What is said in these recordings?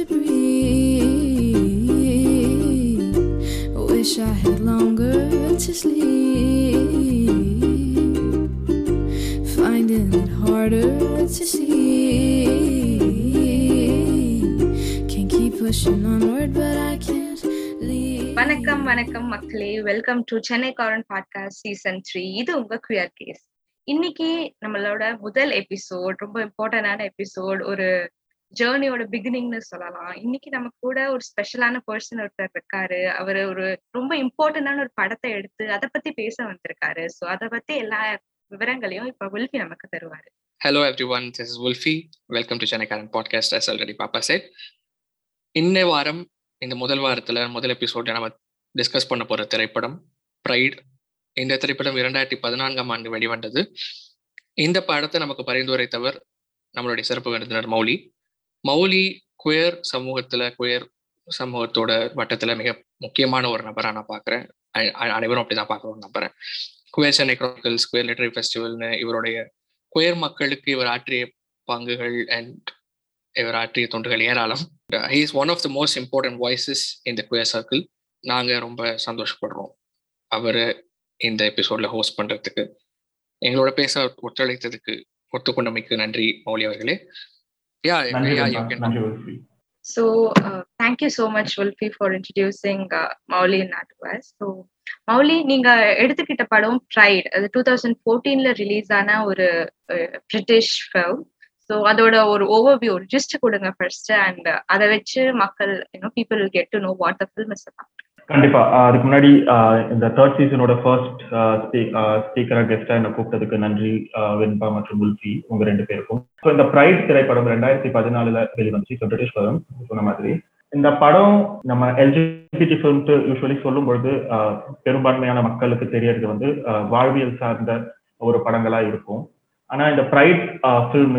to breathe. Wish I had longer to sleep. Finding it harder to see. Can keep pushing onward, but I can't leave. வணக்கம் வணக்கம் மக்களே welcome to Chennai காரன் podcast season three இது உங்க queer case இன்னைக்கு நம்மளோட முதல் episode ரொம்ப இம்பார்ட்டன்டான எபிசோட் ஒரு ஜேர்னியோட பிகினிங்னு சொல்லலாம். இன்னைக்கு நம்ம கூட ஒரு ஸ்பெஷலான பர்சன் ஒருத்தர் இருக்காரு. அவர் ஒரு ரொம்ப இம்பார்ட்டன்டான ஒரு படத்தை எடுத்து அதை பத்தி பேச வந்திருக்காரு. சோ அதை பத்தி எல்லா விவரங்களையும் இப்ப வில்ஃபி நமக்கு தருவாரு. Hello every this is உல்ஃபி. Welcome to Chennai Current Podcast, as already Papa said. வாரம் இந்த முதல் வாரத்துல முதல் எபிசோட நம்ம டிஸ்கஸ் பண்ண போற திரைப்படம் ப்ரைட் இந்த திரைப்படம் இரண்டாயிரத்தி பதினான்காம் ஆண்டு வெளிவந்தது. இந்த படத்தை நமக்கு பரிந்துரைத்தவர் நம்மளுடைய சிறப்பு விருந்தினர் மௌலி. மௌலி குயர் சமூகத்துல குயர் சமூகத்தோட வட்டத்துல மிக முக்கியமான ஒரு நபரா நான் பாக்குறேன். அனைவரும் அப்படிதான் பாக்குறோம் நம்புறேன் குயர் சென்னை குயர் லிட்டரி ஃபெஸ்டிவல்னு இவருடைய குயர் மக்களுக்கு இவர் ஆற்றிய பங்குகள் அண்ட் இவர் ஆற்றிய தொண்டுகள் ஏராளம். He is one of the most important voices இந்த குயர் சர்க்கிள் நாங்க ரொம்ப சந்தோஷப்படுறோம். அவர் இந்த எபிசோட்ல ஹோஸ்ட் பண்றதுக்கு. எங்களோட பேச ஒத்துழைத்ததுக்கு ஒத்துக்கொண்டமைக்கு நன்றி மௌலி அவர்களே. நண்பா. யூ கேன் நன்றி உல்ஃபி So, uh, thank you so much, Wolfie, for introducing uh, Mauli and us. So, Mouli நீங்க எடுத்துக்கிட்ட படம் ப்ரைட் அது டூ தௌசண்ட் ஃபோர்டீன்ல ரிலீஸ் ஆன ஒரு பிரிட்டிஷ் ஃபில்ம் ஸோ அதோட ஒரு ஓவர்வியூ ஒரு ஜிஸ்ட் கொடுங்க ஃபர்ஸ்ட் அண்ட் அதை வச்சு மக்கள் you know people get to know what the film is about கண்டிப்பா. அதுக்கு முன்னாடி ஆஹ் இந்த தேர்ட் சீசனோட ஃபர்ஸ்ட் ஸ்பீக்கரா கெஸ்டா என்ன கூப்பிட்டதுக்கு நன்றி வெண்பா மற்றும் உல்ஃபி உங்க ரெண்டு பேருக்கும். ஸோ இந்த பிரைட் திரைப்படம் ரெண்டாயிரத்தி பதினாலுல வெளிவந்துச்சு. பிரிட்டிஷ் படம் சொன்ன மாதிரி. இந்த படம் நம்ம எல்ஜிபிடி ஃபிலிம் யூஸ்வலி சொல்லும் பொழுது ஆஹ் பெரும்பான்மையான மக்களுக்கு தெரியறது வந்து வாழ்வியல் சார்ந்த ஒரு படங்களா இருக்கும். ஆனா இந்த பிரைட் ஃபில்ம்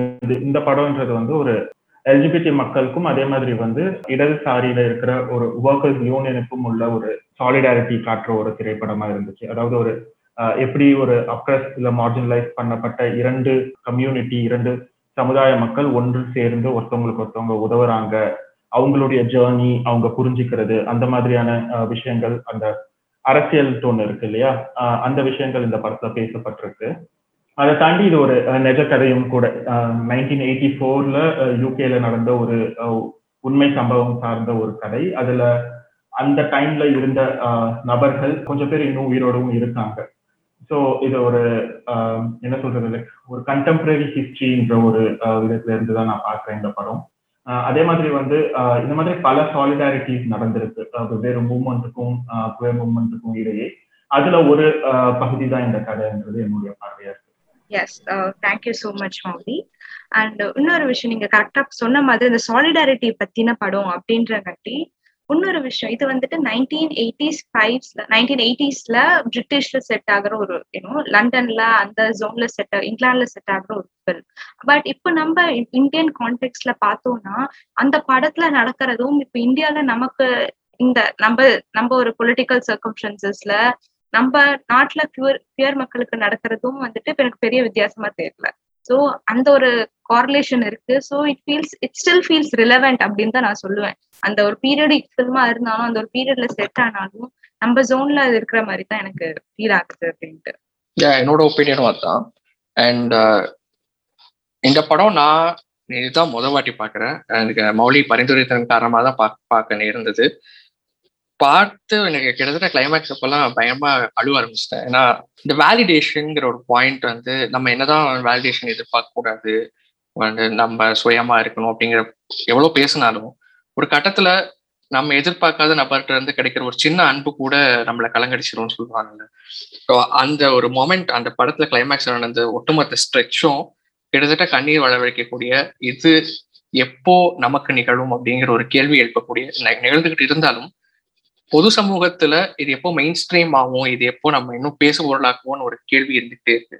இந்த படம்ன்றது வந்து ஒரு எல்ஜிபிடி மக்களுக்கும் அதே மாதிரி வந்து இடதுசாரியில இருக்கிற ஒரு ஒர்க்கர்ஸ் யூனியனுக்கும் உள்ள ஒரு சாலிடாரிட்டி காட்டுற ஒரு திரைப்படமா இருந்துச்சு. அதாவது ஒரு எப்படி ஒரு அப்ரஸ் இல்ல மார்ஜினலைஸ் பண்ணப்பட்ட இரண்டு கம்யூனிட்டி இரண்டு சமுதாய மக்கள் ஒன்று சேர்ந்து ஒருத்தவங்களுக்கு ஒருத்தவங்க உதவுறாங்க. அவங்களுடைய ஜேர்னி அவங்க புரிஞ்சுக்கிறது அந்த மாதிரியான ஆஹ் விஷயங்கள் அந்த அரசியல் டோன் இருக்கு இல்லையா? ஆஹ் அந்த விஷயங்கள் இந்த படத்துல பேசப்பட்டிருக்கு. அதை தாண்டி இது ஒரு நெஜ கதையும் கூட. நைன்டீன் எயிட்டி ஃபோர்ல யூகேல நடந்த ஒரு உண்மை சம்பவம் சார்ந்த ஒரு கதை. அதுல அந்த டைம்ல இருந்த நபர்கள் கொஞ்சம் பேர் இன்னும் உயிரோடவும் இருக்காங்க. ஸோ இது ஒரு என்ன சொல்றது? ஒரு கண்டெம்பரரி ஹிஸ்டரின்ற ஒரு விதத்துல இருந்து தான் நான் பார்க்குறேன் இந்த படம். அதே மாதிரி வந்து இந்த மாதிரி பல சாலிடாரிட்டிஸ் நடந்திருக்கு. வெவ்வேறு மூமெண்ட்டுக்கும் புயர் மூமெண்ட்டுக்கும் இடையே. அதுல ஒரு பகுதி தான் இந்த கதைன்றது என்னுடைய பார்வையா yes thank you so much Mouli and இன்னொரு விஷயம் நீங்க கரெக்டா சொன்ன மாதிரி இந்த சாலிடாரிட்டி பத்தின படம் அப்படின்றங்காட்டி இன்னொரு விஷயம் இது வந்துட்டு நைன்டீன் எயிட்டிஸ் ஃபைவ்ஸ்ல நைன்டீன் எயிட்டிஸ்ல பிரிட்டிஷ்ல செட் ஆகுற ஒரு யூனோ லண்டன்ல அந்த ஜோன்ல செட் இங்கிலாந்துல செட் ஆகிற ஒரு ஃபில்ம் பட் இப்போ நம்ம இந்தியன் கான்டெக்ட்ல பார்த்தோம்னா அந்த படத்துல நடக்கிறதும் இப்போ இந்தியால நமக்கு இந்த நம்ம நம்ம ஒரு பொலிட்டிக்கல் சர்க்கம்ஸ்டன்சஸ்ல நம்ம நாட்டுல பியூர் பியூர் மக்களுக்கு நடக்கிறதும் வந்துட்டு இப்ப எனக்கு பெரிய வித்தியாசமா தெரியல. சோ அந்த ஒரு கார்லேஷன் இருக்கு. So it feels it still feels relevant அப்படின்னு தான் நான் சொல்லுவேன். அந்த ஒரு பீரியட் ஃபில்மா இருந்தாலும் அந்த ஒரு பீரியட்ல செட் ஆனாலும் நம்ம ஜோன்ல அது இருக்கிற மாதிரி தான் எனக்கு ஃபீல் ஆகுது அப்படின்ட்டு. என்னோட ஒப்பீனியனும் அதுதான். அண்ட் uh, இந்த படம் நான் இதுதான் முத வாட்டி பாக்குறேன் எனக்கு மௌலி பரிந்துரைத்தன் காரணமாக தான் பார்க்க பார்க்க நேர்ந்தது. பார்த்து எனக்கு கிட்டத்தட்ட கிளைமேக்ஸ் அப்பெல்லாம் பயமா அழுவ ஆரம்பிச்சிட்டேன். ஏன்னா இந்த வேலிடேஷன்ங்கிற ஒரு பாயிண்ட் வந்து நம்ம என்னதான் வேலிடேஷன் எதிர்பார்க்க கூடாது வந்து நம்ம சுயமா இருக்கணும் அப்படிங்கிற எவ்வளவு பேசினாலும் ஒரு கட்டத்துல நம்ம எதிர்பார்க்காத நபர்கிட்ட இருந்து கிடைக்கிற ஒரு சின்ன அன்பு கூட நம்மளை கலங்கடிச்சிரும்னு சொல்லுவாங்கல்ல. ஸோ அந்த ஒரு மொமெண்ட் அந்த படத்துல கிளைமேக்ஸ் நடந்த ஒட்டுமொத்த ஸ்ட்ரெச்சும் கிட்டத்தட்ட கண்ணீர் வளவழிக்கக்கூடிய இது எப்போ நமக்கு நிகழும் அப்படிங்கிற ஒரு கேள்வி எழுப்பக்கூடிய நிகழ்ந்துகிட்டு இருந்தாலும் பொது சமூகத்துல இது எப்போ மெயின் ஸ்ட்ரீம் ஆகும் இது எப்போ நம்ம இன்னும் பேச பொருளாக்குவோம்னு ஒரு கேள்வி இருந்துகிட்டே இருக்கு.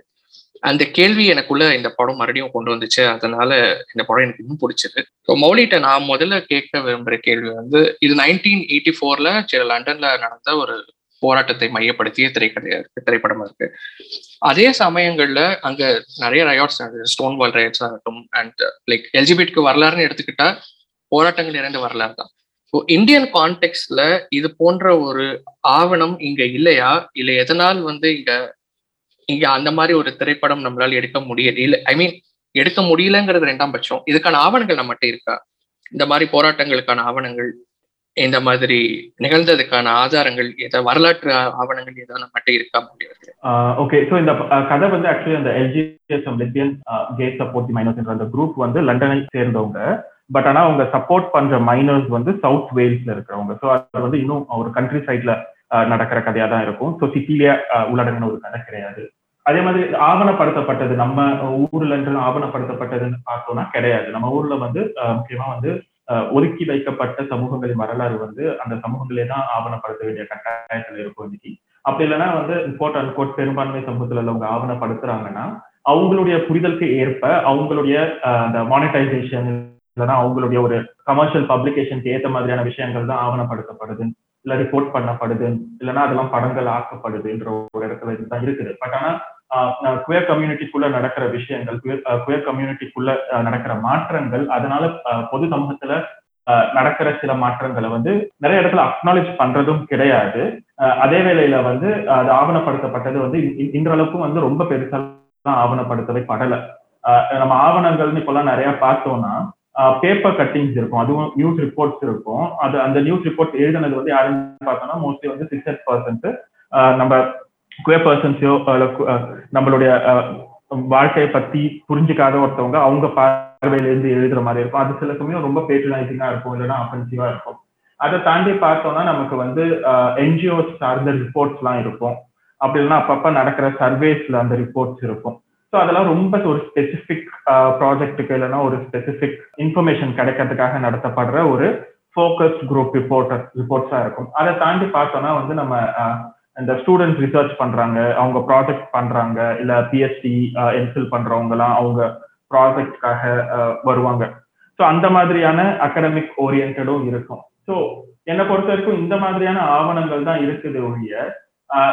அந்த கேள்வி எனக்குள்ள இந்த படம் மறுபடியும் கொண்டு வந்துச்சு. அதனால இந்த படம் எனக்கு இன்னும் பிடிச்சது. ஸோ மௌலிகிட்ட நான் முதல்ல கேட்க விரும்புற கேள்வி வந்து இது நைன்டீன் எயிட்டி ஃபோர்ல லண்டன்ல நடந்த ஒரு போராட்டத்தை மையப்படுத்திய திரைக்கதை திரைப்படமா இருக்கு. அதே சமயங்கள்ல அங்க நிறைய ரயாட்ஸ் ஸ்டோன் வால் ரயாட்ஸ் ஆகட்டும் அண்ட் லைக் எல்ஜிபிட்க்கு வரலாறுன்னு எடுத்துக்கிட்டா போராட்டங்கள் நிறைந்த வரலாறு தான். ஸோ இந்தியன் கான்டெக்ட்ல இது போன்ற ஒரு ஆவணம் இங்க இல்லையா? இல்லை எதனால் வந்து இங்க இங்க அந்த மாதிரி ஒரு திரைப்படம் நம்மளால எடுக்க முடியல இல்ல ஐ மீன் எடுக்க முடியலங்கிறது ரெண்டாம் பட்சம். இதுக்கான ஆவணங்கள் நம்மகிட்ட இருக்கா? இந்த மாதிரி போராட்டங்களுக்கான ஆவணங்கள் இந்த மாதிரி நிகழ்ந்ததுக்கான ஆதாரங்கள் ஏதாவது வரலாற்று ஆவணங்கள் ஏதாவது நம்மகிட்ட இருக்கா முடியாது ஓகே ஸோ இந்த கதை வந்து ஆக்சுவலி அந்த LGS lesbian gay support miners என்ற அந்த குரூப் வந்து லண்டனை சேர்ந்தவங்க. பட் ஆனா அவங்க சப்போர்ட் பண்ற மைனர்ஸ் வந்து சவுத் வேல்ஸ்ல இருக்கிறவங்க. ஸோ அது வந்து இன்னும் ஒரு கண்ட்ரி சைட்ல நடக்கிற கதையா தான் இருக்கும் ஸோ சிட்டிலேயே உள்ளடங்கின ஒரு கதை கிடையாது. அதே மாதிரி ஆவணப்படுத்தப்பட்டது நம்ம ஊர்ல இருந்து ஆவணப்படுத்தப்பட்டதுன்னு பார்த்தோம்னா கிடையாது. நம்ம ஊர்ல வந்து முக்கியமா வந்து ஒதுக்கி வைக்கப்பட்ட சமூகங்களின் வரலாறு வந்து அந்த சமூகங்களே தான் ஆவணப்படுத்த வேண்டிய கட்டாயத்துல இருக்கும் இன்னைக்கு. அப்படி இல்லைன்னா வந்து கோட் அண்ட் கோட் பெரும்பான்மை சமூகத்துல உள்ளவங்க ஆவணப்படுத்துறாங்கன்னா அவங்களுடைய புரிதலுக்கு ஏற்ப அவங்களுடைய அந்த மானிட்டைசேஷன் இல்லைன்னா அவங்களுடைய ஒரு கமர்ஷியல் பப்ளிகேஷனுக்கு ஏத்த மாதிரியான விஷயங்கள் தான் ஆவணப்படுத்தப்படுது இல்ல ரிப்போர்ட் பண்ணப்படுது இல்லைன்னா அதெல்லாம் படங்கள் ஆக்கப்படுதுன்ற ஒரு இடத்துல இதுதான் இருக்குது. பட் ஆனா குயர் கம்யூனிட்டிக்குள்ள நடக்கிற விஷயங்கள் குயர் கம்யூனிட்டிக்குள்ள நடக்கிற மாற்றங்கள் அதனால அஹ், பொது சமூகத்துல நடக்கிற சில மாற்றங்களை வந்து நிறைய இடத்துல அக்னாலேஜ் பண்றதும் கிடையாது. அதே வேளையில வந்து அது ஆவணப்படுத்தப்பட்டது வந்து இன்றளவுக்கும் வந்து ரொம்ப பெருசாலாம் ஆவணப்படுத்தவே படல. நம்ம ஆவணங்கள்னு இப்பெல்லாம் நிறைய பார்த்தோம்னா பேப்பர் கட்டிங்ஸ் இருக்கும். அதுவும் நியூஸ் ரிப்போர்ட்ஸ் இருக்கும். அது அந்த நியூஸ் ரிப்போர்ட் எழுதுனது வந்து யாருன்னு பார்த்தோம்னா மோஸ்ட்லி வந்து சிக்ஸ் பர்சன்ட் நம்ம குவே பர்சன்ஸையோ நம்மளுடைய வாழ்க்கையை பத்தி புரிஞ்சுக்காத ஒருத்தவங்க அவங்க பார்வையில இருந்து எழுதுற மாதிரி இருக்கும். அது சில சமயம் ரொம்ப பேட்ரனைசிங்கா இருக்கும் இல்லைன்னா அஃபென்சிவா இருக்கும். அதை தாண்டி பார்த்தோம்னா நமக்கு வந்து என்ஜிஓ சார்ந்த ரிப்போர்ட்ஸ் எல்லாம் இருக்கும். அப்படி இல்லைன்னா அப்பப்ப நடக்கிற சர்வேஸ்ல அந்த ரிப்போர்ட்ஸ் இருக்கும். ஸோ அதெல்லாம் ரொம்ப ஒரு ஸ்பெசிஃபிக் ப்ராஜெக்ட்டுக்கு இல்லைன்னா ஒரு ஸ்பெசிஃபிக் இன்ஃபர்மேஷன் கிடைக்கிறதுக்காக நடத்தப்படுற ஒரு ஃபோக்கஸ்ட் குரூப் ரிப்போர்ட்டர் ரிப்போர்ட்ஸாக இருக்கும். அதை தாண்டி பார்த்தோம்னா வந்து நம்ம இந்த ஸ்டூடெண்ட்ஸ் ரிசர்ச் பண்றாங்க அவங்க ப்ராஜெக்ட் பண்றாங்க இல்ல பிஎஸ்சி என்ஃபில் பண்ணுறவங்கலாம் அவங்க ப்ராஜெக்ட்காக வருவாங்க. ஸோ அந்த மாதிரியான அகடமிக் ஓரியன்டும் இருக்கும். ஸோ என்னை பொறுத்த வரைக்கும் இந்த மாதிரியான ஆவணங்கள் தான் இருக்குது ஒழிய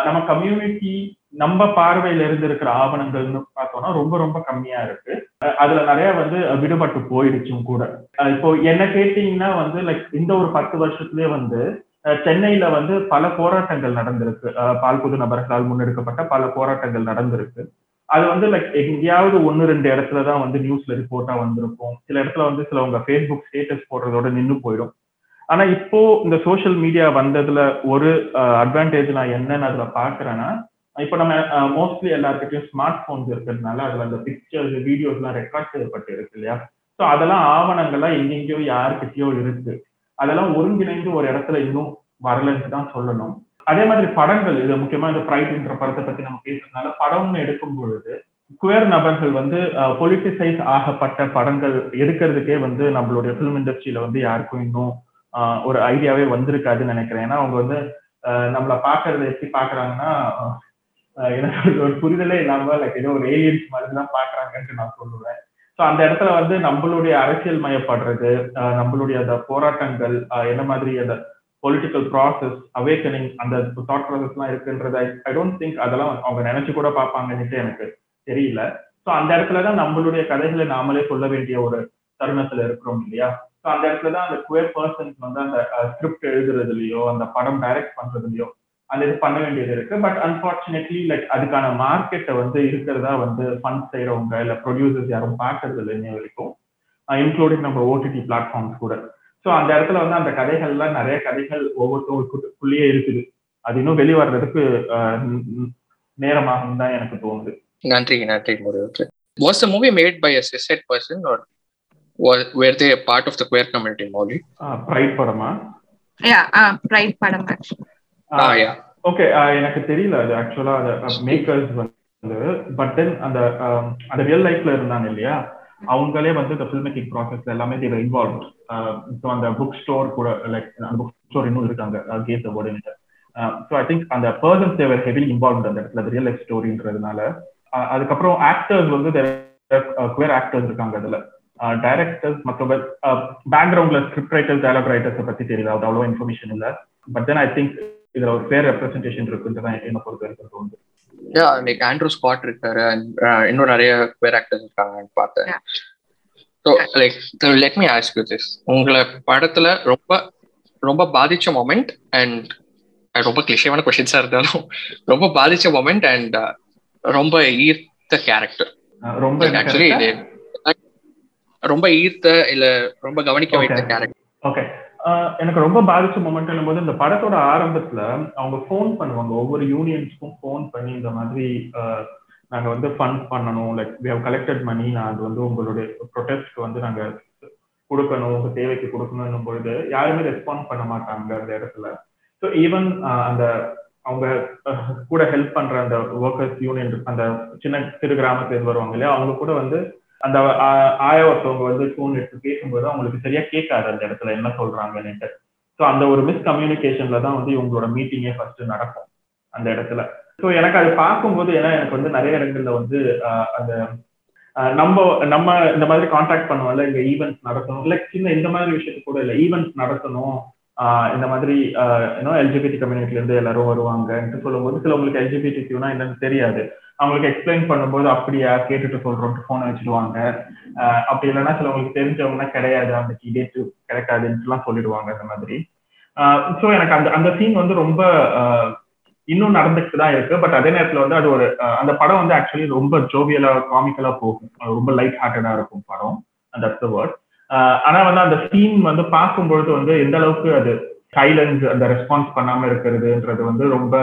நம்ம கம்யூனிட்டி நம்ம பார்வையில இருந்து இருக்கிற ஆவணங்கள்னு பார்த்தோம்னா ரொம்ப ரொம்ப கம்மியா இருக்கு. அதுல நிறைய வந்து விடுபட்டு போயிடுச்சும் கூட. இப்போ என்ன கேட்டீங்கன்னா வந்து லைக் இந்த ஒரு பத்து வருஷத்துலயே வந்து சென்னையில வந்து பல போராட்டங்கள் நடந்திருக்கு. பால்பொது பால் பொது நபர்களால் முன்னெடுக்கப்பட்ட பல போராட்டங்கள் நடந்திருக்கு. அது வந்து லைக் எங்கேயாவது ஒன்னு ரெண்டு இடத்துல தான் வந்து நியூஸ்ல ரிப்போர்ட்டா வந்திருக்கும். சில இடத்துல வந்து சிலவங்க ஃபேஸ்புக் ஸ்டேட்டஸ் போடுறதோட நின்று போயிடும். ஆனா இப்போ இந்த சோஷியல் மீடியா வந்ததுல ஒரு அட்வான்டேஜ் நான் என்னன்னு அதுல பாக்குறேன்னா இப்போ நம்ம மோஸ்ட்லி எல்லாருக்கிட்டையும் ஸ்மார்ட் போன்ஸ் இருக்கிறதுனால அதுல அந்த பிக்சர்ஸ் வீடியோஸ் எல்லாம் ரெக்கார்ட் செய்யப்பட்டு இருக்கு இல்லையா? ஸோ அதெல்லாம் ஆவணங்கள்லாம் எங்கெங்கயோ யாருக்கிட்டயோ இருக்கு. அதெல்லாம் ஒருங்கிணைந்து ஒரு இடத்துல இன்னும் வரலன்னு தான் சொல்லணும். அதே மாதிரி படங்கள் இது முக்கியமா இந்த பிரைட்ன்ற படத்தை பத்தி நம்ம பேசுறதுனால படம்னு எடுக்கும் பொழுது குயர் நபர்கள் வந்து பொலிட்டிசைஸ் ஆகப்பட்ட படங்கள் எடுக்கிறதுக்கே வந்து நம்மளுடைய ஃபிலிம் இண்டஸ்ட்ரியில வந்து யாருக்கும் இன்னும் ஒரு ஐடியாவே வந்திருக்காதுன்னு நினைக்கிறேன். ஏன்னா அவங்க வந்து ஆஹ் நம்மளை பாக்குறத எப்படி பாக்குறாங்கன்னா ஒரு புரிதலே இல்லாம லைக் ஏதோ ஒரு ஏலியன்ஸ் மாதிரி தான் பாக்குறாங்கன்ட்டு நான் சொல்லுவேன். ஸோ அந்த இடத்துல வந்து நம்மளுடைய அரசியல் மயப்படுறது நம்மளுடைய அந்த போராட்டங்கள் என்ன மாதிரி அந்த பொலிட்டிக்கல் ப்ராசஸ் அவேக்கனிங் அந்த தாட் ப்ராசஸ்லாம் இருக்குன்றத இருக்குன்றது ஐ டோன்ட் திங்க் அதெல்லாம் அவங்க நினைச்சு கூட பார்ப்பாங்கன்னுட்டு எனக்கு தெரியல. ஸோ அந்த இடத்துல தான் நம்மளுடைய கதைகளை நாமளே சொல்ல வேண்டிய ஒரு தருணத்துல இருக்கிறோம் இல்லையா? ஸோ அந்த இடத்துல தான் அந்த குவே பர்சன்ஸ் வந்து அந்த ஸ்கிரிப்ட் எழுதுறதுலயோ அந்த படம் டைரக்ட் பண்றதுலயோ அந்த இது பண்ண வேண்டியது இருக்கு. பட் அன்பார்ச்சுனேட்லி லைக் அதுக்கான மார்க்கெட்டை வந்து இருக்கிறதா வந்து ஃபண்ட் செய்யறவங்க இல்ல ப்ரொடியூசர்ஸ் யாரும் பார்க்கறது இல்லை இன்னை வரைக்கும். இன்க்ளூடிங் நம்ம ஓடிடி பிளாட்ஃபார்ம்ஸ் கூட. ஸோ அந்த இடத்துல வந்து அந்த கதைகள்லாம் நிறைய கதைகள் ஒவ்வொருத்தவங்களுக்குள்ளேயே இருக்குது. அது இன்னும் வெளிவரதுக்கு நேரமாகும் தான் எனக்கு தோணுது. நன்றி நன்றி Murugan was the movie made by a cishet person or were they part of the queer community Mouli? Pride படமா? யா ப்ரைட் படம் ஆக்சுவலி ஓகே எனக்கு தெரியல அது ஆக்சுவலா அந்த மேக்கர்ஸ் வந்து பட் தென் அந்த அந்த ரியல் லைஃப்ல இருந்தாங்க இல்லையா? அவங்களே வந்து இந்த ஃபில்ம் மேக்கிங் ப்ராசஸ் எல்லாமே தேவை இன்வால்வ் ஸோ அந்த புக் ஸ்டோர் கூட லைக் அந்த புக் ஸ்டோர் இன்னும் இருக்காங்க. Gay's the word so I think அந்த persons they were heavily involve அந்த இடத்துல ரியல் லைஃப் ஸ்டோரின்றதுனால அதுக்கப்புறம் ஆக்டர்ஸ் வந்து குவேர் ஆக்டர்ஸ் இருக்காங்க அதுல. டைரக்டர்ஸ் மற்ற பேக்ரவுண்ட்ல ஸ்கிரிப்ட் ரைட்டர்ஸ் டயலாக் ரைட்டர்ஸை பத்தி தெரியல அது அவ்வளோ இன்ஃபர்மேஷன் இல்லை. பட் தென் ஐ திங்க் இதுல ஒரு ஃபேர் ரெப்ரஸன்டேஷன் இருக்குன்றதான் என்ன பொறுத்த வரைக்கும் தோணுது. லைக் ஆண்ட்ரூ ஸ்காட் இருக்காரு இன்னும் நிறைய பேர் ஆக்டர்ஸ் இருக்காங்கன்னு பார்த்தேன். So like let me ask you this உங்களை படத்துல ரொம்ப ரொம்ப பாதிச்ச மொமெண்ட் அண்ட் ரொம்ப கிளிஷேவான கொஷின்ஸா இருந்தாலும் ரொம்ப பாதிச்ச மொமெண்ட் அண்ட் ரொம்ப ஈர்த்த கேரக்டர் ரொம்ப ஆக்சுவலி? இது ரொம்ப ஈர்த்த இல்ல ரொம்ப கவனிக்க வைத்த Okay. கேரக்டர் ஓகே எனக்கு ரொம்ப பாதிச்ச மூமெண்ட் போது இந்த படத்தோட ஆரம்பத்துல அவங்க ஃபோன் பண்ணுவாங்க. ஒவ்வொரு யூனியன்ஸ்க்கும் ஃபோன் பண்ணி இந்த மாதிரி நாங்க வந்து ஃபண்ட் பண்ணணும். Like we have collected money அது வந்து உங்களுடைய ப்ரொடெஸ்ட்க்கு வந்து நாங்க கொடுக்கணும். உங்க தேவைக்கு கொடுக்கணும் பொழுது யாருமே ரெஸ்பாண்ட் பண்ண மாட்டாங்க அந்த இடத்துல. ஸோ ஈவன் அந்த அவங்க கூட ஹெல்ப் பண்ற அந்த ஒர்க்கர்ஸ் யூனியன் அந்த சின்ன சிறு கிராமத்துல வருவாங்க இல்லையா? அவங்க கூட வந்து அந்த ஆ- ஒருத்தவங்க வந்து ஃபோன் எடுத்து பேசும்போது அவங்களுக்கு சரியா கேட்காது அந்த இடத்துல என்ன சொல்றாங்கன்னுட்டு. ஸோ அந்த ஒரு மிஸ் கம்யூனிகேஷன்ல தான் வந்து இவங்களோட மீட்டிங்கே ஃபர்ஸ்ட் நடக்கும் அந்த இடத்துல. ஸோ எனக்கு அது பார்க்கும்போது ஏன்னா எனக்கு வந்து நிறைய இடங்கள்ல வந்து ஆஹ், அந்த நம்ம நம்ம இந்த மாதிரி காண்டாக்ட் பண்ணுவோம்ல இங்க ஈவெண்ட்ஸ் நடத்தணும். இல்லை சின்ன இந்த மாதிரி விஷயத்துக்கு கூட இல்லை ஈவெண்ட்ஸ் நடத்தணும். ஆஹ், இந்த மாதிரி ஏன்னா எல்ஜிபிடி கம்யூனிட்டில இருந்து எல்லாரும் வருவாங்கன்ட்டு சொல்லும்போது சிலவங்களுக்கு எல்ஜிபிடி என்னன்னு தெரியாது. அவங்களுக்கு எக்ஸ்பிளைன் பண்ணும்போது அப்படியா? கேட்டுட்டு சொல்றோம் போனை வச்சிடுவாங்க. அப்படி இல்லைன்னா சிலவங்களுக்கு தெரிஞ்சவங்கன்னா கிடையாது. அந்த டேட்டு கிடைக்காதுன்ட்டுலாம் சொல்லிடுவாங்க அந்த மாதிரி. ஸோ எனக்கு அந்த அந்த சீன் வந்து ரொம்ப இன்னும் நடந்துட்டு தான் இருக்கு. பட் அதே நேரத்துல வந்து அது ஒரு அந்த படம் வந்து ஆக்சுவலி ரொம்ப ஜோவியலா காமிக்கலா போகும். ரொம்ப லைட் ஹார்ட்டடா இருக்கும் படம். அந்த வேர்ட் ஆனா வந்து அந்த சீன் வந்து பார்க்கும்பொழுது வந்து எந்த அளவுக்கு அது சைலன்ஸ் அந்த ரெஸ்பான்ஸ் பண்ணாம இருக்கிறதுன்றது வந்து ரொம்ப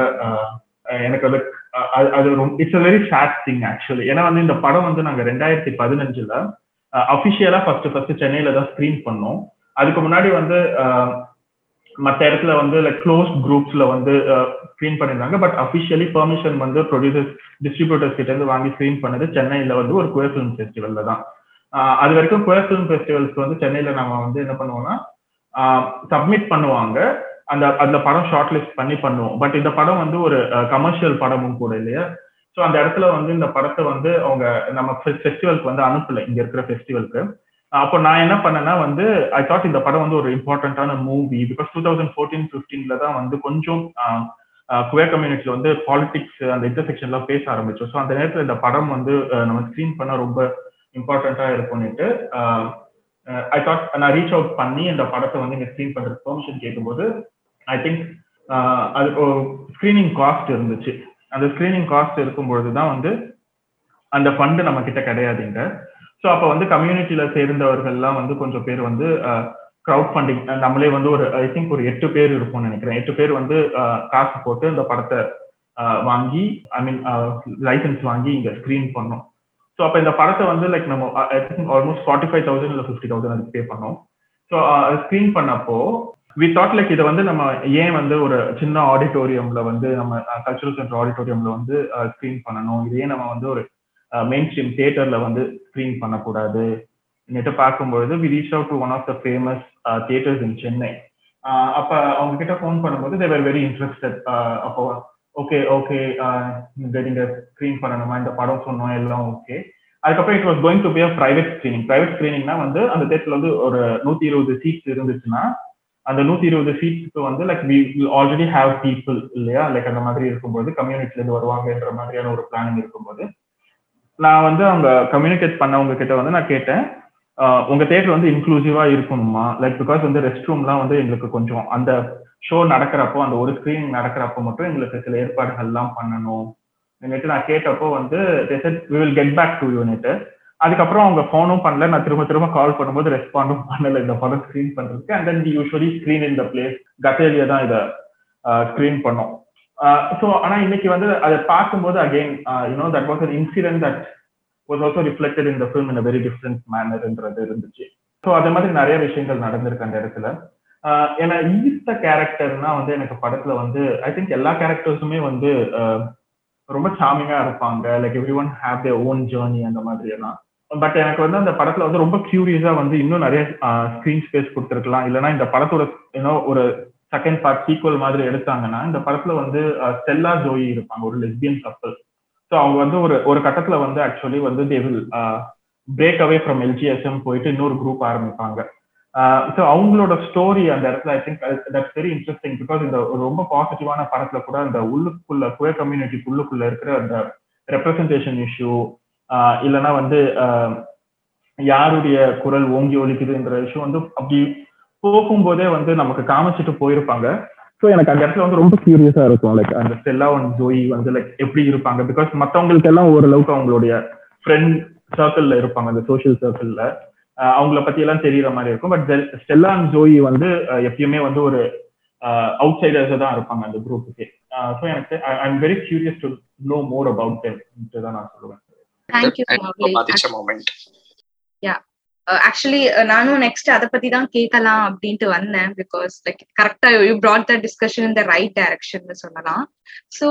எனக்கு வந்து அது ரொம்ப it's a very sad thing actually ஏன்னா வந்து இந்த படம் வந்து நாங்க ரெண்டாயிரத்தி பதினஞ்சுல அஃபிஷியலா ஃபர்ஸ்ட் ஃபர்ஸ்ட் சென்னையில தான் ஸ்கிரீன் பண்ணோம். அதுக்கு முன்னாடி வந்து மற்ற இடத்துல வந்து லைக் க்ளோஸ் குரூப்ஸ்ல வந்து ஸ்க்ரீன் பண்ணியிருந்தாங்க. பட் அஃபிஷியலி பெர்மிஷன் வந்து ப்ரொடியூசர்ஸ் டிஸ்ட்ரிபியூட்டர்ஸ் கிட்ட இருந்து வாங்கி ஸ்க்ரீன் பண்ணது சென்னையில வந்து ஒரு குயர் ஃபிலிம் ஃபெஸ்டிவல்ல தான். ஆஹ் அது வரைக்கும் குயர் ஃபிலிம் ஃபெஸ்டிவல்ஸ்க்கு வந்து சென்னையில நம்ம வந்து என்ன பண்ணுவோம்னா சப்மிட் பண்ணுவாங்க. அந்த அந்த படம் ஷார்ட் லிஸ்ட் பண்ணி பண்ணுவோம். பட் இந்த படம் வந்து ஒரு கமர்ஷியல் படமும் கூட இல்லையா? ஸோ அந்த இடத்துல வந்து இந்த படத்தை வந்து அவங்க நம்ம ஃபெஸ்டிவலுக்கு வந்து அனுப்பல. இங்க இருக்கிற ஃபெஸ்டிவலுக்கு அப்போ நான் என்ன பண்ணேன்னா வந்து ஐ தாட் இந்த படம் வந்து ஒரு இம்பார்ட்டன்டான movie because two thousand fourteen ஃபிஃப்டீன்ல தான் வந்து கொஞ்சம் குவே கம்யூனிட்டில வந்து பாலிடிக்ஸ் அந்த இன்டர்செக்ஷன்லாம் பேச ஆரம்பிச்சோம். ஸோ அந்த நேரத்தில் இந்த படம் வந்து நம்ம ஸ்க்ரீன் பண்ண ரொம்ப இம்பார்ட்டண்ட்டாக இருக்கும்னுட்டு ஐ தாட் நான் ரீச் அவுட் பண்ணி இந்த படத்தை வந்து இங்கே ஸ்க்ரீன் பண்ணுறதுக்கு பெர்மிஷன் கேட்கும்போது ஐ திங்க் uh, அது ஸ்க்ரீனிங் காஸ்ட் இருந்துச்சு. அந்த ஸ்க்ரீனிங் காஸ்ட் இருக்கும்பொழுது தான் வந்து அந்த ஃபண்டு நம்ம கிட்ட கிடையாதுங்க. ஸோ அப்போ வந்து கம்யூனிட்டியில சேர்ந்தவர்கள்லாம் வந்து கொஞ்சம் பேர் வந்து க்ரௌட் ஃபண்டிங் நம்மளே வந்து ஒரு ஐ திங்க் ஒரு எட்டு பேர் இருப்போம்னு நினைக்கிறேன். எட்டு பேர் வந்து காசு போட்டு இந்த படத்தை வாங்கி ஐ மீன் லைசன்ஸ் வாங்கி இங்க ஸ்க்ரீன் பண்ணோம். ஸோ அப்போ இந்த படத்தை வந்து லைக் நம்ம I think almost forty five thousand இல்லை ஃபிஃப்டி தௌசண்ட் அதுக்கு பே பண்ணோம். ஸோ ஸ்க்ரீன் பண்ணப்போ வி தாட் லைக் இதை வந்து நம்ம ஏன் வந்து ஒரு சின்ன ஆடிட்டோரியம்ல வந்து நம்ம கல்ச்சுரல் சென்டர் ஆடிட்டோரியம்ல வந்து ஸ்க்ரீன் பண்ணணும்? இது ஏன் நம்ம வந்து ஒரு மெயின் ஸ்ட்ரீம் தியேட்டர்ல வந்து ஸ்க்ரீன் பண்ணக்கூடாது. நேற்று பார்க்கும்பொழுது we reach out to one of the famous theatres in Chennai அப்ப அவங்க கிட்ட ஃபோன் பண்ணும்போது தேவர் வெரி இன்ட்ரெஸ்டட் அப்போ ஓகே ஓகே நீங்க ஸ்க்ரீன் பண்ணணுமா? இந்த படம் சொன்னோம் எல்லாம் ஓகே அதுக்கப்புறம் it was going to be a private screening private ஸ்கிரீனிங்னா வந்து அந்த தேட்டர்ல வந்து ஒரு நூத்தி இருபது சீட்ஸ் இருந்துச்சுன்னா அந்த நூத்தி இருபது சீட்ஸ்க்கு வந்து like we already have people இல்லையா? லைக் அந்த மாதிரி இருக்கும்போது கம்யூனிட்டில இருந்து வருவாங்கன்ற மாதிரியான ஒரு பிளானிங் இருக்கும்போது நான் வந்து அவங்க கம்யூனிகேட் பண்ணவங்க கிட்ட வந்து நான் கேட்டேன் உங்க தேட்டர் வந்து இன்க்ளூசிவா இருக்கணுமா? லைக் பிகாஸ் வந்து ரெஸ்ட் ரூம்லாம் வந்து எங்களுக்கு கொஞ்சம் அந்த ஷோ நடக்கிறப்போ அந்த ஒரு ஸ்கிரீனிங் நடக்கிறப்போ மட்டும் எங்களுக்கு சில ஏற்பாடுகள்லாம் பண்ணணும். நேற்று நான் கேட்டப்போ வந்து we will get back to unit அதுக்கப்புறம் அவங்க ஃபோனும் பண்ணல. நான் திரும்ப திரும்ப கால் பண்ணும்போது ரெஸ்பாண்டும் பண்ணல. இந்த படம் ஸ்க்ரீன் பண்றதுக்கு. And then usually screen in the place கத்தேலியா தான் இதை ஸ்க்ரீன் பண்ணோம். ஸோ ஆனா இன்னைக்கு வந்து அதை பார்க்கும்போது again you know that was an incident that was also reflected in the film in very different மேனர்ன்றது இருந்துச்சு. ஸோ அதே மாதிரி நிறைய விஷயங்கள் நடந்திருக்கு அந்த இடத்துல. ஏன்னா ஈஸ்ட கேரக்டர்னா வந்து எனக்கு படத்துல வந்து ஐ திங்க் எல்லா கேரக்டர்ஸுமே வந்து ரொம்ப சாமிங்கா இருப்பாங்க. Like everyone have they own journey அந்த மாதிரி எல்லாம். பட் எனக்கு வந்து அந்த படத்துல வந்து ரொம்ப கியூரியஸா வந்து இன்னும் நிறைய ஸ்கிரீன் ஸ்பேஸ் கொடுத்துருக்கலாம். இல்லைன்னா இந்த படத்தோட இன்னும் ஒரு செகண்ட் பார்ட் சீக்வல் மாதிரி எடுத்தாங்கன்னா இந்த படத்துல வந்து ஸ்டெல்லா ஜோயி இருப்பாங்க. ஒரு லெஸ்பியன் கப்பல் ஸோ அவங்க வந்து ஒரு ஒரு கட்டத்துல வந்து ஆக்சுவலி வந்து they will break away from LGSM போயிட்டு இன்னொரு குரூப் ஆரம்பிப்பாங்க. ஸோ அவங்களோட ஸ்டோரி அந்த இடத்துல I think that's very interesting because இந்த ரொம்ப பாசிட்டிவான படத்துல கூட அந்த உள்ளுக்குள்ள குவே கம்யூனிட்டிக்கு உள்ளுக்குள்ள இருக்கிற அந்த ரெப்ரசன்டேஷன் இஷ்யூ இல்லைன்னா வந்து யாருடைய குரல் ஓங்கி ஒலிக்குதுன்ற விஷயம் வந்து அப்படி போகும்போதே வந்து நமக்கு காமிச்சிட்டு போயிருப்பாங்க. ஸோ எனக்கு அந்த இடத்துல வந்து ரொம்ப கியூரியஸா இருக்கும். லைக் அந்த ஸ்டெல்லா ஒன் ஜோயி வந்து லைக் எப்படி இருப்பாங்க? பிகாஸ் மற்றவங்களுக்கு எல்லாம் ஓரளவுக்கு அவங்களுடைய ஃப்ரெண்ட் சர்க்கிள்ல இருப்பாங்க அந்த சோஷியல் சர்க்கிள்ல அவங்கள பத்தி எல்லாம் தெரியற மாதிரி இருக்கும். பட் ஸ்டெல்லா அண்ட் ஜோயி வந்து எப்பயுமே வந்து ஒரு அவுட் சைடர்ஸ் தான் இருப்பாங்க அந்த குரூப்புக்கு ஸோ எனக்கு I am very curious to know more about them தான் நான் சொல்லுவேன். மொமெண்ட் யா ஆக்சுவலி நானும் நெக்ஸ்ட் அதை பத்தி தான் கேட்கலாம் அப்படின்ட்டு வந்தேன் பிகாஸ் லைக் கரெக்டா யூ ப்ராட் த டிஸ்கஷன் இந்த ரைட் டைரக்ஷன் சொல்லலாம். So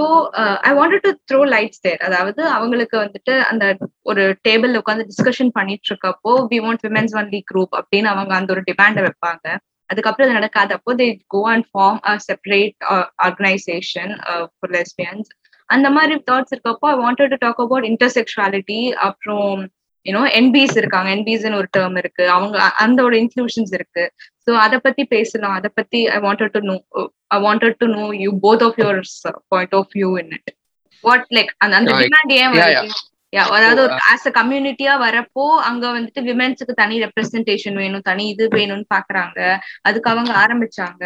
I wanted to throw lights there அதாவது அவங்களுக்கு வந்துட்டு அந்த ஒரு டேபிள்ல உட்காந்து டிஸ்கஷன் பண்ணிட்டு இருக்கப்போ we want women's only group அப்படின்னு அவங்க அந்த ஒரு டிமாண்டை வைப்பாங்க. அதுக்கப்புறம் அது நடக்காதப்போ they go and form a separate organisation for lesbians அந்த மாதிரி தாட்ஸ் இருக்கப்போ I wanted to talk about intersexuality அப்புறம் யூனோ என்பிஸ் இருக்காங்க. என்பிஸ்னு ஒரு டேர்ம் இருக்கு. அவங்க அந்தோட இன்க்ளூஷன்ஸ் இருக்கு. ஸோ அதை பத்தி பேசலாம். அதை பத்தி I wanted to know I wanted to know you both of your point of view in it what like அந்த அந்த டிமாண்ட் ஏன் அதாவது ஒரு ஆஸ் அ கம்யூனிட்டியா வரப்போ அங்க வந்துட்டு விமென்ஸுக்கு தனி ரெப்ரஸன்டேஷன் வேணும் தனி இது வேணும்னு பாக்குறாங்க. அதுக்கு அவங்க ஆரம்பிச்சாங்க.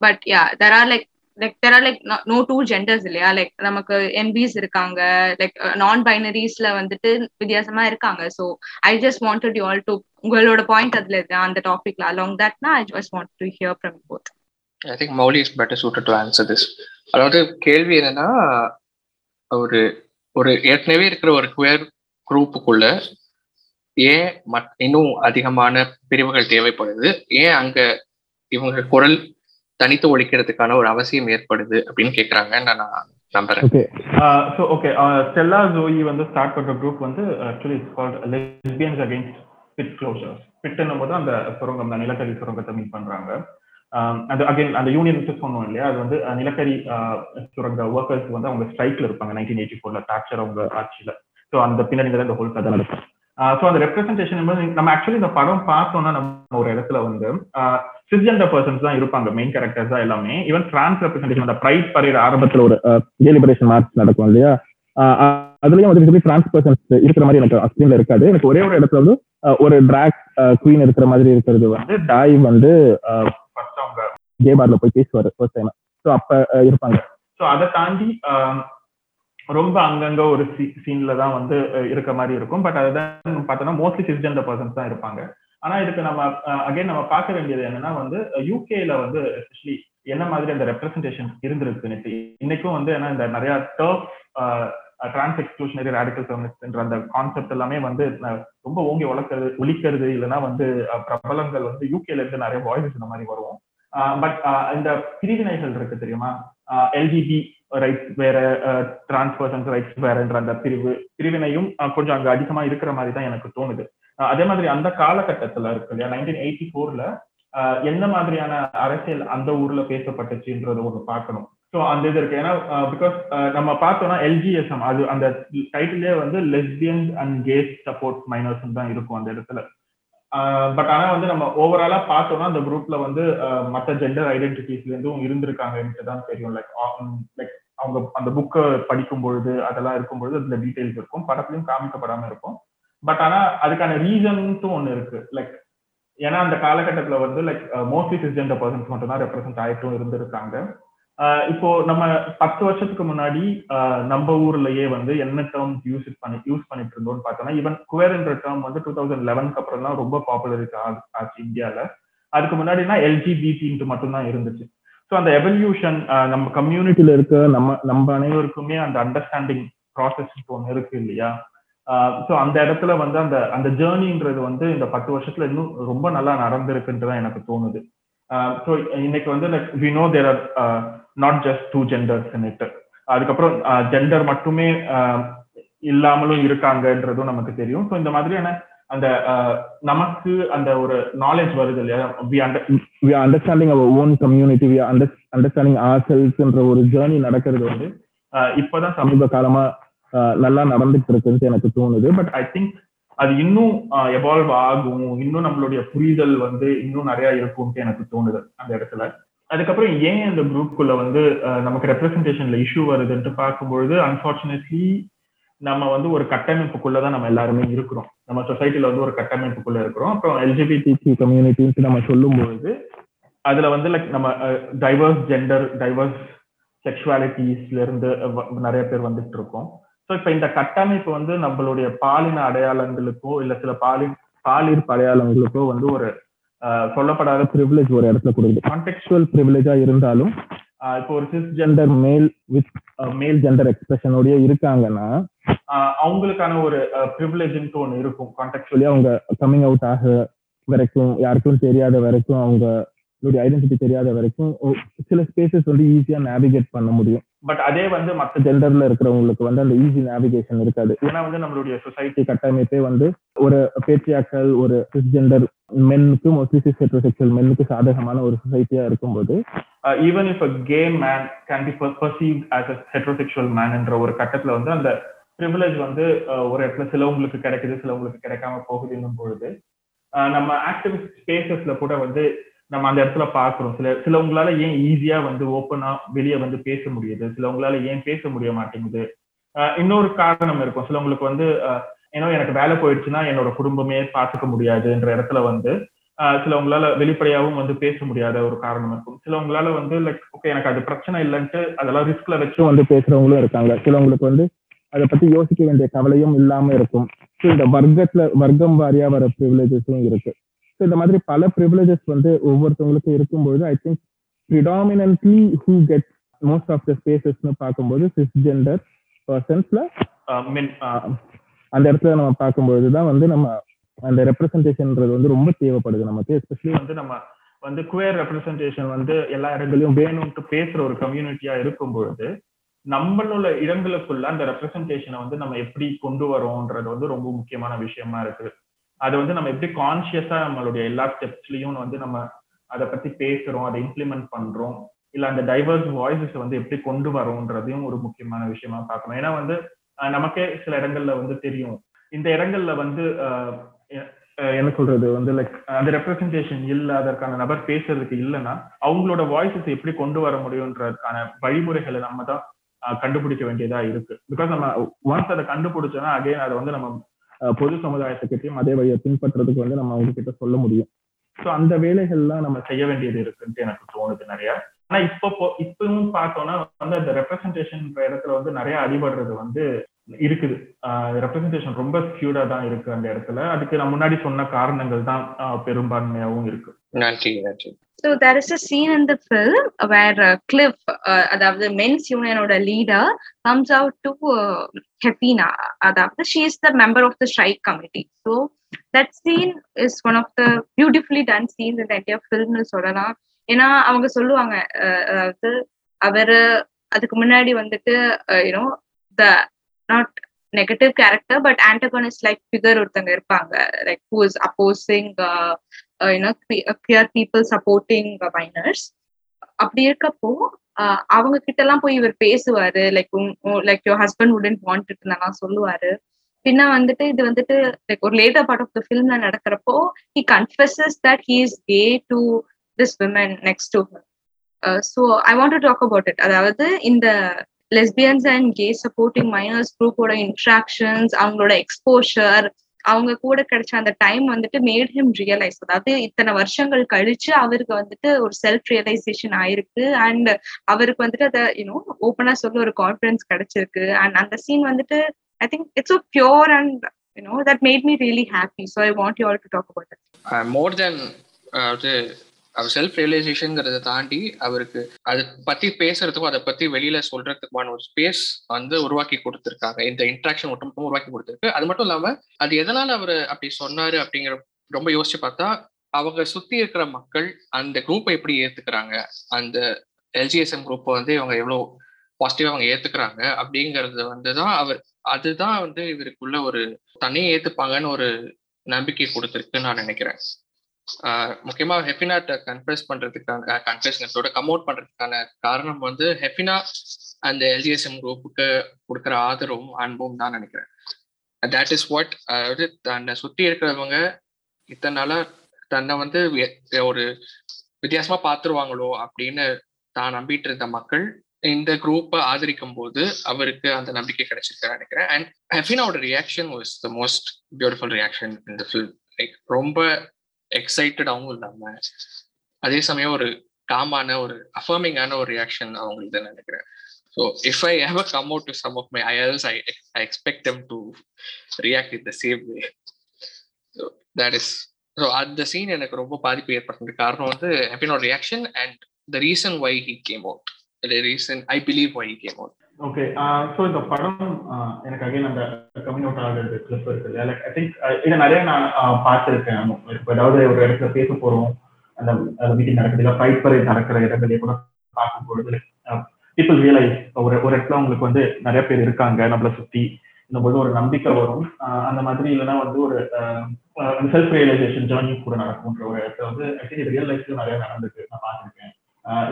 But yeah there are like like there are like no two genders இல்லையா? லைக் நமக்கு என்பிஸ் இருக்காங்க. லைக் நான் பைனரிஸ்ல வந்துட்டு வித்தியாசமா இருக்காங்க. So I just wanted you all to உங்களோட பாயிண்ட் அதுல இருக்கு அந்த டாபிக்ல along தட்னா I just want to hear from both I think Mouli is better suited to answer this அதாவது கேள்வி என்னன்னா ஒரு ஒரு ஏற்கனவே இருக்கிற ஒரு குயர் குரூப்புக்குள்ள ஏன் இன்னும் அதிகமான பிரிவுகள் தேவைப்படுது? ஏன் அங்க இவங்க குரல் தனித்து ஒழிக்கிறதுக்கான ஒரு அவசியம் ஏற்படுது அப்படின்னு கேக்குறாங்கன்னு நான் நம்புறேன். Okay so okay Stella Joey வந்து ஸ்டார்ட் பண்ற குரூப் வந்து actually it's called lesbians against pit closures பிட்னும் போது அந்த சுரங்கம் அந்த நிலக்கரி சுரங்கத்தை மீட் பண்றாங்க. அது அகைன் அந்த யூனியன் சொன்னோம் இல்லையா? அது வந்து நிலக்கரி சுரங்க ஒர்க்கர்ஸ் வந்து அவங்க ஸ்ட்ரைக்ல இருப்பாங்க நைன்டீன் எயிட்டி ஃபோர்ல டாக்சர் அவங்க ஆட்சியில. ஸோ அந்த பின்னணியில இந்த ஹோல் கதை நடக்கும். ஸோ அந்த ரெப்ரஸன்டேஷன் நம்ம ஆக்சுவலி இந்த படம் பார்த்தோம்னா நம்ம ஒரு இடத்துல வந்து சிஸ்ஜெண்டர் பர்சன்ஸ் தான் இருப்பாங்க மெயின் கேரக்டர்ஸ் தான் எல்லாமே. ஈவன் டிரான்ஸ் ரெப்ரஸன்டேஷன் அந்த ப்ரைட் பரேட் ஆரம்பத்தில் ஒரு கே லிபரேஷன் மார்ச் நடக்கும் இல்லையா? அதுலயும் வந்து டிரான்ஸ் பர்சன்ஸ் இருக்கிற மாதிரி எனக்கு ஸ்க்ரீன்ல இருக்காது. எனக்கு ஒரே ஒரு இடத்துல வந்து ஒரு டிராக் குவீன் இருக்கிற மாதிரி இருக்கிறது வந்து டாய் வந்து ஃபர்ஸ்ட் அவங்க. கே பார்ல போய் பேசுவாரு ஃபர்ஸ்ட் டைம் ஸோ அப்ப இருப்பாங்க. ஸோ அதை தாண்டி ரொம்ப அங்கங்க ஒரு சீன்ல தான் வந்து இருக்க மாதிரி இருக்கும். பட் அதுதான் பார்த்தோம்னா மோஸ்ட்லி சிஸ்ஜெண்டர் பர்சன்ஸ் தான் இருப்பாங்க. ஆனா இதுக்கு நம்ம அகைன் நம்ம பார்க்க வேண்டியது என்னன்னா வந்து யூகேல வந்து எஸ்பெஷலி என்ன மாதிரி அந்த ரெப்ரஸன்டேஷன் இருந்திருக்கு இன்னைக்கும் வந்து ஏன்னா இந்த நிறைய டர்ஃப் டிரான்ஸ் எக்ஸ்க்ளூஷனரி ரேடிக்கல் ஃபெமினிஸ்ட்ன்ற அந்த கான்செப்ட் எல்லாமே வந்து ரொம்ப ஓங்கி வளர்க்கறது ஒழிக்கிறது இல்லைன்னா வந்து பிரபலங்கள் வந்து யூகேல இருந்து நிறைய வாய்ஸ் இந்த மாதிரி வரும் பட் இந்த பிரிவினைகள் இருக்கு தெரியுமா? எல்ஜிபி ரைட்ஸ் வேற டிரான்ஸ்பர்சன்ஸ் ரைட்ஸ் வேறன்ற அந்த பிரிவு பிரிவினையும் கொஞ்சம் அங்க அதிகமா இருக்கிற மாதிரி தான் எனக்கு தோணுது. அதே மாதிரி அந்த காலகட்டத்துல இருக்கு இல்லையா நைன்டீன் எயிட்டி ஃபோர்ல எந்த மாதிரியான அரசியல் அந்த ஊர்ல பேசப்பட்டுச்சுன்றத ஒன்று பார்க்கணும். ஸோ அந்த இது இருக்கு. ஏன்னா பிகாஸ் நம்ம பார்த்தோம்னா எல்ஜிஎஸ்எம் அது அந்த டைட்டிலே வந்து lesbians and gays support miners தான் இருக்கும் அந்த இடத்துல. பட் ஆனா வந்து நம்ம ஓவராலா பார்த்தோம்னா அந்த குரூப்ல வந்து மற்ற ஜெண்டர் ஐடென்டிட்டிஸ்ல இருந்தும் இருந்திருக்காங்க தான் தெரியும். லைக் லைக் அவங்க அந்த புக்கை படிக்கும் பொழுது அதெல்லாம் இருக்கும் பொழுது அதுல டீடைல்ஸ் இருக்கும். படத்துலயும் காமிக்கப்படாம இருக்கும். பட் ஆனா அதுக்கான ரீசன்ட்டும் ஒண்ணு இருக்கு. லைக் ஏன்னா அந்த காலகட்டத்துல வந்து லைக் மோஸ்ட்லி சிஸ்ஜெண்டர் பர்சன்ஸ் மட்டும் தான் ரெப்ரசென்ட் ஆயிட்டும் இருந்திருக்காங்க. இப்போ நம்ம பத்து வருஷத்துக்கு முன்னாடி நம்ம ஊர்லயே வந்து என்ன டேர்ம்ஸ் யூஸ் பண்ணி யூஸ் பண்ணிட்டு இருந்தோம்னு பார்த்தோம்னா ஈவன் குவேர்ன்ற டேர்ம் வந்து டூ தௌசண்ட் லெவன்க்கு அப்புறம் தான் ரொம்ப பாப்புலர் ஆச்சு இந்தியால. அதுக்கு முன்னாடினா எல்ஜிபிடின்ட்டு மட்டும்தான் இருந்துச்சு. ஸோ அந்த எவல்யூஷன் நம்ம கம்யூனிட்டியில இருக்க நம்ம நம்ம அனைவருக்குமே அந்த அண்டர்ஸ்டாண்டிங் ப்ராசஸ் ஒன்று இருக்கு இல்லையா? ஸோ அந்த இடத்துல வந்து அந்த அந்த ஜேர்னின்றது வந்து இந்த பத்து வருஷத்துல இன்னும் ரொம்ப நல்லா நடந்திருக்குன்றதான் எனக்கு தோணுது. ஸோ இன்னைக்கு வந்து like we know there are not just two genders it அதுக்கப்புறம் ஜெண்டர் மட்டுமே இல்லாமலும் இருக்காங்கன்றதும் நமக்கு தெரியும். ஸோ இந்த மாதிரியான அந்த நமக்கு அந்த ஒரு நாலேஜ் வருது இல்லையா? We under we understanding our own community we under understanding our செல்ஸ்ன்ற ஒரு ஜேர்னி நடக்கிறது வந்து இப்போதான் சமீப காலமா நல்லா நடந்துட்டு இருக்குன்னு எனக்கு தோணுது. பட் ஐ திங்க் அது இன்னும் எவால்வ் ஆகும். இன்னும் நம்மளுடைய புரிதல் வந்து இன்னும் நிறைய இருக்கும்ட்டு எனக்கு தோணுது அந்த இடத்துல. அதுக்கப்புறம் ஏன் அந்த குரூப்குள்ள வந்து நமக்கு ரெப்ரஸன்டேஷன்ல இஷ்யூ வருதுன்ட்டு பார்க்கும்பொழுது அன்பார்ச்சுனேட்லி நம்ம வந்து ஒரு கட்டமைப்புக்குள்ளதான் நம்ம எல்லாருமே இருக்கிறோம். நம்ம சொசைட்டில வந்து ஒரு கட்டமைப்புக்குள்ள இருக்கிறோம். அப்புறம் எல்ஜிபிடி கம்யூனிட்டின்னு நம்ம சொல்லும்பொழுது அதுல வந்து லைக் நம்ம டைவர்ஸ் ஜெண்டர் டைவர்ஸ் செக்ஷுவாலிட்டிஸ்ல இருந்து நிறைய பேர் வந்துட்டு இருக்கோம் ஸோ இப்போ இந்த கட்டமைப்பு வந்து நம்மளுடைய பாலின அடையாளங்களுக்கோ இல்ல சில பாலின் பாலியல் அடையாளங்களுக்கோ வந்து ஒரு சொல்லப்படாத ப்ரிவிலேஜ் ஒரு இடத்துல கொடுக்குது. கான்டெக்சுவல் ப்ரிவிலேஜா இருந்தாலும் இப்போ ஒரு cis gender male with male gender எக்ஸ்பிரஷனோடய இருக்காங்கன்னா அவங்களுக்கான ஒரு ப்ரிவிலேஜ்ன்ட்டு ஒன்று இருக்கும். கான்டெக்சுவலி அவங்க கம்மிங் அவுட் ஆக வரைக்கும் யாருக்கும் தெரியாத வரைக்கும் அவங்களுடைய ஐடென்டிட்டி தெரியாத வரைக்கும் சில ஸ்பேசஸ் வந்து ஈஸியா நேவிகேட் பண்ண முடியும். பட் அதே வந்து மற்ற ஜெண்டர்ல இருக்கிறவங்களுக்கு வந்து அந்த ஈஸி நேவிகேஷன் இருக்காது. ஏன்னா வந்து நம்மளுடைய சொசைட்டி கட்டமைப்பே வந்து ஒரு பேட்ரியாக்கள் ஒரு ஜெண்டர் மென்னுக்கு மோஸ்ட்லி சிஸ் ஹெட்ரோசெக்சுவல் மென்னுக்கு சாதகமான ஒரு சொசைட்டியா இருக்கும்போது even if a gay man can be perceive as a heterosexual மேன்ன்ற ஒரு கட்டத்துல வந்து அந்த ப்ரிவிலேஜ் வந்து uh, ஒரு இடத்துல சிலவங்களுக்கு கிடைக்குது சிலவங்களுக்கு கிடைக்காம போகுதுன்னும் பொழுது uh, நம்ம ஆக்டிவிஸ்ட் ஸ்பேசஸ்ல கூட வந்து நம்ம அந்த இடத்துல பாக்குறோம் சில சிலவங்களால ஏன் ஈஸியா வந்து ஓப்பனா வெளியே வந்து பேச முடியுது? சிலவங்களால ஏன் பேச முடிய மாட்டேங்குது? இன்னொரு காரணம் இருக்கும். சிலவங்களுக்கு வந்து ஏன்னா எனக்கு வேலை போயிடுச்சுன்னா என்னோட குடும்பமே பார்த்துக்க முடியாதுன்ற இடத்துல வந்து ஆஹ் சிலவங்களால வெளிப்படையாவும் வந்து பேச முடியாத ஒரு காரணம் இருக்கும். சிலவங்களால வந்து லைக் ஓகே எனக்கு அது பிரச்சனை இல்லைன்ட்டு அதெல்லாம் ரிஸ்க்ல வச்சும் வந்து பேசுறவங்களும் இருக்காங்க. சிலவங்களுக்கு வந்து அதை பத்தி யோசிக்க வேண்டிய கவலையும் இல்லாம இருக்கும். இந்த வர்க்கத்துல வர்க்கம் வாரியா வர ப்ரிவிலேஜஸும் இருக்கு. ஸோ இந்த மாதிரி பல ப்ரிவிலேஜஸ் வந்து ஒவ்வொருத்தவங்களுக்கும் இருக்கும்பொழுது I think predominantly who get most of the ஸ்பேசஸ்னு பார்க்கும்போது சிஸ் ஜெண்டர் பர்சன்ஸ்ல மென் அந்த இடத்துல நம்ம பார்க்கும்பொழுது தான் வந்து நம்ம அந்த ரெப்ரசன்டேஷன்ன்றது வந்து ரொம்ப தேவைப்படுது நமக்கு எஸ்பெஷலி வந்து நம்ம வந்து குவேர் ரெப்ரசன்டேஷன் வந்து எல்லா இடங்களையும் வேணும்ட்டு பேசுற ஒரு கம்யூனிட்டியா இருக்கும் பொழுது நம்மளோட இடங்களுக்குள்ள அந்த ரெப்ரசன்டேஷனை வந்து நம்ம எப்படி கொண்டு வரோன்றது வந்து ரொம்ப முக்கியமான விஷயமா இருக்குது. அது வந்து நம்ம எப்படி கான்சியஸா நம்மளுடைய எல்லா ஸ்டெப்ஸ்லயும் வந்து நம்ம அதை பத்தி பேசுறோம் அதை இம்ப்ளிமெண்ட் பண்றோம் இல்ல அந்த டைவர்ஸ் வாய்ஸஸ் வந்து எப்படி கொண்டு வரோன்றதையும் ஒரு முக்கியமான விஷயமா பார்க்கணும். ஏன்னா வந்து நமக்கே சில இடங்கள்ல வந்து தெரியும். இந்த இடங்கள்ல வந்து என்ன சொல்றது? வந்து லைக் அந்த ரெப்ரசன்டேஷன் இல்ல அதற்கான நபர் பேசுறதுக்கு இல்லைன்னா அவங்களோட வாய்ஸஸ் எப்படி கொண்டு வர முடியுன்றதுக்கான வழிமுறைகளை நம்ம தான் கண்டுபிடிக்க வேண்டியதா இருக்கு. பிகாஸ் நம்ம ஒன்ஸ் அதை கண்டுபிடிச்சோன்னா அகைன் அதை வந்து நம்ம பொது பொது சமுதாயத்துக்கிட்டையும் அதே வழியை பின்பற்றுறதுக்கு வந்து நம்ம அவங்க கிட்ட சொல்ல முடியும். ஸோ அந்த வேலைகள்லாம் நம்ம செய்ய வேண்டியது இருக்குன்ட்டு எனக்கு தோணுது நிறைய. ஆனா இப்போ இப்பவும் பார்த்தோம்னா வந்து அந்த ரெப்ரசன்டேஷன் இடத்துல வந்து நிறைய அடிபடுறது வந்து இருக்குது. ரெப்ரஸன்டேஷன் ரொம்ப ஸ்கியூடா தான் இருக்கு அந்த இடத்துல. அதுக்கு நான் முன்னாடி சொன்ன காரணங்கள் தான் பெரும்பான்மையாகவும் இருக்கு. நன்றி நன்றி so there is a scene in the film where Cliff அதாவது men's யூனியனோட leader comes out to Hefina அதாவது she is the member of the strike committee so that scene is one of the beautifully done scenes இந்த entire ஃபில்ம்னு சொல்லலாம் ஏன்னா அவங்க சொல்லுவாங்க அதாவது அவர் அதுக்கு முன்னாடி வந்துட்டு you know the not negative character but antagonist like figure ஒருத்தங்க இருப்பாங்க. Like who is opposing you know people supporting miners அப்படி இருக்கப்போ அவங்க கிட்ட எல்லாம் போய் இவர் பேசுவாரு. லைக் லைக் யோர் ஹஸ்பண்ட் உடன் வாண்ட் நான் சொல்லுவாரு. பின்ன வந்துட்டு இது வந்துட்டு லைக் ஒரு லேட்டர் பார்ட் ஆஃப் த ஃபிலிம்ல நடக்கிறப்போ he confesses that he is gay to this women next to so I want to talk about it அதாவது இந்த lesbians and gay supporting miners குரூப்போட இன்ட்ராக்ஷன்ஸ் அவங்களோட எக்ஸ்போஷர் அவங்க கூட கிடைச்ச அந்த டைம் வந்துட்டு மேட் ஹிம் ரியலைஸ் அதாவது இத்தனை வருஷங்கள் கழிச்சு அவருக்கு வந்துட்டு ஒரு செல்ஃப் ரியலைசேஷன் ஆயிருக்கு. அண்ட் அவருக்கு வந்துட்டு அதை யூனோ ஓப்பனா சொல்ல ஒரு கான்ஃபிடன்ஸ் கிடைச்சிருக்கு. அண்ட் அந்த சீன் வந்துட்டு I think it's oh pure and you know that made me really happy so I want you all to talk about more then our self ரியலைசேஷன்ங்கிறத தாண்டி அவருக்கு அதை பத்தி பேசுறதுக்கும் அதை பத்தி வெளியில சொல்றதுக்குமான ஒரு ஸ்பேஸ் வந்து உருவாக்கி கொடுத்துருக்காங்க. இந்த இன்ட்ராக்ஷன் ஒட்டுமொத்தம் உருவாக்கி கொடுத்துருக்கு. அது மட்டும் இல்லாம அது எதனால அவர் அப்படி சொன்னாரு அப்படிங்கிற ரொம்ப யோசிச்சு பார்த்தா அவங்க சுத்தி இருக்கிற மக்கள் அந்த குரூப்பை எப்படி ஏத்துக்கிறாங்க? அந்த எல்ஜிஎஸ்எம் குரூப்பை வந்து இவங்க எவ்வளவு பாசிட்டிவா அவங்க ஏத்துக்கிறாங்க? அப்படிங்கறது வந்து தான் அவர் அதுதான் வந்து இவருக்குள்ள ஒரு தனியை ஏத்துப்பாங்கன்னு ஒரு நம்பிக்கை கொடுத்துருக்குன்னு நான் நினைக்கிறேன். முக்கியமா ஹெஃபினாட்ட கன்ஃபர்ஸ் பண்றதுக்கான கன்ஃபர்ஸ்னஸோட கம் அவுட் பண்றதுக்கான காரணம் வந்து ஹெஃபினா அந்த எல்ஜிஎஸ்எம் குரூப்புக்கு கொடுக்குற ஆதரவும் அன்பும் தான் நினைக்கிறேன். தட் இஸ் வாட் அதாவது தன்னை சுத்தி இருக்கிறவங்க இத்தனை நாளா தன்னை வந்து ஒரு வித்தியாசமா பார்த்துருவாங்களோ அப்படின்னு தான் நம்பிட்டு இருந்த மக்கள் இந்த குரூப்பை ஆதரிக்கும் போது அவருக்கு அந்த நம்பிக்கை கிடைச்சிருக்காரு நினைக்கிறேன். And ஹெஃபினாவோட reaction was the most beautiful reaction இந்த ஃபில் லைக் ரொம்ப எக்ஸைட்டடாகவும் இல்லாம அதே சமயம் ஒரு காமான ஒரு அஃபர்மிங்கான ஒரு ரியாக்ஷன் அவங்களுக்கு நினைக்கிறேன். So if I ever come out to some of my ILs I I expect them to react in the same way so that is so அந்த சீன் எனக்கு ரொம்ப பாதிப்பு ஏற்பட்டது காரணம் வந்து ஹெப்பினோட reaction and the reason why he came out reason I believe why came out okay so uh, இந்த படம் uh, எனக்கு அகைன் அந்த கம்மிங் அவுட் ஆகிறது கிளிப் இருக்கு இல்லையா லைக் ஐ திங்க் இதை நிறைய நான் uh, பார்த்துருக்கேன். இப்போ ஏதாவது ஒரு இடத்துல பேச போகிறோம் அந்த மீட்டிங் நடக்குது. இல்லை ஃபைட் பரேட் நடக்கிற இடங்களே கூட பார்க்கும்பொழுது பீப்புள் ரியலைஸ் ஒரு ஒரு இடத்துல உங்களுக்கு வந்து நிறைய பேர் இருக்காங்க நம்மளை சுற்றி போது ஒரு நம்பிக்கை வரும். அந்த மாதிரி இல்லைன்னா வந்து ஒரு செல்ஃப் ரியலைசேஷன் ஜேர்னி கூட நடக்கும்ன்ற ஒரு இடத்துல வந்து ஆக்சுவலி ரியல் லைஃப்ல நிறைய நடந்திருக்கு. நான் பார்த்துருக்கேன்.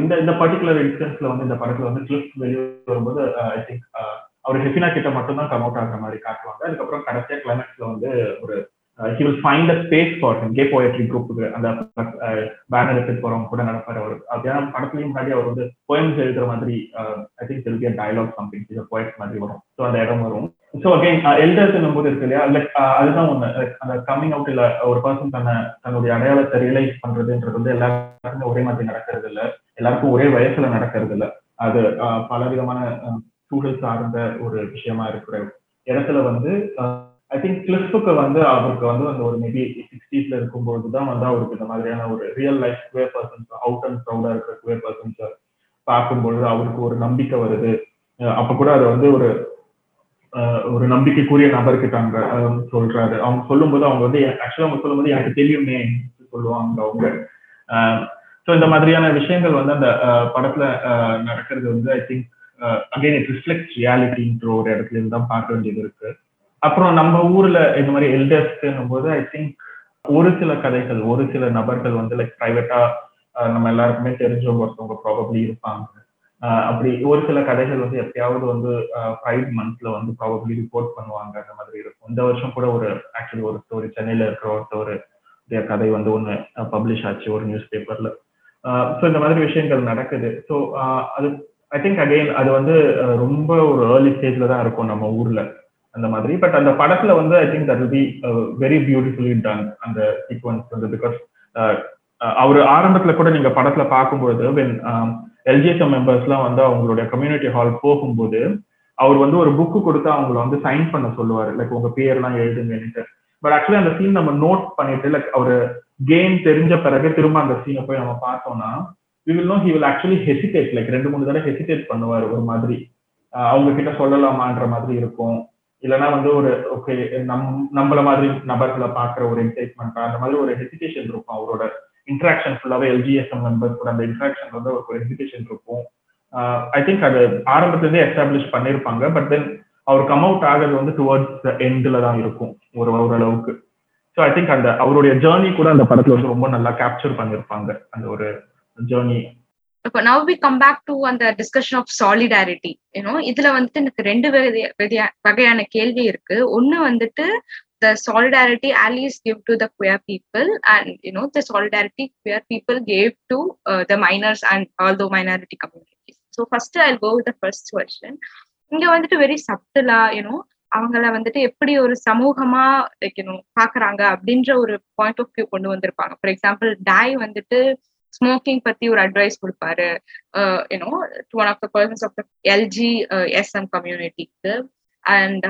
இந்த இந்த பர்டிகுலர் இன்ஸ்டன்ஸ்ல வந்து இந்த படத்துல வந்து கிளிப் வெளியே வரும்போது ஐ திங்க் அவர் ஹெஃபினா கிட்ட மட்டும் தான் கம் அவுட் ஆகிற மாதிரி காட்டுவாங்க. அதுக்கப்புறம் கடைசியா கிளைமேக்ஸ்ல வந்து ஒரு he will find a space for him gay poetry குரூப்புக்கு அந்த பேனர் எடுத்துட்டு போறவங்க கூட நடப்பாரு அவர். அப்படின்னா படத்துலயும் முன்னாடி அவர் வந்து போயம்ஸ் எழுதுற மாதிரி I think there'll be dialogue something இது போயட் மாதிரி வரும். ஸோ அந்த இடம் வரும். ஸோ அகைன் எல்டர்ஸ் போது இருக்கு இல்லையா? லைக் அதுதான் ஒண்ணு. அந்த கம்மிங் அவுட் இல்ல ஒரு பர்சன் தன்னை தன்னுடைய அடையாளத்தை ரியலைஸ் பண்றதுன்றது வந்து எல்லாருக்குமே ஒரே மாதிரி நடக்கிறது இல்ல எல்லாருக்கும் ஒரே வயசுல நடக்கிறது இல்ல அது பல விதமான சூழல் சார்ந்த ஒரு விஷயமா இருக்கிற இடத்துல வந்து ஐ திங்க் கிளிஃபுக்கு வந்து அவருக்கு வந்து அந்த ஒரு மேபி சிக்ஸ்டீஸ்ல இருக்கும்போது தான் வந்து அவருக்கு இந்த மாதிரியான ஒரு real life queer persons out and ப்ரௌடா இருக்கிற குவே பர்சன்ஸ் பார்க்கும்பொழுது அவருக்கு ஒரு நம்பிக்கை வருது. அப்ப கூட அது வந்து ஒரு ஒரு நம்பிக்கைக்குரிய நபருக்கு தாங்க சொல்றாரு. அவங்க சொல்லும்போது அவங்க வந்து ஆக்சுவலா அவங்க சொல்லும்போது எனக்கு தெரியுமே சொல்லுவாங்க அவங்க. ஸோ இந்த மாதிரியான விஷயங்கள் வந்து அந்த படத்துல நடக்கிறது வந்து I think again it reflect ரியாலிட்டின்ற ஒரு இடத்துல இருந்து தான் பார்க்க வேண்டியது இருக்கு. அப்புறம் நம்ம ஊர்ல இந்த மாதிரி எல்டர்ஸ்க்குங்கும் போது ஐ திங்க் ஒரு சில கதைகள் ஒரு சில நபர்கள் வந்து லைக் பிரைவேட்டா நம்ம எல்லாருக்குமே தெரிஞ்சவங்க ஒருத்தவங்க ப்ராபப்ளி இருப்பாங்க. அப்படி ஒரு சில கதைகள் வந்து எப்பயாவது வந்து ப்ரைட் மந்த்ல வந்து ப்ராபப்ளி ரிப்போர்ட் பண்ணுவாங்க அந்த மாதிரி இருக்கும். இந்த வருஷம் கூட ஒரு ஆக்சுவலி ஒரு ஸ்டோரி சென்னையில இருக்கிற ஒருத்தர் கதை வந்து ஒன்று பப்ளிஷ் ஆச்சு ஒரு நியூஸ் பேப்பர்ல ஸோ இந்த மாதிரி விஷயங்கள் நடக்குது. ஸோ அது ஐ திங்க் அகெயின் அது வந்து ரொம்ப ஒரு ஏர்லி ஸ்டேஜ்ல தான் இருக்கும் நம்ம ஊர்ல அந்த மாதிரி. பட் அந்த படத்துல வந்து I think that be very beautifully done அந்த சீக்வன்ஸ் வந்து பிகாஸ் அவர் ஆரம்பத்துல கூட நீங்க படத்துல பார்க்கும்போது வென் எல்ஜிஎஸ்எம் மெம்பர்ஸ்லாம் வந்து அவங்களுடைய கம்யூனிட்டி ஹால் போகும்போது அவர் வந்து ஒரு புக்கு கொடுத்து அவங்கள வந்து சைன் பண்ண சொல்லுவார். லைக் உங்க பேர்லாம் எழுதுங்கன்னுட்டு பட் ஆக்சுவலி அந்த சீன் நம்ம நோட் பண்ணிட்டு லைக் அவர் கேம் தெரிஞ்ச பிறகு திரும்ப அந்த சீனை போய் நம்ம பார்த்தோம்னா we will know he will actually hesitate like ரெண்டு மூணு தடவை ஹெசிடேட் பண்ணுவார் ஒரு மாதிரி. அவங்க கிட்ட சொல்லலாமான்ற மாதிரி இருக்கும். இல்லைன்னா வந்து ஒரு ஓகே நம் நம்மள மாதிரி நபர்களை பார்க்குற ஒரு எக்ஸைட்மெண்ட்டா அந்த மாதிரி ஒரு ஹெசிடேஷன் இருக்கும் அவரோட. இன்ட்ராக்ஷன் ஃபுல்லாகவே எல்ஜிஎஸ்எம் மெம்பர்ஸ் கூட அந்த இன்ட்ராக்ஷன் வந்து ஒரு ஹெசிடேஷன் இருக்கும். ஐ திங்க் அது ஆரம்பத்துலேருந்தே எஸ்டாப்ளிஷ் பண்ணியிருப்பாங்க பட் தென் அவர் கம் அவுட் ஆகிறது வந்து டுவர்ட்ஸ் எண்டில் தான் இருக்கும் ஒரு ஓரளவுக்கு ஸோ ஐ திங்க் அந்த அவருடைய ஜேர்னி கூட அந்த படத்துல வந்து ரொம்ப நல்லா கேப்சர் பண்ணியிருப்பாங்க அந்த ஒரு ஜேர்னி இப்போ now we come back to அந்த discussion of solidarity you know இதுல வந்துட்டு எனக்கு ரெண்டு வகையான கேள்வி இருக்கு ஒன்னு வந்துட்டு the solidarity allies give to the queer people and you know the solidarity queer people gave to uh, the minors and all the minority communities so first i'll go with the first question இங்க வந்துட்டு very சப்டலா you know அவங்கள வந்துட்டு எப்படி ஒரு சமூகமா வைக்கணும் பாக்குறாங்க அப்படின்ற ஒரு பாயிண்ட் ஆஃப் வியூ கொண்டு வந்திருப்பாங்க. ஃபார் எக்ஸாம்பிள் டாய் வந்துட்டு ஸ்மோக்கிங் பத்தி ஒரு அட்வைஸ் கொடுப்பாரு. You know one of the persons of the LG SM கம்யூனிட்டிக்கு அண்ட்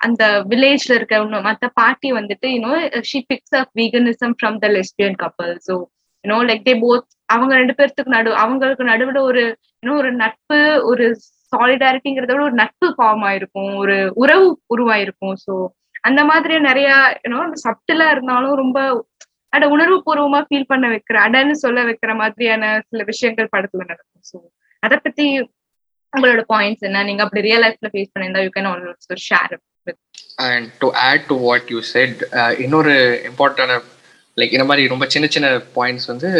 அந்த வில்லேஜ்ல இருக்க இன்னும் மத்த பாட்டி வந்துட்டு you know she picks up veganism from the lesbian couple so you know like they both அவங்க ரெண்டு பேர்த்துக்கு நடு அவங்களுக்கு நடுவுல ஒரு இன்னும் ஒரு நட்பு ஒரு சாலிடாரிட்டிங்கிறத விட ஒரு நட்பு ஃபார்ம் ஆயிருக்கும். ஒரு உறவு உருவாயிருக்கும். ஸோ அந்த மாதிரி நிறைய யூனோ சப்டிலா இருந்தாலும் ரொம்ப அட உணர்வு பூர்வமா ஃபீல் பண்ண வைக்கிற அடன்னு சொல்ல வைக்கிற மாதிரியான சில விஷயங்கள் படத்துல நடக்கும். ஸோ அதை பத்தி உங்களோட பாயிண்ட்ஸ் என்ன? நீங்க அப்படி ரியல் லைஃப்ல ஃபேஸ் பண்ணியிருந்தா you can also share and to add to what you said இன்னொரு இம்பார்ட்டன்டான லைக் இந்த மாதிரி ரொம்ப சின்ன சின்ன பாயிண்ட்ஸ் வந்து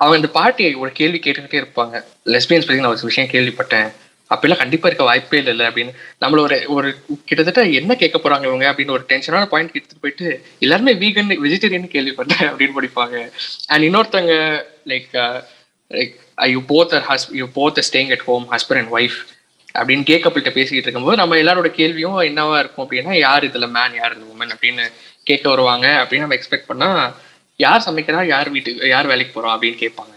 அவங்க இந்த பாட்டி ஒரு கேள்வி கேட்டுக்கிட்டே இருப்பாங்க. லெஸ்பியன்ஸ் பற்றி நான் ஒரு விஷயம் கேள்விப்பட்டேன். அப்பெல்லாம் கண்டிப்பா இருக்க வாய்ப்பே இல்லை அப்படின்னு. நம்மள ஒரு ஒரு கிட்டத்தட்ட என்ன கேட்க போறாங்க இவங்க அப்படின்னு ஒரு டென்ஷனான பாயிண்ட் எடுத்துட்டு போயிட்டு எல்லாருமே வீகன் வெஜிடேரியன் கேள்விப்பட்டேன் அப்படின்னு படிப்பாங்க. அண்ட் இன்னொருத்தவங்க like like you both has you both staying at home husband and wife அப்படின்னு கேட்கப்பட்ட கப்பிள்கிட்ட பேசிக்கிட்டு இருக்கும்போது நம்ம எல்லாரோட கேள்வியும் என்னவா இருக்கும் அப்படின்னா யார் இதுல மேன் யார் இந்த உமன் அப்படின்னு கேட்க வருவாங்க. அப்படின்னு நம்ம எக்ஸ்பெக்ட் பண்ணா யார் சமைக்கிறா யார் வீட்டுக்கு யார் வேலைக்கு போறோம் அப்படின்னு கேட்பாங்க.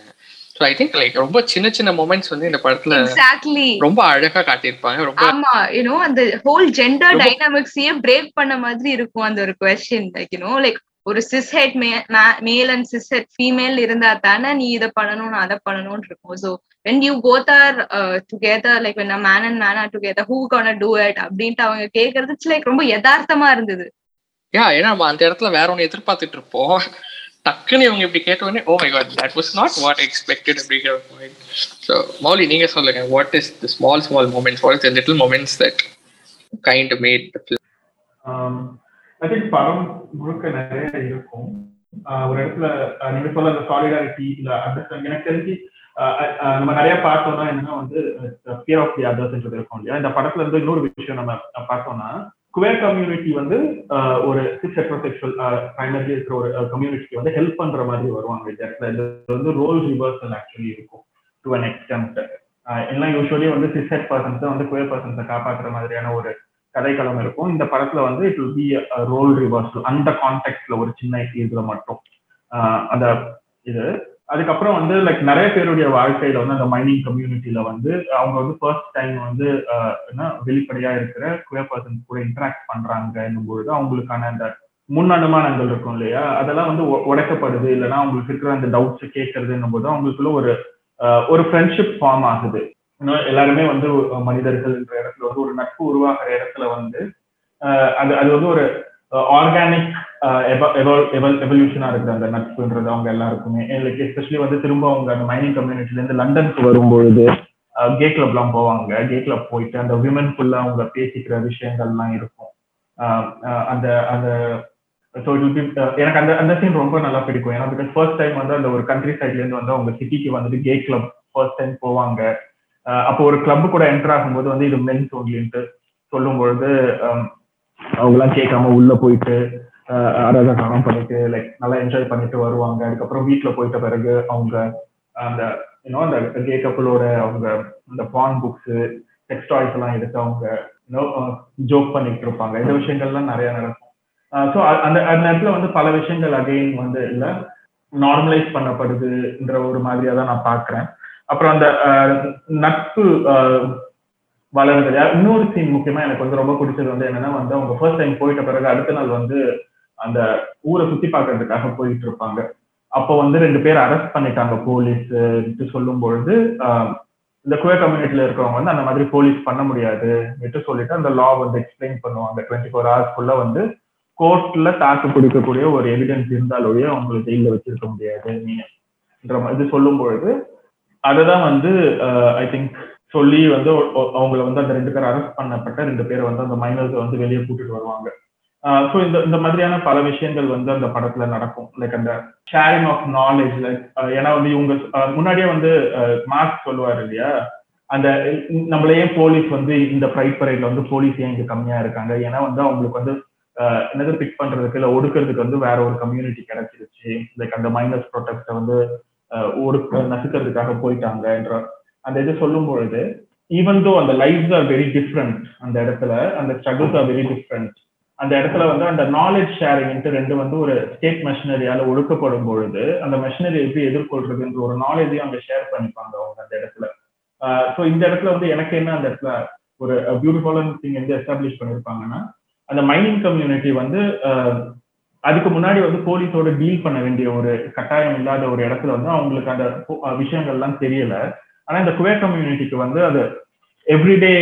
ஐ திங்க் லைக் ரொம்ப சின்ன சின்ன மூமெண்ட்ஸ் வந்து இந்த படத்துல எக்ஸாக்ட்லி ரொம்ப அழகா காட்டியிருப்பாங்க. ரொம்ப ஆமா யூனோ அந்த ஹோல் ஜெண்டர் டைனாமிக்ஸையே பிரேக் பண்ண மாதிரி இருக்கும் அந்த ஒரு question like you know like ஒரு cis het male and cis het female இருந்தா தானே நீ இதை பண்ணணும் அதை பண்ணணும்னு இருக்கும். So when you both are together like when man and man are together who gonna do it அப்படின்ட்டு அவங்க கேக்குறது லைக் ரொம்ப யதார்த்தமா இருந்தது. யா ஏன்னா நம்ம அந்த இடத்துல வேற ஒன்று எதிர்பார்த்துட்டு இருப்போம். டக்குன்னு இவங்க இப்படி கேட்ட உடனே ஓ my God that was not what expected அப்படிங்கிற பாயிண்ட் ஸோ மௌலி நீங்க சொல்லுங்க what is the small small moments what is the little moments that kind made I think படம் முழுக்க நிறைய இருக்கும். ஒரு இடத்துல நீங்க சொல்ல அந்த சாலிடாரிட்டி இல்ல அண்டர்ஸ்டாண்ட் எனக்கு தெரிஞ்சு நம்ம நிறைய பார்த்தோம்னா என்னன்னா வந்து ஃபியர் ஆஃப் தி அதர்ஸ்ன்றது இருக்கும் இல்லையா? இந்த படத்துல இருந்து இன்னொரு விஷயம் நம்ம பார்த்தோம்னா குவேர் கம்யூனிட்டி வந்து ஒரு சிக்ஸ் ஹெட்ரோசெக்ஷுவல் பிரைமரி இருக்கிற ஒரு கம்யூனிட்டிக்கு வந்து ஹெல்ப் பண்ற மாதிரி வருவாங்க இந்த இடத்துல இது வந்து ரோல் ரிவர்சல் ஆக்சுவலி இருக்கும் டு அன் எக்ஸ்டென்ட் எல்லாம் யூஸ்வலி வந்து சிக்ஸ் ஹெட் பர்சன்ஸ் வந்து குவேர் பர்சன்ஸை காப்பாற்றுற மாதிரியான ஒரு கதைக்களம் இருக்கும். இந்த படத்துல வந்து it will be role reversal அந்த கான்டெக்ட்ல ஒரு சின்ன இதுல மட்டும். அந்த இது அதுக்கப்புறம் வந்து லைக் நிறைய பேருடைய வாழ்க்கையில வந்து அந்த மைனிங் கம்யூனிட்டியில வந்து அவங்க வந்து ஃபர்ஸ்ட் டைம் வந்து என்ன வெளிப்படையா இருக்கிற குயர் பர்சன்ஸ் கூட இன்டராக்ட் பண்றாங்க பொழுது அவங்களுக்கான அந்த முன் அனுமானங்கள் இருக்கும் இல்லையா? அதெல்லாம் வந்து உடைக்கப்படுது. இல்லைன்னா அவங்களுக்கு இருக்கிற அந்த டவுட்ஸ் கேட்கறதுன்னும் போது அவங்களுக்குள்ள ஒரு ஒரு ஃப்ரெண்ட்ஷிப் ஃபார்ம் ஆகுது. எல்லாருமே வந்து மனிதர்கள் என்ற இடத்துல வந்து ஒரு நட்பு உருவாகிற இடத்துல வந்து அது அது வந்து ஒரு ஆர்கானிக் எவல்யூஷனா இருக்குது அந்த நட்புன்றது அவங்க எல்லாருக்குமே. லைக் எஸ்பெஷலி வந்து திரும்ப அவங்க அந்த மைனிங் கம்யூனிட்டில இருந்து லண்டனுக்கு வரும்பொழுது uh, கே கிளப்லாம் போவாங்க. கே கிளப் போயிட்டு அந்த விமன்குள்ள அவங்க பேசிக்கிற விஷயங்கள்லாம் இருக்கும். Um, uh, அந்த அந்த ஸோ இட் பி எனக்கு அந்த அந்த சீன் ரொம்ப நல்லா பிடிக்கும். ஏன்னா பிகாஸ் ஃபர்ஸ்ட் டைம் வந்து அந்த ஒரு கண்ட்ரி சைட்ல இருந்து வந்து அவங்க சிட்டிக்கு வந்துட்டு கே கிளப் ஃபர்ஸ்ட் டைம் போவாங்க. Uh, அப்போ ஒரு கிளப் கூட என்டர் ஆகும்போது வந்து இது மென்ஸ் ஒன்லின்ட்டு சொல்லும் பொழுது um, ஆம், அவங்கெல்லாம் கேட்காம உள்ள போயிட்டு ஆஹ் அரகசானம் பண்ணிட்டு லைக் நல்லா என்ஜாய் பண்ணிட்டு வருவாங்க. அதுக்கப்புறம் வீட்டுல போயிட்ட பிறகு அவங்க அந்த இன்னும் அந்த கே கப்பலோட அவங்க அந்த பான் புக்ஸ் டெக்ஸ்டாய்ஸ் எல்லாம் எடுத்து அவங்க ஜோக் பண்ணிட்டு இருப்பாங்க. இந்த விஷயங்கள்லாம் நிறைய நடக்கும். ஸோ அந்த அந்த இடத்துல வந்து பல விஷயங்கள் அகைன் வந்து இல்ல நார்மலைஸ் பண்ணப்படுதுன்ற ஒரு மாதிரியா தான் நான் பாக்குறேன். அப்புறம் அந்த நட்பு வளர்ந்தது. வளருது இன்னொரு சீன் முக்கியமா எனக்கு வந்து ரொம்ப பிடிச்சது வந்து என்னன்னா வந்து அவங்க ஃபர்ஸ்ட் டைம் போயிட்ட பிறகு அடுத்த நாள் வந்து அந்த ஊரை சுத்தி பார்க்கறதுக்காக போயிட்டு இருப்பாங்க. அப்போ வந்து ரெண்டு பேர் அரெஸ்ட் பண்ணிட்டாங்க போலீஸ் சொல்லும் பொழுது இந்த குவே கம்யூனிட்டியில இருக்கிறவங்க வந்து அந்த மாதிரி போலீஸ் பண்ண முடியாது விட்டு சொல்லிட்டு அந்த லா வந்து எக்ஸ்பிளைன் பண்ணுவாங்க. டுவெண்ட்டி ஃபோர் ஹவர்ஸ்க்குள்ள வந்து கோர்ட்ல தாக்கு பிடிக்கக்கூடிய ஒரு எவிடன்ஸ் இருந்தாலொழிய அவங்களை ஜெயில வச்சிருக்க முடியாது. நீங்கன்ற மாதிரி இது சொல்லும் பொழுது அதுதான் வந்து ஐ திங்க் சொல்லி வந்து அவங்கள வந்து அந்த ரெண்டு பேர் அரெஸ்ட் பண்ணப்பட்ட ரெண்டு பேரை வந்து அந்த மைனர்ஸை வந்து வெளியே கூட்டிட்டு வருவாங்க. ஸோ இந்த இந்த மாதிரியான பல விஷயங்கள் வந்து அந்த படத்துல நடக்கும். லைக் அந்த ஷேரிங் ஆஃப் நாலேஜ் லைக் ஏன்னா வந்து இவங்க முன்னாடியே வந்து மார்க் சொல்லுவார் இல்லையா? அந்த நம்மளையே போலீஸ் வந்து இந்த ப்ரைட் பரேட்ல வந்து போலீஸ் ஏன் இங்க கம்மியா இருக்காங்க? ஏன்னா வந்து அவங்களுக்கு வந்து என்னது பிக் பண்றதுக்கு இல்ல ஒடுக்கிறதுக்கு வந்து வேற ஒரு கம்யூனிட்டி கிடைச்சிருச்சு. லைக் அந்த மைனஸ் ப்ரொடெக்ட வந்து அஹ், ஒடுக்க நசுக்கிறதுக்காக போயிட்டாங்கன்ற அந்த இது சொல்லும் பொழுது ஈவன் தோ அந்த லைஃப்ஸ் ஆர் வெரி டிஃப்ரெண்ட் அந்த இடத்துல அந்த ஸ்ட்ரகிள்ஸ் ஆர் வெரி டிஃப்ரெண்ட் அந்த இடத்துல வந்து அந்த நாலேஜ் ஷேரிங்ட்டு ரெண்டு வந்து ஒரு ஸ்டேட் மெஷினரியால ஒடுக்கப்படும் பொழுது அந்த மெஷினரி எப்படி எதிர்கொள்றதுன்ற ஒரு நாலேஜையும் அங்க ஷேர் பண்ணிப்பாங்க அவங்க அந்த இடத்துல. ஸோ இந்த இடத்துல வந்து எனக்கு என்ன அந்த இடத்துல ஒரு பியூட்டிஃபுல்லான திங் வந்து எஸ்டாப்ளிஷ் பண்ணியிருப்பாங்கன்னா அந்த மைனிங் கம்யூனிட்டி வந்து அதுக்கு முன்னாடி வந்து போலீஸோட டீல் பண்ண வேண்டிய ஒரு கட்டாயம் இல்லாத ஒரு இடத்துல வந்து அவங்களுக்கு அந்த விஷயங்கள்லாம் தெரியல. ஆனா இந்த குவேர் கம்யூனிட்டிக்கு வந்து அது எவ்ரிடே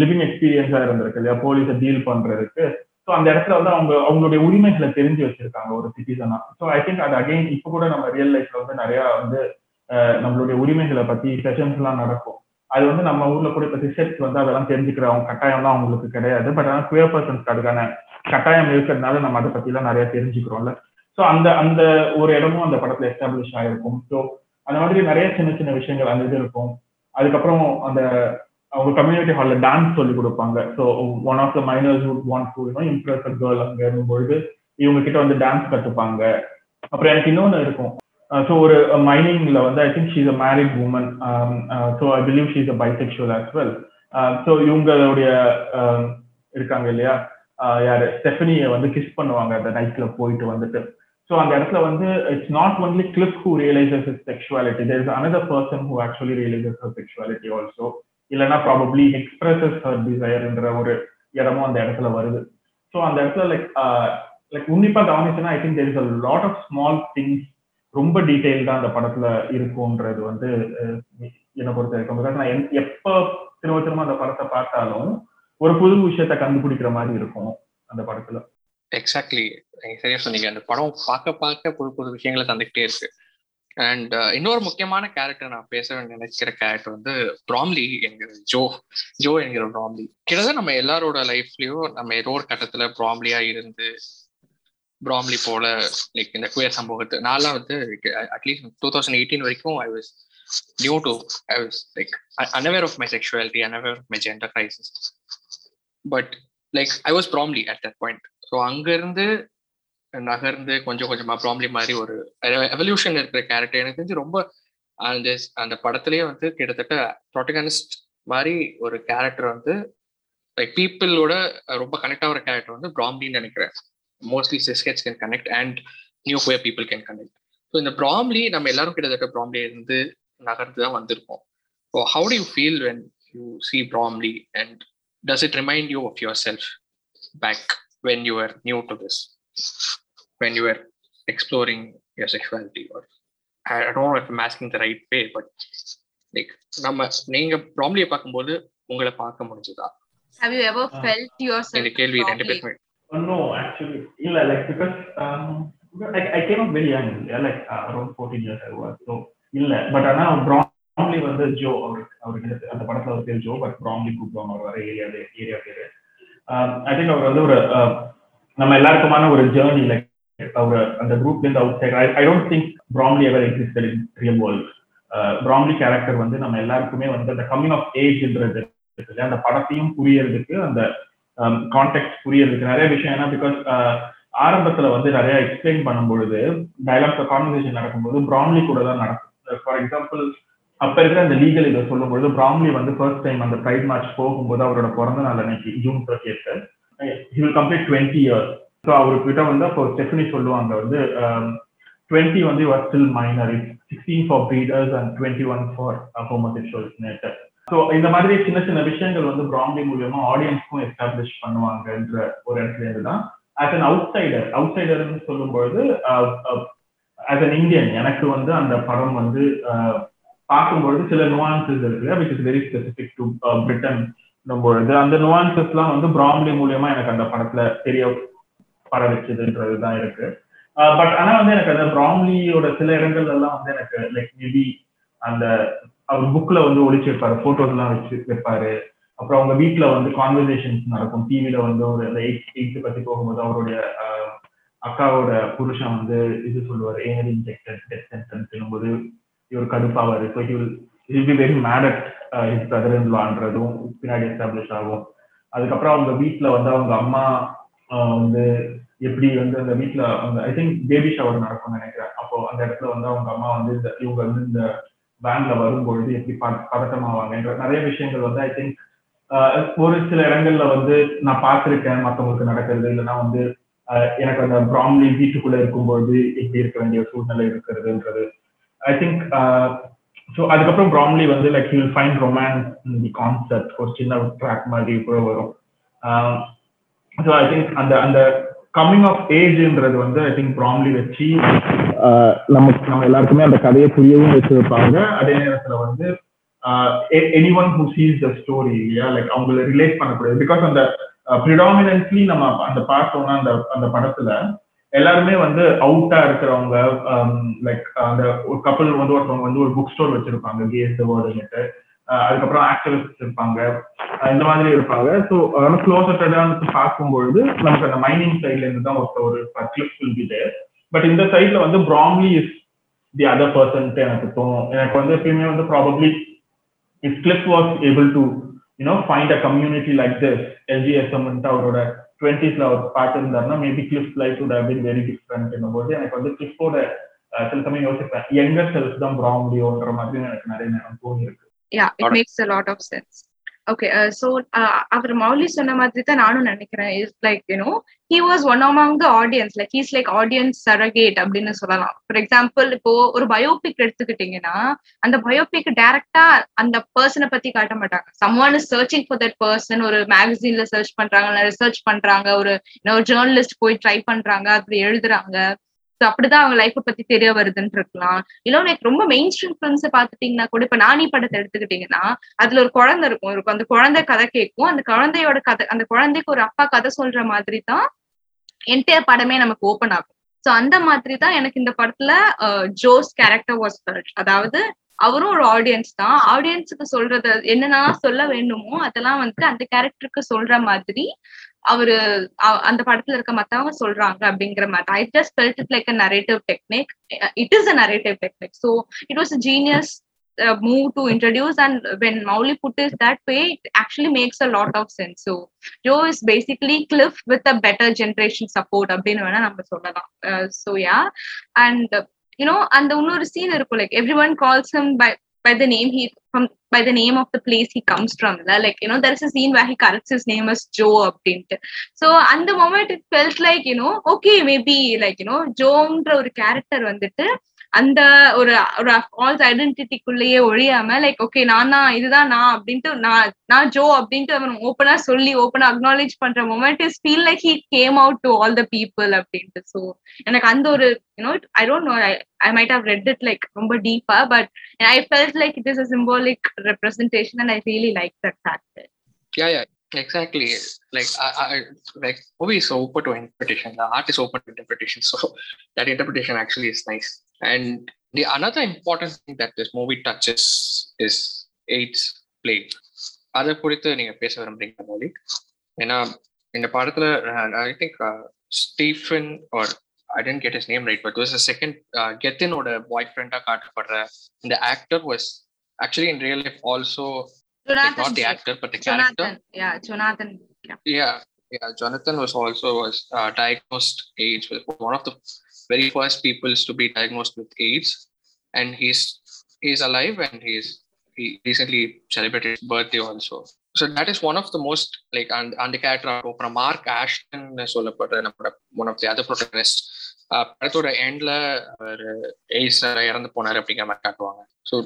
லிவிங் எக்ஸ்பீரியன்ஸா இருந்திருக்கு இல்லையா? போலீஸை டீல் பண்றதுக்கு. ஸோ அந்த இடத்துல வந்து அவங்க அவங்களுடைய உரிமைகளை தெரிஞ்சு வச்சிருக்காங்க ஒரு சிட்டிசனா ஸோ ஐ திங்க் அது அகைன் இப்போ கூட நம்ம ரியல் லைஃப்ல வந்து நிறைய வந்து நம்மளுடைய உரிமைகளை பத்தி செஷன்ஸ் எல்லாம் நடக்கும். அது வந்து நம்ம ஊர்ல கூட இப்போ ரிசர்ச் வந்து அதெல்லாம் தெரிஞ்சுக்கிற அவங்க கட்டாயம்லாம் அவங்களுக்கு கிடையாது. பட் ஆனால் குயர் பர்சன்ஸ்க்கு அதுக்கான கட்டாயம் இருக்கிறதுனால நம்ம அதை பத்தி எல்லாம் நிறைய தெரிஞ்சுக்கிறோம்ல. ஸோ அந்த அந்த ஒரு இடமும் அந்த படத்துல எஸ்டாப்ளிஷ் ஆயிருக்கும். ஸோ அந்த மாதிரி நிறைய சின்ன சின்ன விஷயங்கள் அந்த இது இருக்கும் அதுக்கப்புறம் அந்த அவங்க கம்யூனிட்டி ஹாலில் டான்ஸ் சொல்லி கொடுப்பாங்க. So one of the miners would want to you know impress a girl அங்கே பொழுது இவங்க கிட்ட வந்து டான்ஸ் கற்றுப்பாங்க அப்புறம் எனக்கு இன்னொன்று இருக்கும். ஸோ ஒரு மைனிங்ல வந்து I think she's a married woman so I believe she's a bisexual as well so இவங்களுடைய இருக்காங்க இல்லையா? யாரு? ஸ்டெஃபனியை வந்து கிஸ் பண்ணுவாங்க அந்த நைட்ல போயிட்டு வந்துட்டு. ஸோ அந்த இடத்துல வந்து it's not only Cliff who realises is sexuality there is another person who actually realises her sexuality also இல்லைன்னா ப்ராபப்ளி எக்ஸ்பிரஸஸ் ஹர் டிசைர்ன்ற ஒரு இடமும் அந்த இடத்துல வருது. ஸோ அந்த இடத்துல லைக் லைக் uh, உன்னிப்பா கவனிச்சுன்னா I think there is a lot of small things ரொம்ப டீட்டெயில்டா அந்த படத்துல இருக்கும்ன்றது வந்து என்னை பொறுத்த வரைக்கும். பிகாஸ் நான் எப்போ திரும்ப திரும்ப அந்த படத்தை பார்த்தாலும் ஒரு புது விஷயத்த கண்டுபிடிக்கிற மாதிரி இருக்கும் அந்த படத்துல. எக்ஸாக்ட்லி நீங்க சரியா சொன்னீங்க. அந்த படம் பார்க்க பார்க்க புது புது விஷயங்களை தந்துகிட்டே இருக்கு. அண்ட் uh, இன்னொரு முக்கியமான கேரக்டர் நான் பேச நினைக்கிற கேரக்டர் வந்து ப்ராம்லி என்கிற ஜோ ஜோ என்கிற ப்ராம்லி கிட்டத்தட்ட நம்ம எல்லாரோட லைஃப்லயும் நம்ம ஏதோ ஒரு கட்டத்துல ப்ராம்லியா இருந்து ப்ராம்லி போல லைக் இந்த குயர் சம்பவத்தை நான்லாம் வந்து அட்லீஸ்ட் டூ தௌசண்ட் எயிட்டீன் வரைக்கும் I was new to I was like unaware of my sexuality unaware of my gender crisis but like I was Bramley at that point so அங்கிருந்து நகர்ந்து கொஞ்சம் கொஞ்சமா ப்ராம்லி மாதிரி ஒரு எவல்யூஷன் இருக்கிற கேரக்டர் எனக்கு தெரிஞ்சு ரொம்ப அந்த அந்த படத்துலயே வந்து கிட்டத்தட்ட ப்ரொட்டகனிஸ்ட் மாதிரி ஒரு கேரக்டர் வந்து லைக் பீப்புளோட ரொம்ப கனெக்ட் ஆகிற கேரக்டர் வந்து ப்ராம்லின்னு நினைக்கிறேன். Mostly cishets can connect and new queer people can connect so இந்த ப்ராம்லி நம்ம எல்லாரும் கிட்டத்தட்ட ப்ராம்லி இருந்து நகர்ந்து தான் வந்திருக்கோம். So how do you feel when you see Bramley and does it remind you of yourself back when you were new to this, when you were exploring your sexuality, or I don't know if I'm asking the right way, but like நம்ம நீங்க ப்ராம்லியை பார்க்கும்போது உங்களை பார்க்க முடிஞ்சதா Have you ever felt yourself? இந்த கேள்வி ரெண்டு? பேருமே no actually இல்ல like because um, I, I came up very young yeah, like uh, around 14 years I was so இல்ல பட் ஆனா ப்ராம்லி வந்து ஜோ அவருக்கு அவருக்கு அந்த படத்துல ஒரு பேர் ஜோ பட் ப்ராம்லி கூப்பிடுவாங்க அவர் வர ஏரியா ஏரியா பேரு Um, ஐ திங்க் அவர் வந்து ஒரு uh, நம்ம எல்லாருக்குமான ஒரு ஜேர்னி லைக் அவர் அந்த குரூப்ல இருந்து outside I don't think Bramley ever existed in real world Bramley character வந்து நம்ம எல்லாருக்குமே வந்து அந்த கம்மிங் ஆஃப் ஏஜ்ன்றது அந்த படத்தையும் புரியறதுக்கு அந்த um, கான்டெக்ட் புரியறதுக்கு நிறைய விஷயம். ஏன்னா பிகாஸ் uh, ஆரம்பத்துல வந்து நிறைய எக்ஸ்பிளைன் பண்ணும்பொழுது டைலாக்ஸ் கான்வர்சேஷன் நடக்கும்போது பிராம்லி கூட தான் நடக்கும். Uh, ஃபார் எக்ஸாம்பிள் அப்ப இருக்கிற அந்த லீகல் இதை சொல்லும்போது பிராம்லி வந்து ஃபர்ஸ்ட் டைம் அந்த பிரைட் மேட்ச் போகும்போது அவரோட பிறந்த நாள் அன்னைக்கு ஜூன் தேர்ட்டி எட்டு he will complete twenty years so அவர்கிட்ட வந்து அப்போ ஸ்டெஃபனி சொல்லுவாங்க வந்து um, டுவெண்ட்டி வந்து your still minor it sixteen for breeders and twenty one for homosexuals நேட்டு so இந்த மாதிரி சின்ன சின்ன விஷயங்கள் வந்து பிராம்லி மூலியமா ஆடியன்ஸ்க்கும் எஸ்டாப்ளிஷ் பண்ணுவாங்கன்ற ஒரு இடத்துல இருந்து தான் ஆஸ் அன் அவுட் சைடர் அவுட் சைடர்னு சொல்லும்பொழுது ஆஸ் அன் இந்தியன் எனக்கு வந்து அந்த படம் வந்து uh, பார்க்கும்பொழுது சில நுவான்சஸ் இருக்கு. Which is very specific to Britain பொழுது அந்த நுவான்சஸ்லாம் வந்து பிராம்லி மூலியமா எனக்கு அந்த படத்துல தெரிய பட வச்சதுன்றது தான் இருக்கு. Uh, பட் ஆனா வந்து எனக்கு அந்த பிராம்லியோட சில இடங்கள்ல எல்லாம் வந்து எனக்கு லைக் மேபி அந்த அவர் புக்ல வந்து ஒழிச்சு வைப்பாரு போட்டோஸ் எல்லாம் வச்சு வைப்பாரு. அப்புறம் அவங்க வீட்டுல வந்து கான்வர்சேஷன்ஸ் நடக்கும். டிவில வந்து ஒரு எயிட் எயிட் பத்தி போகும்போது அவருடைய uh, அக்காவோட புருஷன் வந்து இது சொல்லுவார் ஏனல் இன்ஜெக்டட் டெத் சென்டென்ஸ் போது இவர் கடுப்பாவாரு so he will be very mad at his brother in லான்றதும் பின்னாடி எஸ்டாப்ளிஷ் ஆகும். அதுக்கப்புறம் அவங்க வீட்டுல வந்து அவங்க அம்மா வந்து எப்படி வந்து அந்த வீட்டுல அந்த ஐ திங்க் பேபி ஷவர் நடக்கும்னு நினைக்கிறேன். அப்போ அந்த இடத்துல வந்து அவங்க அம்மா வந்து இந்த இவங்க வந்து இந்த வேன்ல வரும்பொழுது எப்படி பதட்டமாவாங்கன்ற நிறைய விஷயங்கள் வந்து ஐ திங்க் ஒரு சில இடங்கள்ல வந்து நான் பார்த்திருக்கேன் மற்றவங்களுக்கு நடக்கிறது. இல்லைன்னா வந்து எனக்கு அந்த பிராம்லி வீட்டுக்குள்ள இருக்கும்போது எப்படி இருக்க வேண்டிய சூழ்நிலை இருக்கிறதுன்றது. ஐ திங்க் ஸோ அதுக்கப்புறம் ப்ராம்லி வந்து like you will find romance the concept ஒரு சின்ன ட்ராக் மாதிரி கூட வரும். ஸோ ஐ திங்க் அந்த அந்த கம்மிங் ஆஃப் ஏஜ்ன்றது வந்து ஐ திங்க் ப்ராம்லி வச்சு uh, நமக்கு நம்ம எல்லாருக்குமே அந்த கதையை புரியவும் வச்சிருப்பாங்க. அதே நேரத்தில் வந்து anyone who sees the story இல்லையா? லைக் அவங்கள ரிலேட் பண்ணக்கூடாது. பிகாஸ் அந்த uh, ப்ரிடாமினன்ட்லி நம்ம அந்த பார்த்தோம்னா அந்த அந்த படத்துல எல்லாருமே வந்து அவுட்டா இருக்கிறவங்க um, லைக் அந்த ஒரு கப்பல் வந்து ஒருத்தவங்க வந்து ஒரு புக் ஸ்டோர் வச்சிருப்பாங்க கேஸ் வேர்டுன்னுட்டு அதுக்கப்புறம் ஆக்டிவிஸ்ட் இருப்பாங்க. இந்த மாதிரி இருப்பாங்க. ஸோ க்ளோஸ் பார்க்கும்பொழுது நமக்கு அந்த மைனிங் சைட்ல இருந்து தான் ஒருத்த ஒரு Cliff will be there but இந்த சைட்ல வந்து ப்ராம்லி இஸ் தி அதர் பர்சன்ட்டு எனக்கு தோணும். எனக்கு வந்து எப்பயுமே வந்து probably is Cliff was able to you know find a community like this LGSM அவரோட டுவெண்ட்டிஸ்ல அவர் பார்த்துருந்தாருன்னா maybe Cliff life would have been very different போது எனக்கு வந்து கிளிஃபோட சில சமயம் யோசிப்பேன். எங்க செல்ஃப் தான் முடியும்ன்ற மாதிரி எனக்கு நிறைய நேரம் தோணி இருக்கு yeah it makes a lot of sense. Okay so அவர் மௌலி சொன்ன மாதிரி தான் நானும் நினைக்கிறேன். Is like you know he was one among the audience like he's like audience surrogate அப்படின்னு சொல்லலாம். ஃபார் எக்ஸாம்பிள் இப்போ ஒரு பயோபிக் எடுத்துக்கிட்டீங்கன்னா அந்த பயோபிக் டைரக்டா அந்த பர்சனை பத்தி காட்ட மாட்டாங்க. Someone is searching for that person ஒரு மேகசின்ல சர்ச் பண்றாங்க ரிசர்ச் பண்றாங்க ஒரு ஜேர்னலிஸ்ட் போய் ட்ரை பண்றாங்க அப்படி எழுதுறாங்க. அப்படிதான் அவங்க லைஃப்பை பத்தி தெரிய வருதுன்னு இருக்கலாம் இல்லை எனக்கு ரொம்ப மெயின் ஸ்ட்ரீம் ஃபிலிம்ஸ் பாத்துட்டீங்கன்னா கூட இப்ப நானி படத்தை எடுத்துக்கிட்டீங்கன்னா அதுல ஒரு குழந்தை இருக்கும். இருக்கும் அந்த குழந்தை கதை கேட்கும். அந்த குழந்தையோட கதை அந்த குழந்தைக்கு ஒரு அப்பா கதை சொல்ற மாதிரி தான் என்டையர் படமே நமக்கு ஓபன் ஆகும். சோ அந்த மாதிரி தான் எனக்கு இந்த படத்துல ஜோஸ் கேரக்டர் வாஸ் அதாவது அவரும் ஒரு ஆடியன்ஸ் தான். ஆடியன்ஸுக்கு சொல்றது என்னென்ன சொல்ல வேண்டுமோ அதெல்லாம் வந்து அந்த கேரக்டருக்கு சொல்ற மாதிரி அவரு அந்த படத்துல இருக்க மத்தவங்க சொல்றாங்க அப்படிங்கிற மாதிரி I just felt it like a narrative technique it is a narrative technique so it was genius move to introduce and when Mouli put is that way it actually makes a lot of sense so Joe is basically Cliff with a better generation support அப்படின்னு வேணா நம்ம சொல்லலாம் so yeah and you know அந்த இன்னொரு scene இருக்கும் like everyone calls by by the name he from by the name of the place he comes from like you know there's a scene where he corrects his name as Joe அப்படின்ட்டு so அந்த moment it felt like you know okay maybe like you know ஜோன்ற character character வந்துட்டு அந்த ஒரு ஒரு false ஐடென்டிட்டிக்குள்ளேயே ஒழியாம like okay நான் தான் இதுதான் நான் அப்படின்ட்டு நான் நான் ஜோ அப்படின்ட்டு அவன் ஓப்பனா சொல்லி ஓப்பனா அக்னாலேஜ் பண்ற moment is feel like he came out to all the people அப்படின்ட்டு ஸோ எனக்கு அந்த ஒரு you know I don't know I might have read it like ரொம்ப டீப்பா but I felt like it is a symbolic representation and I really like that fact Yeah, yeah, exactly. Like I, I like movie is open to interpretation. The art is open to interpretation. So that interpretation actually is nice. And the another important thing that this movie touches is AIDS plague. அதை குறித்து நீங்க பேச விரும்புறீங்க மோடி ஏன்னா இந்த படத்துல I think Stephen R I didn't get his name right but was second கெத்தினோட பாய் ஃப்ரெண்டா காட்டப்படுற இந்த actor was actually in real life also like not the actor but the character Jonathan yeah Jonathan yeah yeah yeah jonathan was also was uh, diagnosed aids was one of the very first peoples to be diagnosed with aids and he's he's alive and he's he recently celebrated his birthday also so that is one of the most like and and the character of mark ashton சொல்லப்படுற நம்மளோட one of the other protagonists uh, படத்தோட எண்ட்ல அவர் AIDS இறந்து போனாரு அப்படிங்கிற மாதிரி காட்டுவாங்க so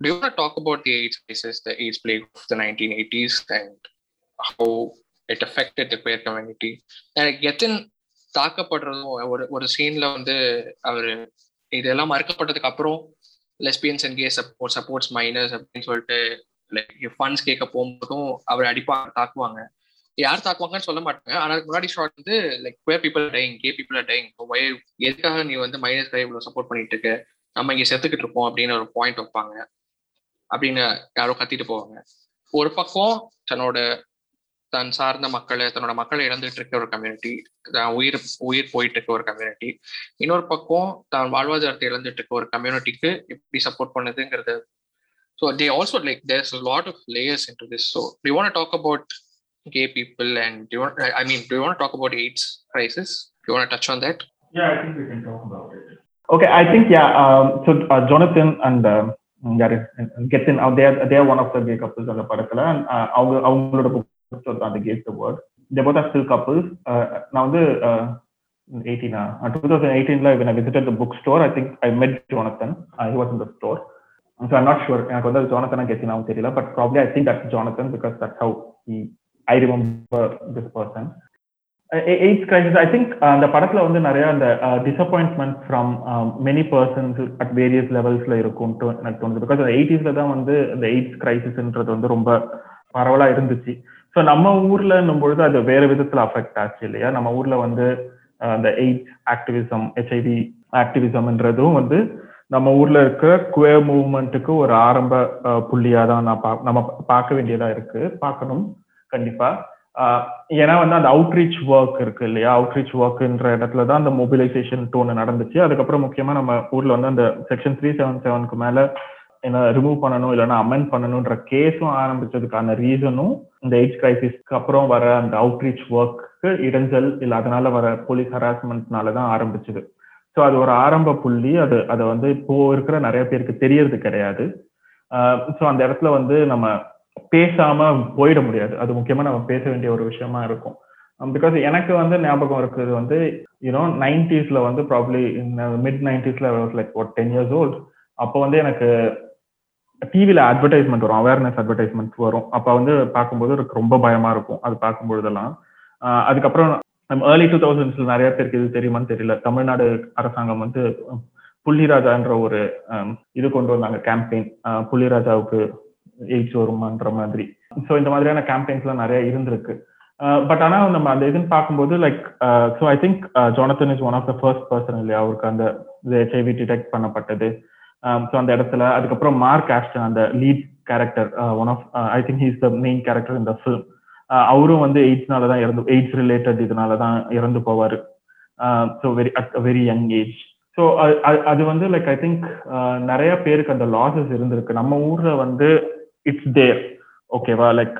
do you want to talk about the AIDS crisis, the AIDS plague of the 1980s, and how it affected the queer community? தாக்கப்படுறதும் ஒரு ஒரு சீன்ல வந்து அவர் இதெல்லாம் மறுக்கப்பட்டதுக்கு அப்புறம் lesbians and gay support supports miners அப்படின்னு சொல்லிட்டு லைக் ஃபண்ட்ஸ் கேட்க போகும்போதும் அவர் அடிப்பாங்க தாக்குவாங்க. யார் தாக்குவாங்கன்னு சொல்ல மாட்டாங்க. ஆனா அதுக்கு முன்னாடி ஷார்ட் வந்து like queer people dying gay people dying எதுக்காக நீ வந்து மைனஸ் கை இவ்வளவு சப்போர்ட் பண்ணிட்டு இருக்க? நம்ம இங்க செத்துக்கிட்டு இருப்போம் அப்படின்னு ஒரு பாயிண்ட் வைப்பாங்க. அப்படின்னு யாரோ கத்திட்டு போவாங்க. ஒரு பக்கம் தன்னோட தன் சார்ந்த மக்களை தன்னோட மக்களை இழந்துட்டு இருக்க ஒரு கம்யூனிட்டி உயிர் உயிர் போயிட்டு இருக்க ஒரு கம்யூனிட்டி இன்னொரு பக்கம் தான் வாழ்வாதாரத்தை இழந்துட்டு இருக்க ஒரு கம்யூனிட்டிக்கு எப்படி support பண்ணுதுங்கிறது so they also like there's lot of layers into this so D want talk about gay people and do you want i mean do you want to talk about aids crisis do you want to touch on that Yeah, I think we can talk about it. Okay, I think yeah. Um, so uh, Jonathan and um, yeah, Getin, uh, they are they are one of the gay couples on the படத்துல and uh, அவங்க அவங்களோட Books வந்து அந்த gay the word. Are still are நான் uh, வந்து uh, 18 uh, 2018 when I visited the bookstore, I think I met Jonathan. Uh, he was in the store. So I'm எனக்கு வந்து ஜோனத்தனா கெத்தினாவும் தெரியல. But probably I think that's Jonathan because that how he I remember this person AIDS crisis I think அந்த படத்துல வந்து நிறைய அந்த disappointment from many persons at various லெவல்ஸ்ல இருக்கும்ட்டு எனக்கு தோணுது. பிகாஸ் அந்த எயிட்டிஸ்ல தான் வந்து அந்த எயிட்ஸ் கிரைசிஸ்ன்றது வந்து ரொம்ப பரவலா இருந்துச்சு. ஸோ நம்ம ஊர்லன்னும் பொழுது அது வேற விதத்துல அஃபெக்ட் ஆச்சு இல்லையா? நம்ம ஊர்ல வந்து அந்த எயிட் ஆக்டிவிசம் ஹெச்ஐவி ஆக்டிவிசம்ன்றதும் வந்து நம்ம ஊர்ல இருக்கிற குவே மூவ்மெண்ட்டுக்கு ஒரு ஆரம்ப புள்ளியா தான் நான் பா நம்ம பார்க்க வேண்டியதா இருக்கு. பார்க்கணும் கண்டிப்பா. ஏன்னா வந்து அந்த அவுட்ரீச் ஒர்க் இருக்கு இல்லையா? அவுட்ரீச் ஒர்க்ன்ற இடத்துல தான் அந்த மொபிலைசேஷன் டோன் நடந்துச்சு. அதுக்கப்புறம் முக்கியமா நம்ம ஊர்ல வந்து அந்த செக்ஷன் த்ரீ செவன் செவனுக்கு மேல என்ன ரிமூவ் பண்ணணும் இல்லைன்னா அமெண்ட் பண்ணணும்ன்ற கேஸும் ஆரம்பிச்சதுக்கான ரீசனும் இந்த எய்ட்ஸ் கிரைசிஸ்க்கு அப்புறம் வர அந்த அவுட்ரீச் ஒர்க்கு இடைஞ்சல் இல்லை அதனால வர போலீஸ் ஹராஸ்மெண்ட்னால தான் ஆரம்பிச்சது. ஸோ அது ஒரு ஆரம்ப புள்ளி. அது அதை வந்து இப்போ இருக்கிற நிறைய பேருக்கு தெரியறது கிடையாது. ஸோ அந்த இடத்துல வந்து நம்ம பேசாம போயிட முடியாது. அது முக்கியமா நம்ம பேச வேண்டிய ஒரு விஷயமா இருக்கும். பிகாஸ் எனக்கு வந்து ஞாபகம் இருக்கிறது வந்து யூனோ நைன்டிஸ்ல வந்து ப்ராப்ளி மிட் நைன்டிஸ்ல லைக் ஒரு டென் இயர்ஸ் ஓல்ட் அப்போ வந்து எனக்கு டிவியில அட்வர்டைஸ்மெண்ட் வரும் அவேர்னஸ் அட்வர்டைஸ்மெண்ட் வரும். அப்போ வந்து பார்க்கும்போது ரொம்ப பயமா இருக்கும் அது பார்க்கும்பொழுதெல்லாம். அதுக்கப்புறம் நம்ம ஏர்லி டூ தௌசண்ட்ஸ்ல நிறைய பேருக்கு இது தெரியுமான்னு தெரியல. தமிழ்நாடு அரசாங்கம் வந்து புள்ளிராஜான்ற ஒரு இது கொண்டு வந்தாங்க கேம்பெயின் புள்ளிராஜாவுக்கு எய்ட்ஸ் வருமான்ற மாதிரி. ஸோ இந்த மாதிரியான கேம்பெயின்ஸ்லாம் நிறைய இருந்திருக்கு. பட் ஆனால் நம்ம அந்த இதுன்னு பார்க்கும்போது like so I think Jonathan is one of the first person இல்லையா? அவருக்கு அந்த ஹெச்ஐவி டிடெக்ட் பண்ணப்பட்டது. Um, ஸோ அந்த இடத்துல அதுக்கப்புறம் மார்க் ஆஸ்டன் அந்த lead character one of I think he's the main character இந்த ஃபிலிம் அவரும் வந்து எய்ட்ஸ்னால தான் இறந்து எய்ட்ஸ் ரிலேட்டட் இதனால தான் இறந்து போவார். So very at very young age so அது வந்து லைக் ஐ திங்க் நிறைய பேருக்கு அந்த லாசஸ் இருந்திருக்கு. நம்ம ஊர்ல வந்து இட்ஸ் தேர் ஓகேவா லைக்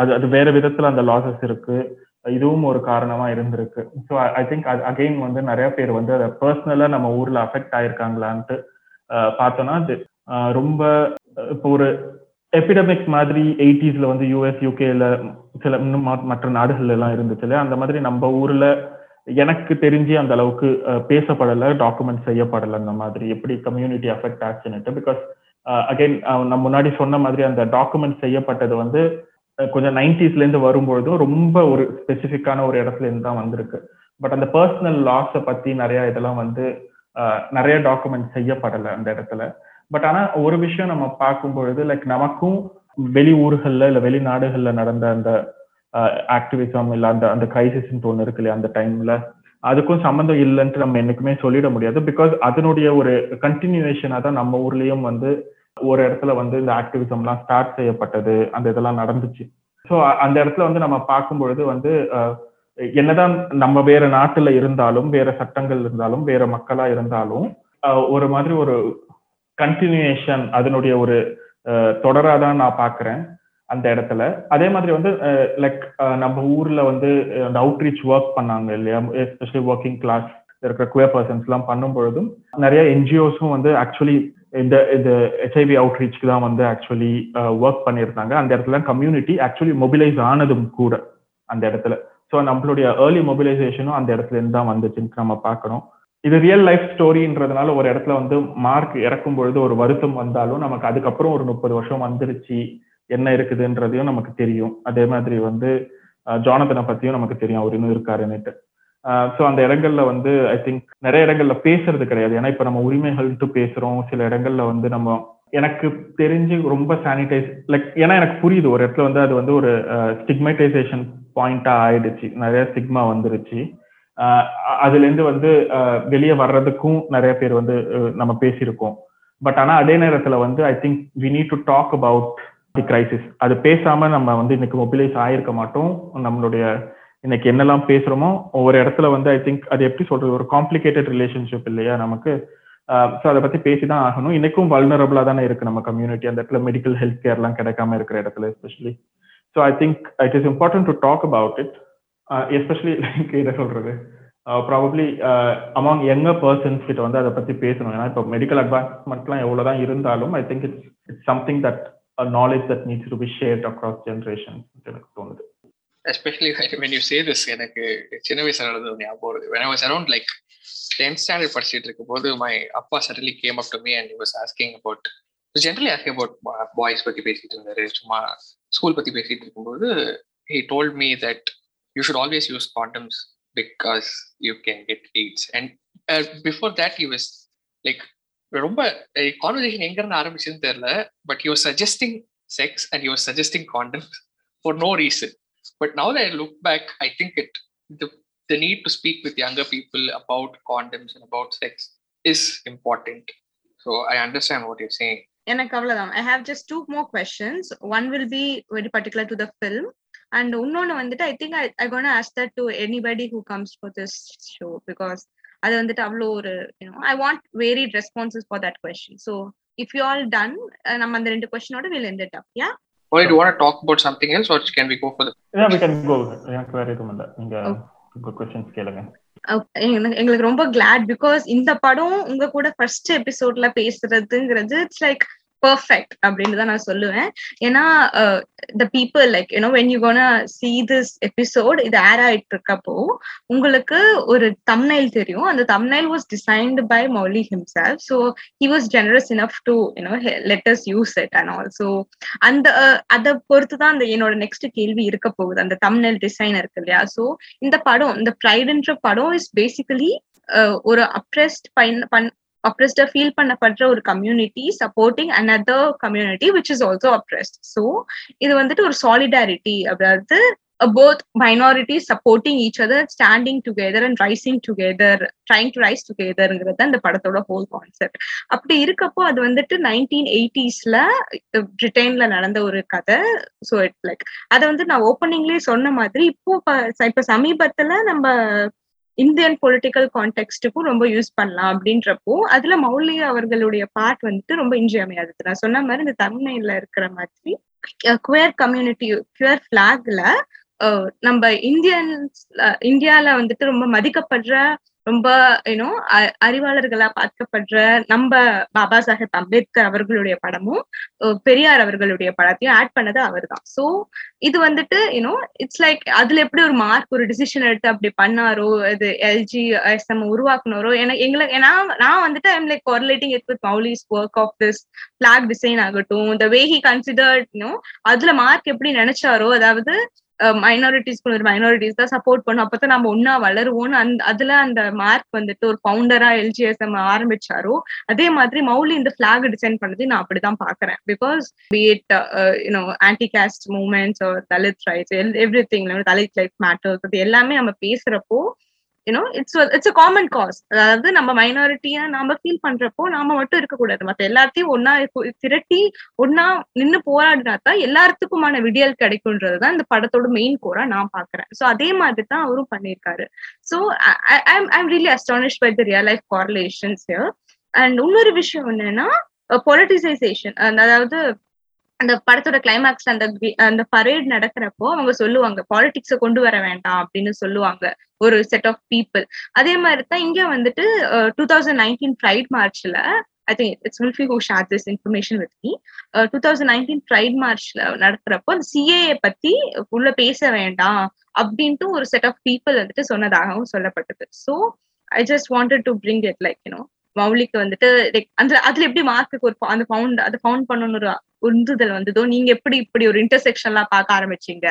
அது அது வேற விதத்துல அந்த லாசஸ் இருக்கு. இதுவும் ஒரு காரணமா இருந்திருக்கு. ஸோ ஐ திங்க் அது அகெயின் வந்து நிறைய பேர் வந்து அதை பர்சனலா நம்ம ஊர்ல அஃபெக்ட் ஆயிருக்காங்களான்ட்டு பார்த்தோம்னா அது ரொம்ப இப்போ ஒரு எபிடமிக் மாதிரி எயிட்டிஸ்ல வந்து யூஎஸ் யூகேல சில இன்னும் மற்ற நாடுகள்ல எல்லாம் இருந்துச்சு இல்லையா? அந்த மாதிரி நம்ம ஊர்ல எனக்கு தெரிஞ்சு அந்த அளவுக்கு பேசப்படலை டாக்குமெண்ட் செய்யப்படலை அந்த மாதிரி. எப்படி கம்யூனிட்டி அஃபெக்ட் ஆச்சுன்னுட்டு பிகாஸ் அகைன் நம்ம முன்னாடி சொன்ன மாதிரி அந்த டாக்குமெண்ட் செய்யப்பட்டது வந்து கொஞ்சம் நைன்டிஸ்ல இருந்து வரும்பொழுதும் ரொம்ப ஒரு ஸ்பெசிஃபிக்கான ஒரு இடத்துல இருந்து தான் வந்திருக்கு. பட் அந்த பர்சனல் லாஸை பத்தி நிறைய இதெல்லாம் வந்து நிறைய டாக்குமெண்ட் செய்யப்படலை அந்த இடத்துல. பட் ஆனா ஒரு விஷயம் நம்ம பார்க்கும் பொழுது லைக் நமக்கும் வெளி ஊர்கள்ல இல்ல வெளிநாடுகள்ல நடந்த அந்த ஆக்டிவிசம் இல்ல அந்த அந்த கிரைசிஸ் ஒன்று இருக்கு இல்லையா அந்த டைம்ல அதுக்கும் சம்மந்தம் இல்லைன்ட்டு நம்ம என்னைக்குமே சொல்லிட முடியாது. பிகாஸ் அதனுடைய ஒரு கண்டினியூவேஷனாக தான் நம்ம ஊர்லயும் வந்து ஒரு இடத்துல வந்து இந்த ஆக்டிவிசம்லாம் ஸ்டார்ட் செய்யப்பட்டது அந்த இதெல்லாம் நடந்துச்சு. ஸோ அந்த இடத்துல வந்து நம்ம பார்க்கும் பொழுது வந்து என்னதான் நம்ம வேற நாட்டுல இருந்தாலும் வேற சட்டங்கள் இருந்தாலும் வேற மக்களா இருந்தாலும் ஒரு மாதிரி ஒரு கண்டினியூஷன் அதனுடைய ஒரு தொடராதான் நான் பாக்குறேன் அந்த இடத்துல. அதே மாதிரி வந்து லைக் நம்ம ஊர்ல வந்து அந்த அவுட்ரீச் ஒர்க் பண்ணாங்க இல்லையா? எஸ்பெஷலி ஒர்க்கிங் கிளாஸ் இருக்கிற குயர் பர்சன்ஸ் எல்லாம் பண்ணும் பொழுதும் நிறைய என்ஜிஓஸும் வந்து ஆக்சுவலி இந்த இந்த ஹெச்ஐவி அவுட்ரீச்க்கு தான் வந்து ஆக்சுவலி ஒர்க் பண்ணியிருந்தாங்க. அந்த இடத்துல கம்யூனிட்டி ஆக்சுவலி மொபிலைஸ் ஆனதும் கூட அந்த இடத்துல. ஸோ நம்மளுடைய ஏர்லி மொபிலைசேஷனும் அந்த இடத்துல இருந்து தான் வந்துச்சுன்னு நம்ம பார்க்கணும் இது ரியல் லைஃப் ஸ்டோரின்றதுனால ஒரு இடத்துல வந்து மார்க் இறக்கும் பொழுது ஒரு வருத்தம் வந்தாலும் நமக்கு அதுக்கப்புறம் ஒரு முப்பது வருஷம் வந்துருச்சு. என்ன இருக்குதுன்றதையும் நமக்கு தெரியும். அதே மாதிரி வந்து ஜானதனை பத்தியும் நமக்கு தெரியும். அவர் இன்னும் இருக்காருன்னுட்டு. ஸோ அந்த இடங்கள்ல வந்து ஐ திங்க் நிறைய இடங்கள்ல பேசுறது கிடையாது. ஏன்னா இப்ப நம்ம உரிமைகள்ட்டு பேசுறோம். சில இடங்கள்ல வந்து நம்ம எனக்கு தெரிஞ்சு ரொம்ப சானிடைஸ் லைக் ஏன்னா எனக்கு புரியுது ஒரு இடத்துல வந்து அது வந்து ஒரு ஸ்டிக்மைடைசேஷன் பாயிண்டா ஆயிடுச்சு. நிறைய ஸ்டிக்மா வந்துருச்சு. அதுல இருந்து வந்து வெளியே வர்றதுக்கும் நிறைய பேர் வந்து நம்ம பேசியிருக்கோம். பட் ஆனா அதே நேரத்துல வந்து I think we need to talk about the crisis அது பேசாம நம்ம வந்து இன்னைக்கு மொபிலைஸ் ஆயிருக்க மாட்டோம். நம்மளுடைய இன்னைக்கு என்னெல்லாம் பேசுறோமோ ஒவ்வொரு இடத்துல வந்து ஐ திங்க் அது எப்படி சொல்றது ஒரு காம்ப்ளிகேட்டட் ரிலேஷன்ஷிப் இல்லையா நமக்கு. ஸோ அதை பத்தி பேசிதான் ஆகணும். இன்னைக்கும் வல்னரபிளா தானே இருக்கு நம்ம கம்யூனிட்டி அந்த இடத்துல மெடிக்கல் ஹெல்த் கேர்லாம் கிடைக்காம இருக்கிற இடத்துல especially so I think it is important to talk about it especially like என்ன சொல்றது? ப்ராபப்ளி அமாங் யங்கர் பர்சன்ஸ் கிட்ட வந்து அதை பத்தி பேசணும். ஏன்னா இப்போ மெடிக்கல் அட்வான்ஸ்மெண்ட்லாம் எவ்வளவுதான் இருந்தாலும் I think it's it's something that knowledge that needs to be shared across generation எனக்கு தோணுது. Especially when you say this எனக்கு சின்ன வயசு நடந்தது ஞாபகம் வருது. When I was around like tenth standard படிச்சுட்டு இருக்க போது மை அப்பா suddenly came up to me and was asking about generally asking about boys பத்தி பேசிட்டு இருந்தாரு. சும்மா ஸ்கூல் பத்தி பேசிட்டு இருக்கும்போது he told me that you should always use condoms because you can get AIDS and before that you was like ரொம்ப conversation எங்க இருந்து ஆரம்பிச்சதுன்னு தெரியல but you suggesting sex and you suggesting condoms for no reason but now I look back I think it the the need to speak with younger people about condoms and about sex is important. So I understand what you're saying. எனக்கு அவ்வளவுதான் I have just two more questions one will be very particular to the film and இன்னொன்னு வந்துட்டு I think I gonna ask that to anybody who comes for this show because அது வந்துட்டு அவ்வளோ ஒரு you know I want varied responses for that question so if you all done நம்ம அந்த ரெண்டு கொஸ்டினோட will end up yeah Or do you want to talk about something else, or can we go for the? Yeah, we can go. எனக்கு வேற எதுவும் இல்லை நீங்க உங்க questions கேளுங்க. எங்களுக்கு ரொம்ப கிளாட் பிகாஸ் இந்த படம் உங்க கூட ஃபர்ஸ்ட் எபிசோட்ல பேசுறதுங்கிறது இட்ஸ் லைக் பர்ஃபெக்ட் அப்படின்னு தான் நான் சொல்லுவேன். ஏன்னா the people like you know when you gonna see this episode இது ஏர் ஆயிட்டு இருக்கப்போ உங்களுக்கு ஒரு தம்னைல் தெரியும். அந்த thumbnail was designed by Mouli himself so he was generous enough to you know let us use it and also அந்த அதை பொறுத்து தான் அந்த என்னோட நெக்ஸ்ட் கேள்வி இருக்க போகுது. அந்த தம்னைல் டிசைன் இருக்கு இல்லையா? ஸோ இந்த படம் இந்த ப்ரைடுன்ற படம் இஸ் பேசிக்கலி ஒரு அப்ரெஸ்ட் பண் அப்ரெஸ்டா ஃபீல் பண்ணப்படுற ஒரு community supporting another community which is also oppressed so இது வந்துட்டு ஒரு சாலிடாரிட்டி அதாவது both minority supporting each other standing together and rising together trying to rise டுகெதர்ங்கிறது அந்த படத்தோட ஹோல் கான்செப்ட் அப்படி இருக்கப்போ அது வந்துட்டு நைன்டீன் எயிட்டிஸ்ல பிரிட்டன்ல நடந்த ஒரு கதை. ஸோ இட் லைக் அதை வந்து நான் ஓப்பனிங்லேயே சொன்ன மாதிரி இப்போ இப்போ சமீபத்துல நம்ம இந்தியன் பொலிட்டிக்கல் கான்டெக்ட்டுக்கும் ரொம்ப யூஸ் பண்ணலாம் அப்படின்றப்போ அதுல மௌலி அவர்களுடைய பார்ட் வந்துட்டு ரொம்ப இன்றியமையாதது. நான் சொன்ன மாதிரி இந்த தமிழ்ல இருக்கிற மாதிரி குவேர் கம்யூனிட்டி குவேர் பிளாக்ல நம்ம இந்தியன்ஸ் இந்தியால வந்துட்டு ரொம்ப மதிக்கப்படுற ரொம்ப யூனோ அறிவாளர்களா பார்க்கப்படுற நம்ம பாபா சாஹேப் அம்பேத்கர் அவர்களுடைய படமும் பெரியார் அவர்களுடைய படத்தையும் ஆட் பண்ணது அவர் தான் ஸோ இது வந்துட்டு யூனோ இட்ஸ் லைக் அதுல எப்படி ஒரு மார்க் ஒரு டிசிஷன் எடுத்து அப்படி பண்ணாரோ இது எல்ஜி எஸ்எம் உருவாக்குனாரோ எனக்கு எங்களுக்கு நான் நான் வந்துட்டு I'm like correlating it with Mouli's work of this flag design ஆகட்டும் த வே ஹி கன்சிடர்ட் அதுல மார்க் எப்படி நினைச்சாரோ அதாவது மைனாரிட்டிஸ்க்கு ஒரு மைனாரிட்டிஸ் தான் சப்போர்ட் பண்ணும். அப்பதான் நம்ம ஒன்னா வளருவோம்னு அந்த அதுல அந்த மார்க் வந்துட்டு ஒரு ஃபவுண்டரா எல்ஜிஎஸ்எம் ஆரம்பிச்சாரோ அதே மாதிரி மௌலி இந்த பிளாக் டிசைன் பண்ணது நான் அப்படிதான் பாக்குறேன். Because be it you know anti caste movements Dalit rights everything Dalit life matters அது எல்லாமே நம்ம பேசுறப்போ you know it's it's a common cause அதாவது நம்ம மைனாரிட்டியா நாம ஃபீல் பண்றப்போ நாம மட்டும் இருக்கக்கூடாது. மத்த எல்லாத்தையும் ஒன்னா திரட்டி ஒன்னா நின்னு போராடினா தான் எல்லாத்துக்குமான விடியல் கிடைக்கும்ன்றதுதான் இந்த படத்தோட மெயின் கோரா நான் பாக்குறேன். சோ அதே மாதிரி தான் அவரும் பண்ணியிருக்காரு. So I'm really astonished by the real life correlations and இன்னொரு விஷயம் என்னன்னா uh, பொலிட்டிசைசேஷன் அதாவது அந்த படத்தோட கிளைமேக்ஸ்ல அந்த அந்த பரேட் நடக்கிறப்போ அவங்க சொல்லுவாங்க பாலிடிக்ஸ கொண்டு வர வேண்டாம் அப்படின்னு சொல்லுவாங்க ஒரு செட் ஆஃப் பீப்புள் அதே மாதிரி தான் இங்க வந்துட்டு டூ தௌசண்ட் நைன்டீன் ப்ரைட் மார்ச்ல I think it's வில்ஃபி who share this information with me two thousand nineteen pride மார்ச்ல நடக்கிறப்போ அந்த சிஏஏ பத்தி உள்ள பேச வேண்டாம் அப்படின்ட்டு ஒரு செட் ஆஃப் பீப்புள் வந்துட்டு சொன்னதாகவும் சொல்லப்பட்டது. So I just wanted to bring it like you know மௌலிக்கு வந்துட்டு அந்த அதுல எப்படி மார்க்குக்கு ஒரு அந்த ஃபவுண்ட் அதை ஃபவுண்ட் பண்ணணும் ஒரு உந்துதல் வந்ததோ நீங்க எப்படி இப்படி ஒரு இன்டர்செக்ஷன் எல்லாம் பார்க்க ஆரம்பிச்சீங்க?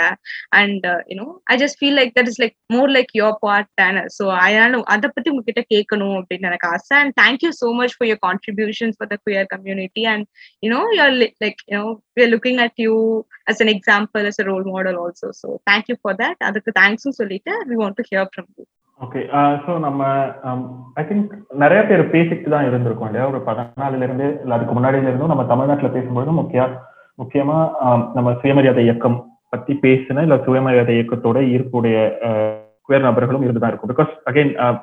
And you know I just feel like that is like more like your part and so அதனால அதை பத்தி உங்ககிட்ட கேட்கணும் அப்படின்னு எனக்கு ஆசை. And thank you so much for your contributions for the queer community and you know you're like you know we looking at you as an example as a role model also so thank you for that அதுக்கு தேங்க்ஸும் சொல்லிட்டு we want to hear from you okay so uh, நம்ம um, I think நிறைய பேர் பேசிட்டு தான் இருந்திருக்கோம் இல்லையா? ஒரு பதினாலுல இருந்து இல்லை அதுக்கு முன்னாடியில இருந்தும் நம்ம தமிழ்நாட்டில் பேசும்போது முக்கிய முக்கியமா um, நம்ம சுயமரியாதை இயக்கம் பத்தி பேசின இல்ல சுயமரியாதை இயக்கத்தோட இருக்கக்கூடிய குயர் uh, நபர்களும் இருந்துதான் இருக்கும். பிகாஸ் அகைன் uh,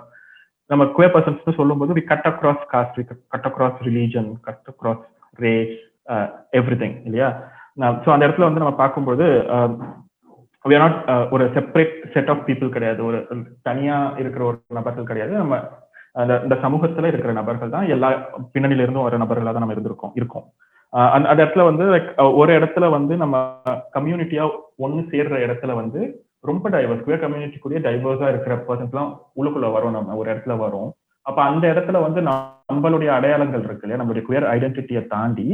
நம்ம குயர் பர்சன்ஸ் சொல்லும்போது we cut across caste we cut across religion cut across race everything இல்லையா? ஸோ அந்த இடத்துல வந்து நம்ம பார்க்கும்போது um, வி ஆர் நாட் ஒரு செப்பரேட் செட் ஆஃப் பீப்புள் கிடையாது. ஒரு தனியா இருக்கிற ஒரு நபர்கள் கிடையாது. நம்ம அந்த இந்த சமூகத்துல இருக்கிற நபர்கள் தான் எல்லா பின்னணியில இருந்தும் வர நபர்களாக தான் நம்ம இருந்திருக்கோம் இருக்கோம். அந்த அந்த இடத்துல வந்து லைக் ஒரு இடத்துல வந்து நம்ம கம்யூனிட்டியா ஒன்னு சேர்ற இடத்துல வந்து ரொம்ப டைவர்ஸ் குயர் கம்யூனிட்டிக்குரிய டைவர்ஸா இருக்கிற பர்சன்ஸ்லாம் உள்ளுக்குள்ள வரும் நம்ம ஒரு இடத்துல வரும். அப்ப அந்த இடத்துல வந்து நம்மளுடைய அடையாளங்கள் இருக்கு இல்லையா? நம்மளுடைய குயர் ஐடென்டிட்டியை தாண்டி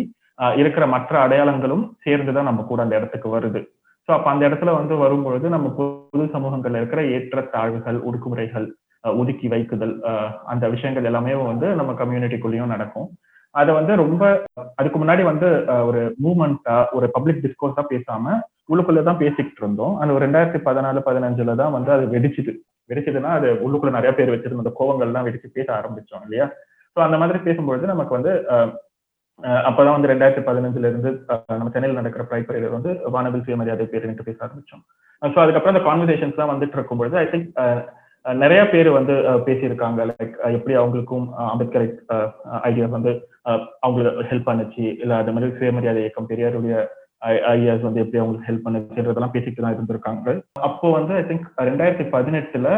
இருக்கிற மற்ற அடையாளங்களும் சேர்ந்துதான் நம்ம கூட அந்த இடத்துக்கு வருது. ஸோ அப்போ அந்த இடத்துல வந்து வரும்பொழுது நம்ம பொது சமூகங்கள்ல இருக்கிற ஏற்றத்தாழ்வுகள் ஒடுக்குமுறைகள் ஒதுக்கி வைக்குதல் அந்த விஷயங்கள் எல்லாமே வந்து நம்ம கம்யூனிட்டிக்குள்ளேயும் நடக்கும். அதை வந்து ரொம்ப அதுக்கு முன்னாடி வந்து ஒரு மூமெண்டா ஒரு பப்ளிக் டிஸ்கோர்ஸா பேசாம உள்ளுக்குள்ளதான் பேசிக்கிட்டு இருந்தோம். அந்த ஒரு ரெண்டாயிரத்தி பதினாலு பதினஞ்சுல தான் வந்து அது வெடிச்சுது. வெடிச்சதுன்னா அது உள்ளுக்குள்ள நிறைய பேர் வச்சிருந்த அந்த கோவங்கள்லாம் வெடிச்சு பேச ஆரம்பிச்சோம் இல்லையா? ஸோ அந்த மாதிரி பேசும்பொழுது நமக்கு வந்து அப்பதான் வந்து ரெண்டாயிரத்தி பதினஞ்சுல இருந்து நம்ம சென்னையில் நடக்கிற பிரைப்பரையில வந்து வானவில் சுயமரியாதை பேர் பேச ஆரம்பிச்சோம். ஸோ அதுக்கப்புறம் அந்த கான்வர்சேஷன்ஸ் எல்லாம் வந்துட்டு இருக்கும்பொழுது ஐ திங்க் நிறைய பேர் வந்து பேசியிருக்காங்க. லைக் எப்படி அவங்களுக்கும் அம்பேத்கர் ஐடியாஸ் வந்து அவங்களுக்கு ஹெல்ப் பண்ணுச்சு. இல்ல அது மாதிரி சுயமரியாதை இயக்கம் பெரியாருடைய ஐடியாஸ் வந்து எப்படி அவங்களுக்கு ஹெல்ப் பண்ணுச்சுன்றதெல்லாம் பேசிட்டு தான் இருந்திருக்காங்க. அப்போ வந்து ஐ திங்க் ரெண்டாயிரத்தி பதினெட்டுல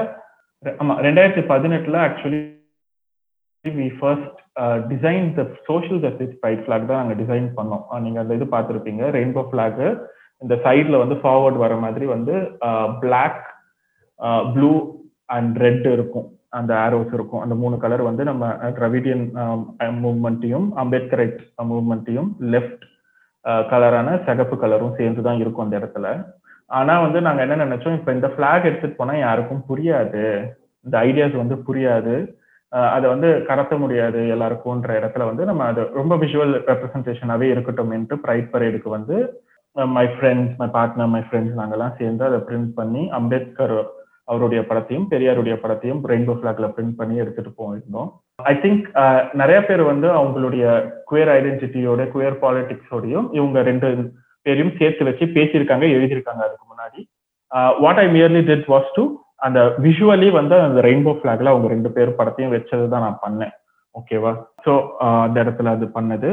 ஆமா ரெண்டாயிரத்தி பதினெட்டுல actually we first design the social justice fight flag தான் நாங்கள் டிசைன் பண்ணோம். நீங்கள் அந்த இது பார்த்துருப்பீங்க. ரெயின்போ ஃபிளாகு இந்த சைடில் வந்து ஃபார்வர்ட் வர மாதிரி வந்து பிளாக் ப்ளூ அண்ட் ரெட் இருக்கும். அந்த ஆரோஸ் இருக்கும். அந்த மூணு கலர் வந்து நம்ம ட்ரவிடியன் மூவ்மெண்ட்டையும் அம்பேத்கரைட் மூவ்மெண்ட்டையும் லெஃப்ட் கலரான சிகப்பு கலரும் சேர்ந்து தான் இருக்கும் அந்த இடத்துல. ஆனால் வந்து நாங்கள் என்ன நினைச்சோம் இப்போ இந்த ஃபிளாக் எடுத்துகிட்டு போனால் யாருக்கும் புரியாது. இந்த ஐடியாஸ் வந்து புரியாது. அதை வந்து கடத்த முடியாது எல்லாருக்கும்ன்ற இடத்துல வந்து நம்ம அது ரொம்ப விஷுவல் ரெப்ரஸன்டேஷனாகவே இருக்கட்டும் என்று ப்ரைட் பரேடுக்கு வந்து my friends my partner my friends நாங்கள்லாம் சேர்ந்து அதை பிரிண்ட் பண்ணி அம்பேத்கர் அவருடைய படத்தையும் பெரியாருடைய படத்தையும் ரெயின்போ ஃபிளாக்ல பிரிண்ட் பண்ணி எடுத்துட்டு போயிருந்தோம். ஐ திங்க் நிறைய பேர் வந்து அவங்களுடைய குயர் ஐடென்டிட்டியோட குயர் பாலிடிக்ஸோடையும் இவங்க ரெண்டு பேரையும் சேர்த்து வச்சு பேசியிருக்காங்க எழுதியிருக்காங்க அதுக்கு முன்னாடி. What I merely did was to அந்த விஷுவலி வந்து அந்த ரெயின்போ ஃபிளாக்ல அவங்க ரெண்டு பேர் படத்தையும் வச்சது தான் நான் பண்ணேன். ஓகேவா ஸோ அந்த இடத்துல அது பண்ணது.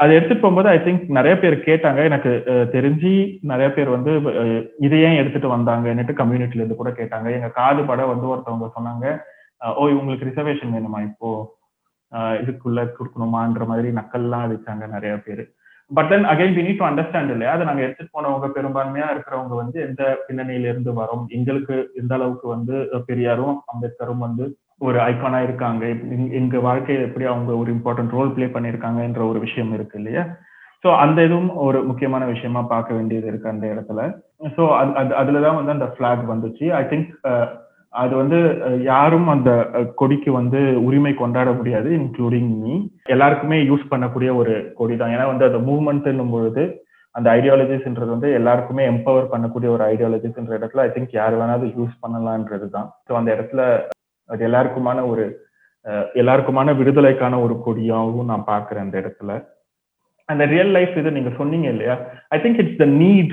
அதை எடுத்துட்டு போகும்போது ஐ திங்க் நிறைய பேர் கேட்டாங்க. எனக்கு தெரிஞ்சு நிறைய பேர் வந்து இதையே இதை ஏன் எடுத்துட்டு வந்தாங்கன்னுட்டு கம்யூனிட்டில இருந்து கூட கேட்டாங்க. எங்க காது பட வந்து ஒருத்தவங்க சொன்னாங்க ஓ இவங்களுக்கு ரிசர்வேஷன் வேணுமா இப்போ? இதுக்குள்ள கொடுக்கணுமான்ற மாதிரி நக்கல்லாம் அடிச்சாங்க நிறைய பேர். But then again we need to understand இல்லையா? அதை நாங்கள் எடுத்துட்டு போனவங்க பெரும்பான்மையா இருக்கிறவங்க வந்து எந்த பின்னணியில இருந்து வரோம்? எங்களுக்கு எந்த அளவுக்கு வந்து பெரியாரும் அம்பேத்கரும் வந்து ஒரு ஐகானா இருக்காங்க? எங்க- வாழ்க்கையில எப்படி அவங்க ஒரு இம்பார்ட்டன்ட் ரோல் ப்ளே பண்ணியிருக்காங்கன்ற ஒரு விஷயம் இருக்கு இல்லையா? ஸோ அந்த இதுவும் ஒரு முக்கியமான விஷயமா பார்க்க வேண்டியது இருக்கு அந்த இடத்துல. ஸோ அது அது அதுலதான் வந்து அந்த ஃபிளாக் வந்துச்சு. ஐ திங்க் அது வந்து யாரும் அந்த கொடிக்கு வந்து உரிமை கொண்டாட முடியாது இன்க்ளூடிங் மீ எல்லாருக்குமே யூஸ் பண்ணக்கூடிய ஒரு கொடி தான் ஏன்னா வந்து அந்த மூவ்மெண்ட்னும் பொழுது அந்த ஐடியாலஜிஸ்ன்றது வந்து எல்லாருக்குமே எம்பவர் பண்ணக்கூடிய ஒரு ஐடியாலஜிஸ்ன்ற இடத்துல ஐ திங்க் யார் வேணாலும் யூஸ் பண்ணலான்றது தான் ஸோ அந்த இடத்துல அது எல்லாருக்குமான ஒரு எல்லாருக்குமான விடுதலைக்கான ஒரு கொடியாகவும் நான் பார்க்குறேன் அந்த இடத்துல. அந்த ரியல் லைஃப் இது நீங்க சொன்னீங்க இல்லையா? I think it's the need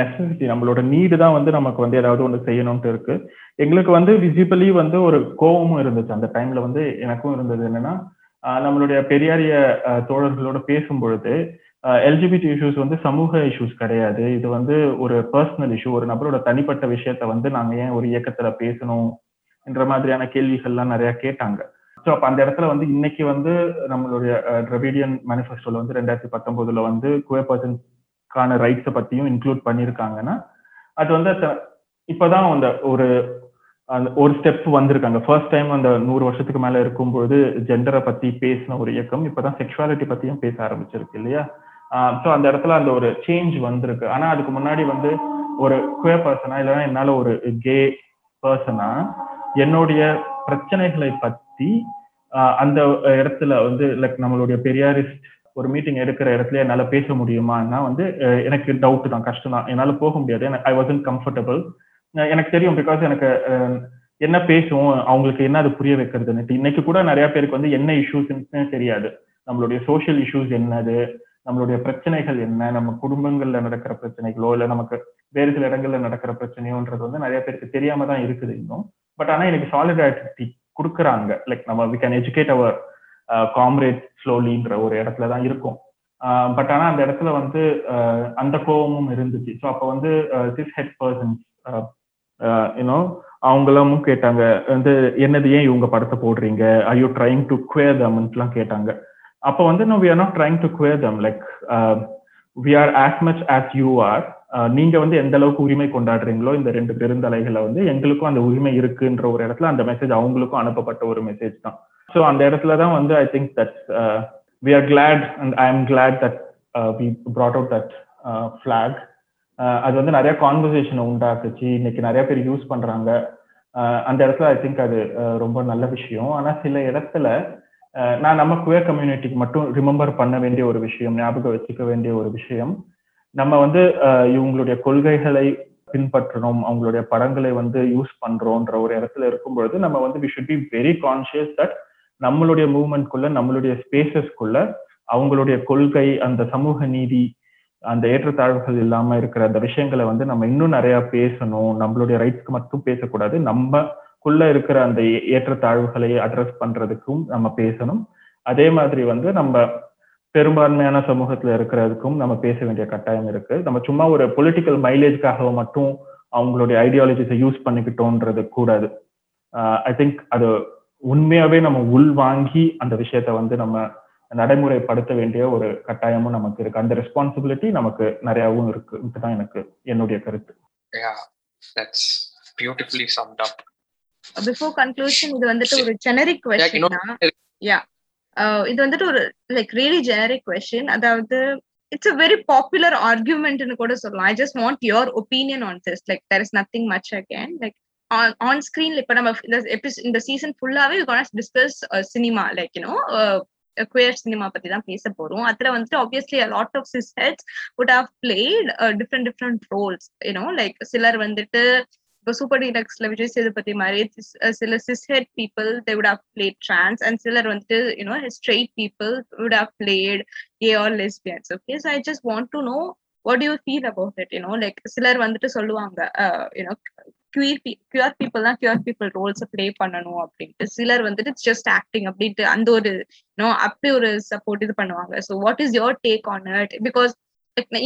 necessity நம்மளோட நீடு தான் வந்து நமக்கு வந்து ஏதாவது ஒன்று செய்யணும்ட்டு இருக்கு. எங்களுக்கு வந்து விசிபிளி வந்து ஒரு கோபமும் இருந்துச்சு. அந்த டைம்ல வந்து எனக்கும் இருந்தது என்னன்னா uh, நம்மளுடைய பெரியாரிய uh, தோழர்களோட பேசும் பொழுது எல்ஜிபிடி uh, இஷ்யூஸ் வந்து சமூக இஷ்யூஸ் கிடையாது. இது வந்து ஒரு பர்சனல் இஷ்யூ ஒரு நபரோட தனிப்பட்ட விஷயத்த வந்து நாங்க ஏன் ஒரு இயக்கத்துல பேசணும்? என்ற மாதிரியான கேள்விகள்லாம் நிறைய கேட்டாங்க. ஸோ அப்போ அந்த இடத்துல வந்து இன்னைக்கு வந்து நம்மளுடைய டிரவிடியன் மேனிஃபெஸ்டோல வந்து ரெண்டாயிரத்தி பத்தொன்பதுல வந்து குவே பர்சன்ஸ்க்கான ரைட்ஸை பத்தியும் இன்க்ளூட் பண்ணியிருக்காங்கன்னா அது வந்து இப்போதான் அந்த ஒரு அந்த ஒரு ஸ்டெப் வந்திருக்காங்க. ஃபர்ஸ்ட் டைம் அந்த நூறு வருஷத்துக்கு மேல இருக்கும்போது ஜெண்டரை பத்தி பேசின ஒரு இயக்கம் இப்பதான் செக்ஷுவாலிட்டி பத்தியும் பேச ஆரம்பிச்சிருக்கு இல்லையா? ஸோ அந்த இடத்துல அந்த ஒரு சேஞ்ச் வந்திருக்கு. ஆனா அதுக்கு முன்னாடி வந்து ஒரு குவே பர்சனா இல்லைன்னா என்னால ஒரு கே பர்சனா என்னுடைய பிரச்சனைகளை பத்தி அந்த இடத்துல வந்து லைக் நம்மளுடைய பெரியாரிஸ்ட் ஒரு மீட்டிங் எடுக்கிற இடத்துல என்னால பேச முடியுமான்னா வந்து எனக்கு டவுட் தான் கஷ்டம் தான். என்னால போக முடியாது. ஐ வாசன் கம்ஃபர்டபுள் எனக்கு தெரியும் பிகாஸ் எனக்கு என்ன பேசுவோம் அவங்களுக்கு என்ன அது புரிய வைக்கிறதுன்னு. இன்னைக்கு கூட நிறைய பேருக்கு வந்து என்ன இஷ்யூஸ்ன்னு தெரியாது. நம்மளுடைய சோஷியல் இஷ்யூஸ் என்னது? நம்மளுடைய பிரச்சனைகள் என்ன? நம்ம குடும்பங்கள்ல நடக்கிற பிரச்சனைகளோ இல்ல நமக்கு வேறு சில இடங்கள்ல நடக்கிற பிரச்சனையோன்றது வந்து நிறைய பேருக்கு தெரியாம தான் இருக்குது இன்னும். பட் ஆனா எனக்கு சாலிடாரிட்டி கொடுக்குறாங்க. லைக் நம்ம we can educate our comrade ஸ்லோலின்ற ஒரு இடத்துல தான் இருக்கும் பட் uh, ஆனால் அந்த இடத்துல வந்து uh, அந்த கோபமும் இருந்துச்சு. ஸோ அப்போ வந்து சிஸ் ஹெட் பர்சன்ஸ் யூனோ அவங்களும் கேட்டாங்க வந்து என்னது ஏன் இவங்க படத்தை போடுறீங்க? I you trying to queer தம்லாம் கேட்டாங்க. அப்போ வந்து no we are not trying to queer them like we are as much as you are நீங்க வந்து எந்த அளவுக்கு உரிமை கொண்டாடுறீங்களோ இந்த ரெண்டு பெருந்தலைகளை வந்து எங்களுக்கும் அந்த உரிமை இருக்குன்ற ஒரு இடத்துல அந்த மெசேஜ் அவங்களுக்கும் அனுப்பப்பட்ட ஒரு மெசேஜ் தான். ஸோ அந்த இடத்துல தான் வந்து I think that we are glad and I am glad that we brought out that flag அது வந்து நிறைய கான்வர்சேஷனை உண்டாக்குச்சு. இன்னைக்கு நிறைய பேர் யூஸ் பண்றாங்க. அந்த இடத்துல ஐ திங்க் அது ரொம்ப நல்ல விஷயம். ஆனா சில இடத்துல நான் நம்ம குயர் கம்யூனிட்டிக்கு மட்டும் ரிமெம்பர் பண்ண வேண்டிய ஒரு விஷயம் ஞாபகம் வச்சுக்க வேண்டிய ஒரு விஷயம் நம்ம வந்து இவங்களுடைய கொள்கைகளை பின்பற்றணும் அவங்களுடைய படங்களை வந்து யூஸ் பண்றோம்ன்ற ஒரு இடத்துல இருக்கும் பொழுது நம்ம வந்து we should be very conscious that நம்மளுடைய மூவ்மெண்ட்குள்ள நம்மளுடைய ஸ்பேசஸ்க்குள்ள அவங்களுடைய கொள்கை அந்த சமூக நீதி அந்த ஏற்றத்தாழ்வுகள் இல்லாம இருக்கிற அந்த விஷயங்களை வந்து நம்ம இன்னும் நிறைய பேசணும். நம்மளுடைய ரைட்ஸ்க்கு மட்டும் பேசக்கூடாது. நம்மக்குள்ள இருக்கிற அந்த ஏற்றத்தாழ்வுகளை அட்ரஸ் பண்றதுக்கும் நம்ம பேசணும். அதே மாதிரி வந்து நம்ம பெரும்பான்மையான சமூகத்துல இருக்கிறதுக்கும் நம்ம பேச வேண்டிய கட்டாயம் இருக்கு. நம்ம சும்மா ஒரு பொலிட்டிக்கல் மைலேஜ்க்காக மட்டும் அவங்களுடைய ஐடியாலஜிஸை யூஸ் பண்ணிக்கிட்டோன்றது கூடாது. ஐ திங்க் அது உண்மையாவே நம்ம உள் வாங்கி அந்த விஷயத்த வந்து நம்ம நடைமுறைப்படுத்த வேண்டிய ஒரு கட்டாயமும் நமக்கு இருக்கு. அந்த ரெஸ்பான்சிபிலிட்டி நமக்கு நிறையவும் இருக்கு. இதுதான் எனக்கு என்னுடைய கருத்து. Yeah, that's beautifully summed up. Before conclusion இது வந்துட்டு ஒரு ஜெனரிக் Yeah, கொஸ்டின் தான் யா இது வந்துட்டு ஒரு லைக் ரியலி ஜெனரிக் கொஸ்டின் அதாவது இட்ஸ் அ வெரி பாப்புலர் ஆர்குமெண்ட்னு கூட சொல்லலாம். I just want your opinion on this like there is nothing much again like on ஸ்கிரீன்ல இப்ப நம்ம இந்த எபிசோட் இந்த சீசன் ஃபுல்லாவே discuss cinema like you know queer cinema பத்தி தான் பேச போறோம். அதுல வந்துட்டு obviously lot of cishets would have played different different roles you know like சிலர் வந்துட்டு இப்போ சூப்பர் டீலக்ஸ்ல விஜய் சேதுபதி மாதிரி சில cishet people they would have played trans and சிலர் வந்துட்டு you know straight people would have played a or lesbians okay so I just want to know what you feel about it you know like சிலர் வந்துட்டு சொல்லுவாங்க you know queer queer people தான் queer people ரோல்ஸை play பண்ணணும் அப்படின்ட்டு. சிலர் வந்துட்டு just acting அப்படின்ட்டு அந்த ஒரு யூனோ அப்படி ஒரு சப்போர்ட் இது பண்ணுவாங்க. So what is your take on it because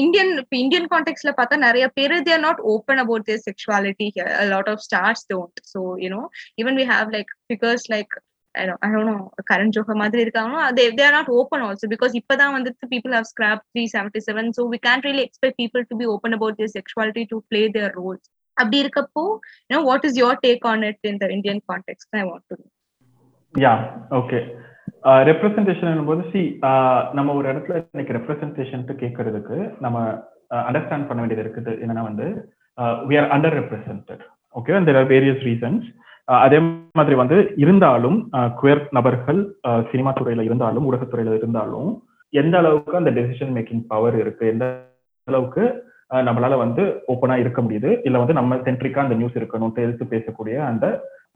Indian இப்போ இந்தியன் கான்டெக்ட்ல பார்த்தா நிறைய பேர் they're not open about their sexuality lot of stars don't so you know even we have like figures like I don't, I don't know Karan Johar மாதிரி இருக்காங்களோ they they are not open also because இப்பதான் வந்துட்டு people have scrapped 377 so we can't really expect people to be open about their sexuality to play their roles அப்படி இருக்கப்போ you know what is your take on it in the Indian context I want to know yeah okay representation போது சி நம்ம ஒரு இடத்துல இன்னைக்கு representation கேட்கறதுக்கு நம்ம அண்டர்ஸ்டாண்ட் பண்ண வேண்டியது இருக்குது. என்னன்னா வந்து we are underrepresented okay there are various reasons அதே மாதிரி வந்து இருந்தாலும் குயர் நபர்கள் சினிமா துறையில இருந்தாலும் ஊடகத்துறையில இருந்தாலும் எந்த அளவுக்கு அந்த டெசிஷன் மேக்கிங் பவர் இருக்கு எந்த அளவுக்கு நம்மளால வந்து ஓப்பனா இருக்க முடியுது இல்ல வந்து நம்ம சென்ட்ரிக்கா அந்த நியூஸ் இருக்கணும் தெரிவித்து பேசக்கூடிய அந்த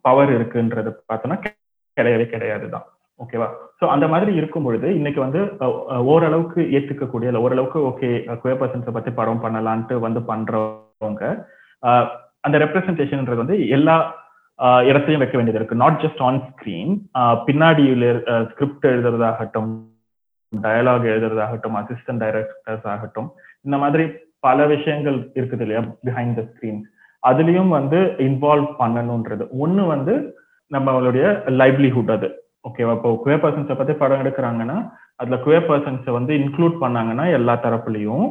பவர் இருக்குன்றது பார்த்தோம்னா கிடையவே கிடையாது தான். ஓகேவா ஸோ அந்த மாதிரி இருக்கும் பொழுது இன்னைக்கு வந்து ஓரளவுக்கு ஏற்றுக்கக்கூடிய இல்லை ஓரளவுக்கு ஓகே குயர் பர்சன்ஸை பத்தி படம் பண்ணலான்ட்டு வந்து பண்றவங்க அந்த ரெப்ரஸன்டேஷன்ன்றது வந்து எல்லா இடத்தையும் வைக்க வேண்டியது இருக்கு. நாட் ஜஸ்ட் ஆன் ஸ்க்ரீன் பின்னாடியில் ஸ்கிரிப்ட் எழுதுறதாகட்டும் டயலாக் எழுதுறதாகட்டும் அசிஸ்டன்ட் டைரக்டர்ஸ் ஆகட்டும் இந்த மாதிரி பல விஷயங்கள் இருக்குது இல்லையா பிஹைண்ட் த ஸ்கிரீன் அதுலயும் வந்து இன்வால்வ் பண்ணணுன்றது. ஒன்று வந்து நம்மளுடைய லைவ்லிஹுட் அது. ஓகேவா இப்போ குவே பர்சன்ஸை பற்றி படம் எடுக்கிறாங்கன்னா அதில் குவே பர்சன்ஸை வந்து இன்க்ளூட் பண்ணாங்கன்னா எல்லா தரப்புலையும்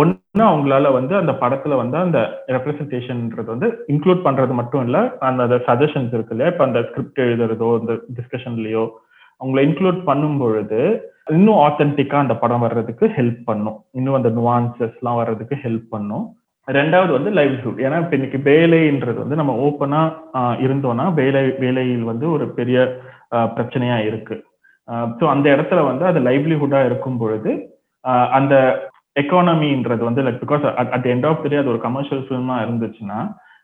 ஒன்று அவங்களால வந்து அந்த படத்தில் வந்து அந்த ரெப்ரஸன்டேஷன்ன்றது வந்து இன்க்ளூட் பண்ணுறது மட்டும் இல்லை அந்த சஜஷன்ஸ் இருக்கு இல்லையா? இப்போ அந்த ஸ்கிரிப்ட் எழுதுறதோ அந்த டிஸ்கஷன்லையோ அவங்கள இன்க்ளூட் பண்ணும் பொழுது இன்னும் ஆத்தென்டிக்காக அந்த படம் வர்றதுக்கு ஹெல்ப் பண்ணும். இன்னும் அந்த நுவான்சஸ்லாம் வர்றதுக்கு ஹெல்ப் பண்ணும். ரெண்டாவது வந்து லைவ்லிஹுட் ஏன்னா இப்ப இன்னைக்கு வேலைன்றது வந்து நம்ம ஓப்பனா இருந்தோம்னா வேலை வேலையில் வந்து ஒரு பெரிய பிரச்சனையா இருக்கு. ஸோ அந்த இடத்துல வந்து அது லைவ்லிஹுட்டா இருக்கும் பொழுது அந்த எக்கானமின்றது வந்து like because at end of day அது ஒரு கமர்ஷியல் ஃபிலிமா இருந்துச்சுன்னா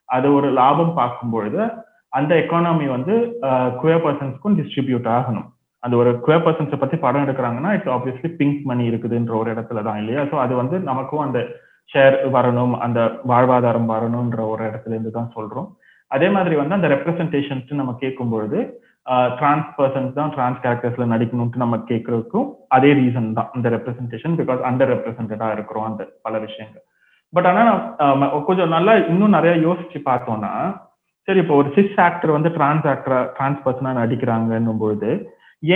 அது ஒரு லாபம் பார்க்கும் பொழுது அந்த எக்கானமி வந்து குயர் பர்சன்ஸ்க்கும் டிஸ்ட்ரிபியூட் ஆகணும். அந்த ஒரு குயர் பர்சன்ஸை பத்தி படம் எடுக்கிறாங்கன்னா இட்ஸ் ஆப்வியஸ்லி பிங்க் மணி இருக்குதுன்ற ஒரு இடத்துல தான் இல்லையா? ஸோ அது வந்து நமக்கும் அந்த ஷேர் வரணும் அந்த வாழ்வாதாரம் வரணும்ன்ற ஒரு இடத்துல இருந்து தான் சொல்றோம். அதே மாதிரி வந்து அந்த ரெப்ரஸன்டேஷன்ஸ் நம்ம கேட்கும் பொழுது டிரான்ஸ் பர்சன்ஸ் தான் டிரான்ஸ் கேரக்டர்ஸ்ல நடிக்கணும்ட்டு நம்ம கேட்கறதுக்கும் அதே ரீசன் தான். அந்த ரெப்ரஸன்டேஷன் பிகாஸ் அண்டர் ரெப்ரஸன்டா இருக்கிறோம் அந்த பல விஷயங்கள். பட் ஆனா கொஞ்சம் நல்லா இன்னும் நிறைய யோசிச்சு பார்த்தோம்னா சரி இப்போ ஒரு சிஸ் ஆக்டர் வந்து டிரான்ஸ் ஆக்டரா டிரான்ஸ் பர்சனா நடிக்கிறாங்கன்னும் பொழுது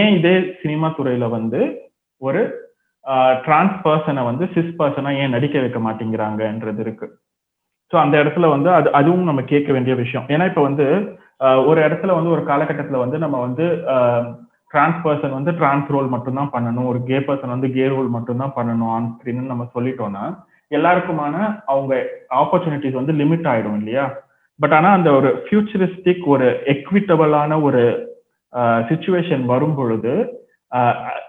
ஏன் இதே சினிமா துறையில வந்து ஒரு டிரான்ஸ் பர்சனை வந்து சிஸ் பர்சனா ஏன் நடிக்க வைக்க மாட்டேங்கிறாங்கன்றது இருக்கு. ஸோ அந்த இடத்துல வந்து அது அதுவும் நம்ம கேட்க வேண்டிய விஷயம். ஏன்னா இப்போ வந்து ஒரு இடத்துல வந்து ஒரு காலகட்டத்தில் வந்து நம்ம வந்து டிரான்ஸ் பர்சன் வந்து டிரான்ஸ் ரோல் மட்டும்தான் பண்ணணும் ஒரு கே பர்சன் வந்து கே ரோல் மட்டும்தான் பண்ணணும் ஆன் ஸ்க்ரீன் நம்ம சொல்லிட்டோம்னா எல்லாருக்குமான அவங்க ஆப்பர்ச்சுனிட்டிஸ் வந்து லிமிட் ஆயிடும் இல்லையா? பட் ஆனால் அந்த ஒரு ஃபியூச்சரிஸ்டிக் ஒரு எக்விட்டபிளான ஒரு சுச்சுவேஷன் வரும் பொழுது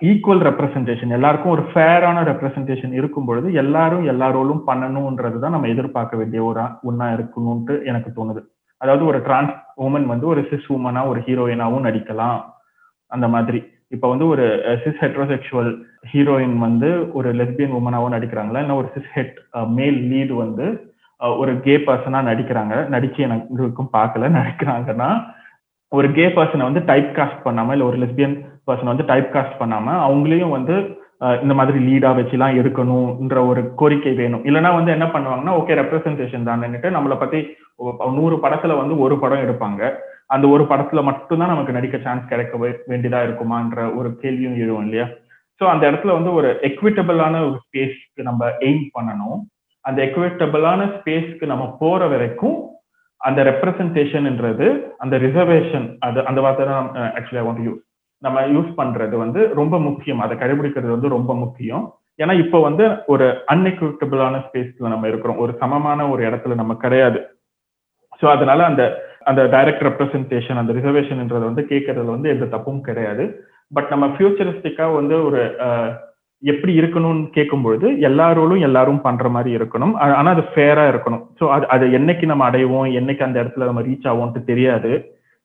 ஈக்குவல் ரெப்ரசன்டேஷன் எல்லாருக்கும் ஒரு ஃபேரான ரெப்ரசன்டேஷன் இருக்கும் பொழுது எல்லாரும் எல்லா ரோலும் பண்ணணும்ன்றது தான் நம்ம எதிர்பார்க்க வேண்டிய ஒரு ஒன்றா இருக்கணும்ட்டு எனக்கு தோணுது. அதாவது ஒரு டிரான்ஸ் உமன் வந்து ஒரு சிஸ் உமனா ஒரு ஹீரோயினாவும் நடிக்கலாம். அந்த மாதிரி. இப்போ வந்து ஒரு சிஸ் ஹெட்ரோசெக்சுவல் ஹீரோயின் வந்து ஒரு லெஸ்பியன் உமனாவும் நடிக்கிறாங்களா? இல்லை ஒரு சிஸ் ஹெட் மேல் லீடு வந்து ஒரு கே பர்சனா நடிக்கிறாங்க? நடிச்சு எனக்கு பார்க்கல. நடிக்கிறாங்கன்னா ஒரு கே பர்சனை வந்து டைப் காஸ்ட் பண்ணாம இல்ல ஒரு லெஸ்பியன் பர்சனை வந்து டைப் காஸ்ட் பண்ணாம அவங்களையும் வந்து இந்த மாதிரி லீடா வச்சுலாம் இருக்கணும்ன்ற ஒரு கோரிக்கை வேணும். இல்லைன்னா வந்து என்ன பண்ணுவாங்கன்னா ஓகே ரெப்ரசன்டேஷன் தானேன்னுட்டு நம்மளை பத்தி நூறு படத்துல வந்து ஒரு படம் எடுப்பாங்க. அந்த ஒரு படத்துல மட்டும்தான் நமக்கு நடிக்க சான்ஸ் கிடைக்க வேண்டியதா இருக்குமான்ற ஒரு கேள்வியும் எழுவோம் இல்லையா? ஸோ அந்த இடத்துல வந்து ஒரு எக்விட்டபிளான ஒரு ஸ்பேஸ்க்கு நம்ம எய்ம் பண்ணணும். அந்த எக்விட்டபிளான ஸ்பேஸ்க்கு நம்ம போற வரைக்கும் அந்த ரெப்ரசன்டேஷன்ன்றது அந்த ரிசர்வேஷன் அது அந்த வார்த்தை தான் ஆக்சுவலி ஐ வாண்ட் யூஸ் நம்ம யூஸ் பண்றது வந்து ரொம்ப முக்கியம். அதை கடைபிடிக்கிறது வந்து ரொம்ப முக்கியம். ஏன்னா இப்போ வந்து ஒரு அன்எக்யூட்டபிளான ஸ்பேஸ்ல நம்ம இருக்கிறோம். ஒரு சமமான ஒரு இடத்துல நம்ம கிடையாது. ஸோ அதனால அந்த அந்த டைரக்ட் ரெப்ரசன்டேஷன் அந்த ரிசர்வேஷன்ன்றது வந்து கேட்கறதுல வந்து எந்த தப்பும் கிடையாது. பட் நம்ம ஃபியூச்சரிஸ்டிக்கா வந்து ஒரு எப்படி இருக்கணும்னு கேட்கும்பொழுது எல்லாரோடும் எல்லாரும் பண்ற மாதிரி இருக்கணும். ஆனா அது ஃபேரா இருக்கணும். ஸோ அது அது என்னைக்கு நம்ம அடைவோம் என்னைக்கு அந்த இடத்துல நம்ம ரீச் ஆகும்ட்டு தெரியாது.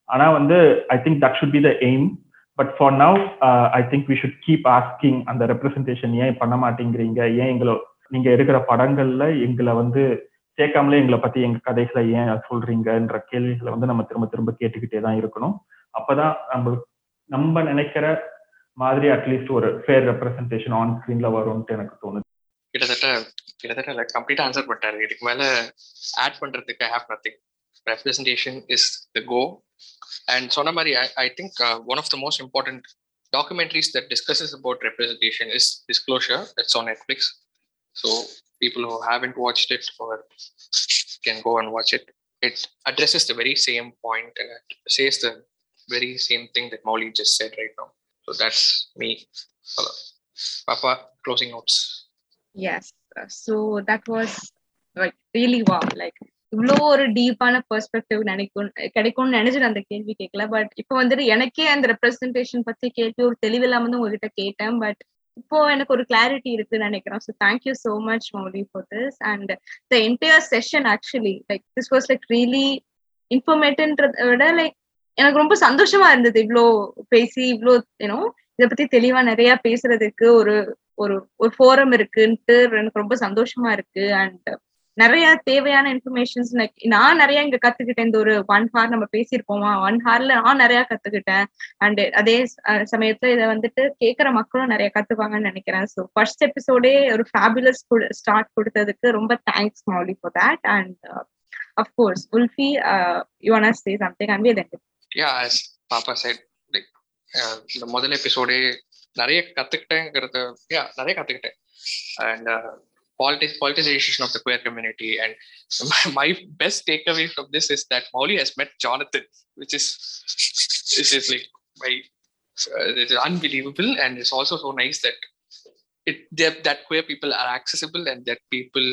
ஆனா வந்து I think that should be the aim but for now I think we should keep asking அந்த ரெப்ரஸன்டேஷன் ஏன் பண்ண மாட்டேங்கிறீங்க? ஏன் எங்களை நீங்க எடுக்கிற படங்கள்ல எங்களை வந்து சேர்க்காமலே எங்களை பத்தி எங்க கதைகளை ஏன் சொல்றீங்கன்ற கேள்விகளை வந்து நம்ம திரும்ப திரும்ப கேட்டுக்கிட்டே தான் இருக்கணும். அப்பதான் நம்ம நம்ம நினைக்கிற மாதிரி அட்லீஸ்ட் ஒரு ஃபேர் ரெப்ரசன்டேஷன் ஆன் ஸ்கிரீன்ல வரும்னு எனக்கு தோணுது கிட்டத்தட்ட கிட்டத்தட்ட கம்ப்ளீட்டா ஆன்சர் பண்ணிட்டாரு இதுக்கு மேல ஆட் பண்றதுக்கு have nothing representation is the go and சொன்ன மாதிரி I think one of the most important documentaries that discusses about representation is disclosure it's on netflix so people who haven't watched it or can go and watch it it addresses the very same point and it says the very same thing that Mauli just said right now So that's me. Hello. papa closing notes. Yes. So that was like really wow like இவ்வளோ ஒரு டீப்பான perspective நினைக்கும் கிடைக்கும்னு நினைச்சிட்டு அந்த கேள்வி கேட்கல. But இப்போ வந்துட்டு எனக்கே அந்த ரெப்ரஸன்டேஷன் பத்தி கேள்வி ஒரு தெளிவில்லாம தான் உங்ககிட்ட கேட்டேன். பட் இப்போ எனக்கு ஒரு கிளாரிட்டி இருக்குன்னு நினைக்கிறேன். So thank you so much Mouli for this and the entire session actually like this was like really இன்ஃபர்மேட்டிவ்ன்றத விட லைக் எனக்கு ரொம்ப சந்தோஷமா இருந்தது இவ்வளோ பேசி இவ்வளோ ஏன்னோ இதை பத்தி தெளிவா நிறைய பேசுறதுக்கு ஒரு ஒரு ஒரு ஃபோரம் இருக்குன்ட்டு எனக்கு ரொம்ப சந்தோஷமா இருக்கு. அண்ட் நிறைய தேவையான இன்ஃபர்மேஷன்ஸ் நான் நிறைய இங்க கத்துக்கிட்டேன். இந்த ஒரு ஒன் ஹார் நம்ம பேசியிருப்போமா? ஒன் ஹார்ல நான் நிறைய கத்துக்கிட்டேன். அண்ட் அதே சமயத்துல இதை வந்துட்டு கேட்கிற மக்களும் நிறைய கத்துப்பாங்கன்னு நினைக்கிறேன். ஸோ ஃபர்ஸ்ட் எபிசோடே ஒரு ஃபேபுலஸ் ஸ்டார்ட் கொடுத்ததுக்கு ரொம்ப thanks Mouli for that and of course உல்ஃபி you say something and we yeah as papa said like uh, இந்த முதல் எபிசோடே நிறைய கத்துக்கிட்டேங்கிறத yeah நிறைய கத்துக்கிட்டேன் and uh, politics politicization of the queer community and my, my best takeaway from this is that Mauli has met Jonathan which is which is like my uh, it is unbelievable and it's also so nice that it that, that queer people are accessible and that people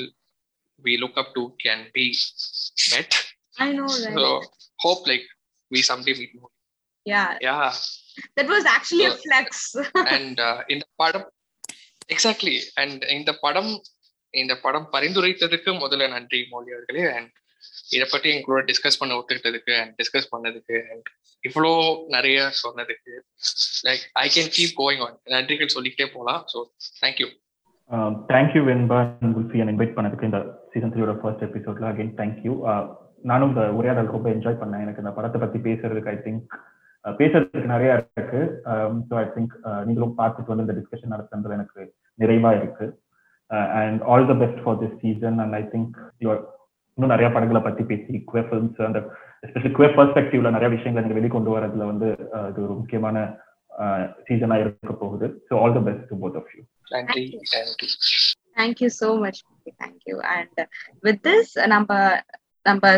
we look up to can be met I know so hope like we someday meet more. Yeah yeah. That was actually So- flex and uh, இந்த படம் exactly and இந்த படம் இந்த படம் பரிந்துரைத்ததுக்கு முதல்ல நன்றி மோடி அவர்களே and இதை பற்றி எங்களோட டிஸ்கஸ் பண்ண ஒத்துக்கிட்டதுக்கு அண்ட் டிஸ்கஸ் பண்ணதுக்கு அண்ட் இவ்வளோ நிறைய சொன்னதுக்கு like I can keep going on நன்றிகள் சொல்லிக்கிட்டே போகலாம் so thank you thank you Venba Kulfi என்னை இன்வைட் பண்ணதுக்கு இந்த சீசன் த்ரீயோட ஃபர்ஸ்ட் எபிசோட்ல அகைன் தேங்க்யூ நானும் இந்த உரையாடல் ரொம்ப என்ஜாய் பண்ணேன். எனக்கு இந்த படத்தை பத்தி பேசுறதுக்கு ஐ திங்க் பேசுறதுக்கு நிறைய இருக்கு. ஸோ ஐ திங்க் நீங்களும் பார்த்துட்டு வந்து இந்த டிஸ்கஷன் நடத்துறது எனக்கு நிறைவா இருக்கு. And all the best for this season and I think your இன்னும் நிறைய படங்களை பத்தி பேசி குவே ஃபிலிம்ஸ் அந்த எஸ்பெஷலி குவே பெர்ஸ்பெக்டிவ்ல நிறைய விஷயங்களை நீங்க வெளிக்கொண்டு வரதுல வந்து uh, இது ஒரு முக்கியமான சீசனா இருக்க போகுது. So all the best to both of you நன்றி நன்றி Thank you. So much. Thank you. And uh, with this, நம்ம நம்ம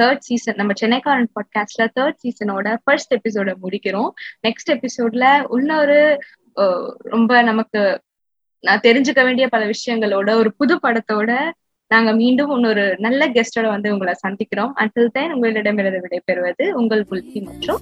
தேர்ட் சீசன் நம்ம சென்னைக்காரன் பாட்காஸ்ட்ல தேர்ட் சீசனோட ஃபர்ஸ்ட் எபிசோட முடிக்கிறோம். நெக்ஸ்ட் எபிசோட்ல இன்னொரு ரொம்ப நமக்கு நான் தெரிஞ்சுக்க வேண்டிய பல விஷயங்களோட ஒரு புது படத்தோட நாங்க மீண்டும் இன்னொரு நல்ல கெஸ்டோட வந்து உங்களை சந்திக்கிறோம். அண்டில் தென் உங்களிடமிருந்து விடைபெறுவது உங்கள் புல்கி மற்றும்